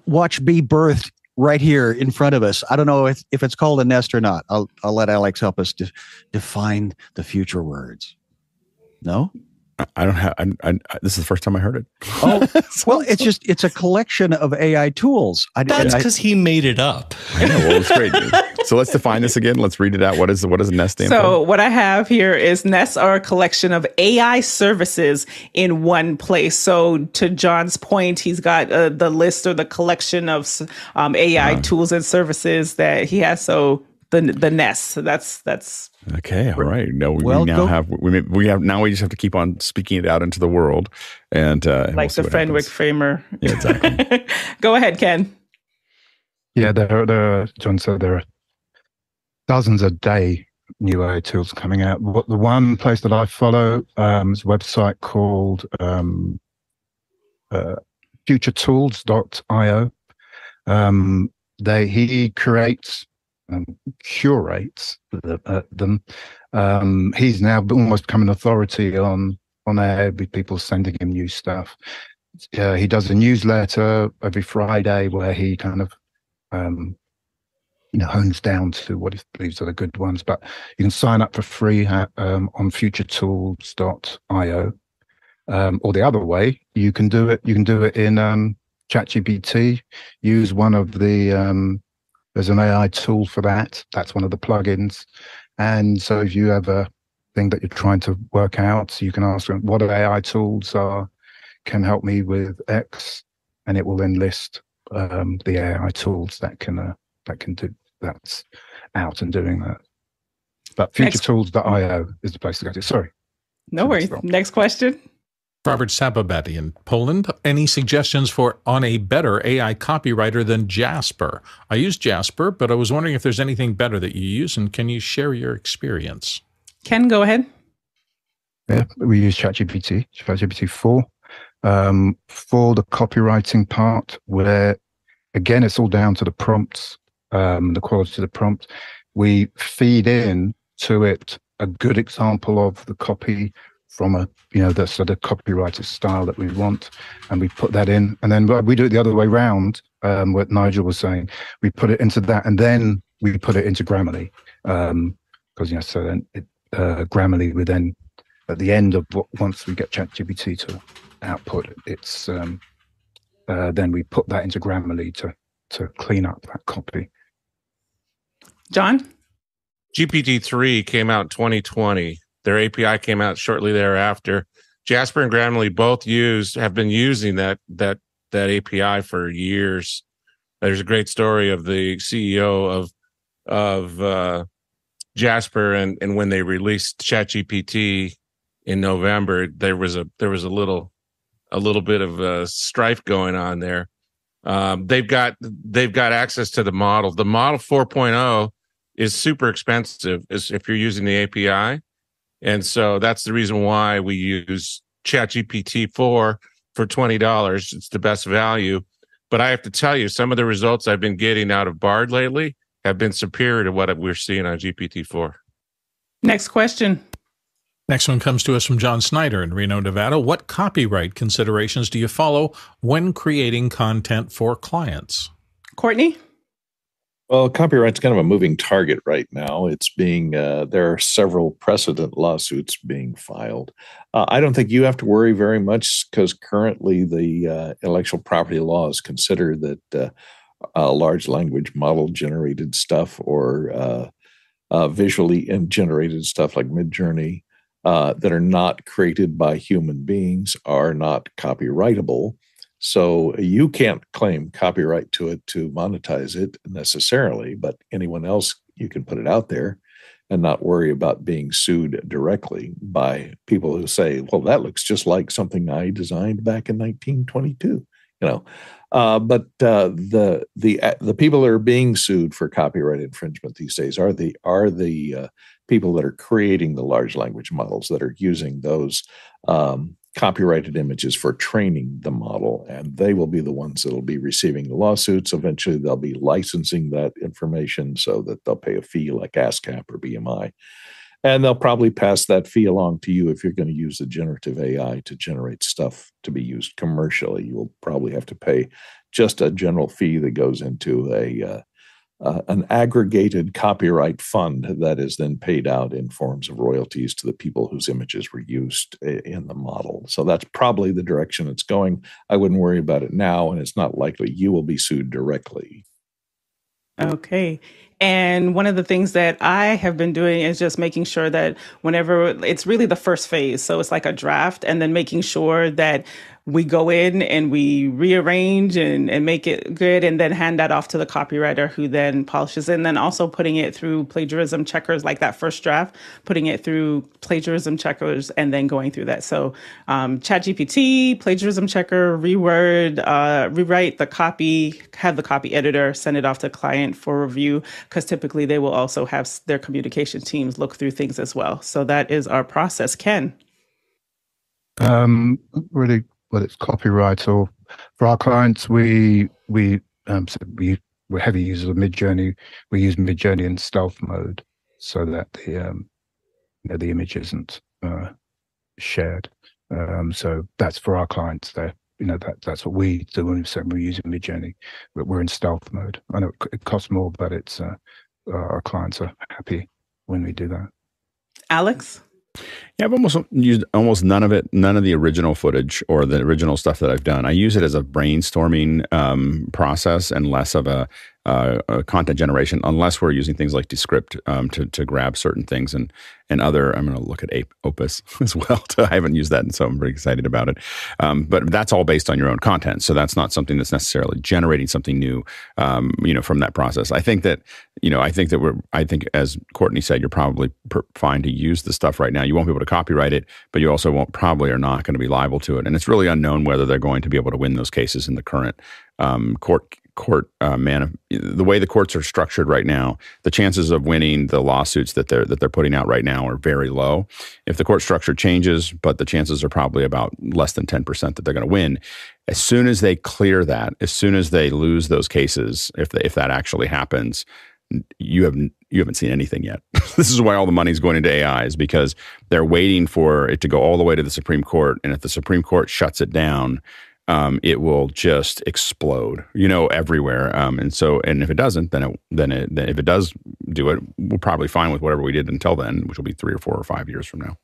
H: watched be birthed right here in front of us. I don't know if, if it's called a nest or not. I'll I'll let Alex help us de- define the future words. No.
D: I don't have. I, I, this is the first time I heard it.
H: Oh, well, it's just it's a collection of AI tools.
C: I, That's because he made it up.
D: I know. Well, it's great. so let's define this again. Let's read it out. What is what is Nest stand
A: So
D: for?
A: what I have here is Nests are a collection of AI services in one place. So to John's point, he's got uh, the list or the collection of um, AI uh-huh. tools and services that he has. So the the Nest. So that's that's
D: okay. All right. No, we, well, we now go, have we we have now we just have to keep on speaking it out into the world and uh,
A: like
D: we'll
A: the Fenwick Framer.
D: Yeah, exactly.
A: go ahead, Ken.
G: Yeah, there, there. John said there are dozens a day new AI tools coming out. What the one place that I follow um, is a website called um, uh, futuretools.io. Um, they he creates um, curates the, uh, them. Um, he's now almost become an authority on on air with people sending him new stuff. Uh, he does a newsletter every Friday where he kind of um, you know hones down to what he believes are the good ones. But you can sign up for free at, um, on futuretools.io. Um, or the other way, you can do it. You can do it in um, ChatGPT. Use one of the um, there's an AI tool for that. That's one of the plugins. And so if you have a thing that you're trying to work out, you can ask them what AI tools are can help me with X, and it will then list um, the AI tools that can uh, that can do that's out and doing that. But futuretools.io is the place to go to. Sorry.
A: No worries. Next question.
B: Robert Sababati in Poland. Any suggestions for on a better AI copywriter than Jasper? I use Jasper, but I was wondering if there's anything better that you use, and can you share your experience?
A: Ken, go ahead.
G: Yeah, we use ChatGPT, ChatGPT 4, um, for the copywriting part, where again, it's all down to the prompts, um, the quality of the prompt. We feed in to it a good example of the copy from a you know the sort of copyrighted style that we want and we put that in. And then we do it the other way around um, what nigel was saying. We put it into that and then we put it into grammarly because um, you know so then it, uh, grammarly we then at the end of what, once we get ChatGPT to output it's um, uh, then we put that into grammarly to to clean up that copy.
A: John?
L: Gpt-3 came out 2020 their API came out shortly thereafter. Jasper and Grammarly both used have been using that that that API for years. There's a great story of the CEO of of uh, Jasper and and when they released ChatGPT in November, there was a there was a little a little bit of a strife going on there. Um, they've got they've got access to the model. The model 4.0 is super expensive if you're using the API. And so that's the reason why we use ChatGPT 4 for $20. It's the best value. But I have to tell you, some of the results I've been getting out of Bard lately have been superior to what we're seeing on GPT 4.
A: Next question.
B: Next one comes to us from John Snyder in Reno, Nevada. What copyright considerations do you follow when creating content for clients?
A: Courtney?
E: Well, copyright's kind of a moving target right now. It's being uh, there are several precedent lawsuits being filed. Uh, I don't think you have to worry very much because currently the uh, intellectual property laws consider that uh, large language model generated stuff or uh, uh, visually generated stuff like Midjourney that are not created by human beings are not copyrightable. So you can't claim copyright to it to monetize it necessarily, but anyone else, you can put it out there and not worry about being sued directly by people who say, well, that looks just like something I designed back in 1922. You know, uh, but uh, the the uh, the people that are being sued for copyright infringement these days are the are the uh, people that are creating the large language models that are using those um, copyrighted images for training the model, and they will be the ones that will be receiving the lawsuits. Eventually, they'll be licensing that information so that they'll pay a fee like ASCAP or BMI. And they'll probably pass that fee along to you if you're going to use the generative AI to generate stuff to be used commercially. You will probably have to pay just a general fee that goes into a uh, uh, an aggregated copyright fund that is then paid out in forms of royalties to the people whose images were used in the model. So that's probably the direction it's going. I wouldn't worry about it now, and it's not likely you will be sued directly.
A: Okay. And one of the things that I have been doing is just making sure that whenever it's really the first phase, so it's like a draft, and then making sure that we go in and we rearrange and, and make it good and then hand that off to the copywriter who then polishes it. And then also putting it through plagiarism checkers like that first draft putting it through plagiarism checkers and then going through that. So um, chat gpt plagiarism checker reword uh, rewrite the copy have the copy editor send it off to the client for review because typically they will also have their communication teams look through things as well. So that is our process. Ken?
G: Um, really whether it's copyright or for our clients, we we um, so we we're heavy users of Midjourney. We use Midjourney in stealth mode so that the um, you know, the image isn't uh, shared. Um, so that's for our clients. There, you know, that that's what we do when we're using Midjourney. But we're in stealth mode. I know it costs more, but it's uh, our clients are happy when we do that.
A: Alex.
D: Yeah, I've almost used almost none of it, none of the original footage or the original stuff that I've done. I use it as a brainstorming um, process and less of a, uh, a, content generation, unless we're using things like Descript um, to to grab certain things and and other. I'm going to look at Opus as well. I haven't used that, and so I'm very excited about it. Um, but that's all based on your own content, so that's not something that's necessarily generating something new, um, you know, from that process. I think that you know, I think that we're. I think as Courtney said, you're probably per- fine to use the stuff right now. You won't be able to copyright it, but you also won't probably are not going to be liable to it. And it's really unknown whether they're going to be able to win those cases in the current um, court court uh, man the way the courts are structured right now the chances of winning the lawsuits that they're that they're putting out right now are very low if the court structure changes but the chances are probably about less than 10% that they're going to win as soon as they clear that as soon as they lose those cases if they, if that actually happens you have you haven't seen anything yet. this is why all the money's going into AI is because they're waiting for it to go all the way to the Supreme Court, and if the Supreme Court shuts it down, um, it will just explode, you know, everywhere. Um, and so, and if it doesn't, then it, then it, then if it does do it, we're probably fine with whatever we did until then, which will be three or four or five years from now.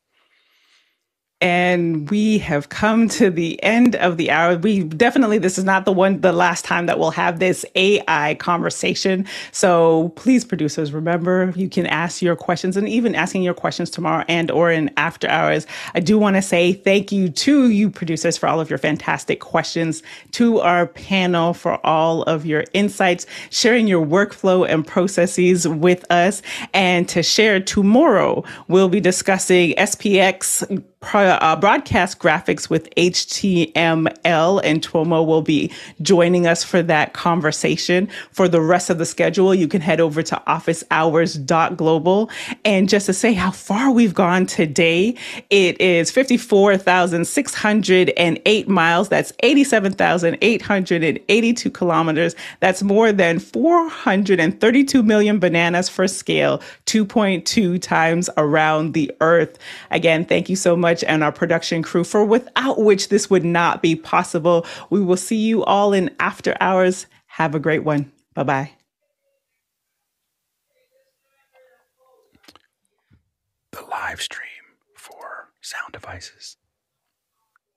A: And we have come to the end of the hour. We definitely, this is not the one, the last time that we'll have this AI conversation. So please, producers, remember you can ask your questions and even asking your questions tomorrow and or in after hours. I do want to say thank you to you producers for all of your fantastic questions, to our panel for all of your insights, sharing your workflow and processes with us. And to share tomorrow, we'll be discussing SPX uh, broadcast graphics with HTML, and Tuomo will be joining us for that conversation. For the rest of the schedule, you can head over to officehours.global. And just to say how far we've gone today, it is 54,608 miles. That's 87,882 kilometers. That's more than 432 million bananas for scale, 2.2 times around the earth. Again, thank you so much much and our production crew, for without which this would not be possible. We will see you all in after hours. Have a great one. Bye bye.
D: The live stream for sound devices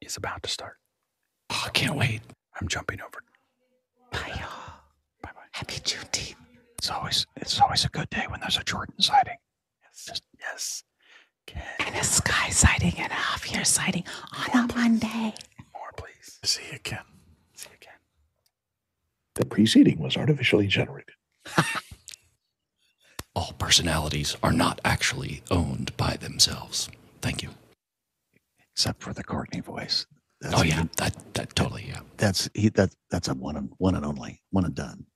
D: is about to start.
C: Oh, I can't wait.
D: I'm jumping over.
A: Bye, y'all. Bye bye. Happy Juneteenth.
H: It's always it's always a good day when there's a Jordan sighting.
D: Yes. Just, yes.
A: And a sky sighting and a half year sighting on a Monday.
D: More, please.
E: See you again.
D: See you again.
E: The preceding was artificially generated.
C: All personalities are not actually owned by themselves. Thank you.
H: Except for the Courtney voice.
C: That's oh yeah, that that totally yeah.
H: That's he that that's a one and one and only one and done.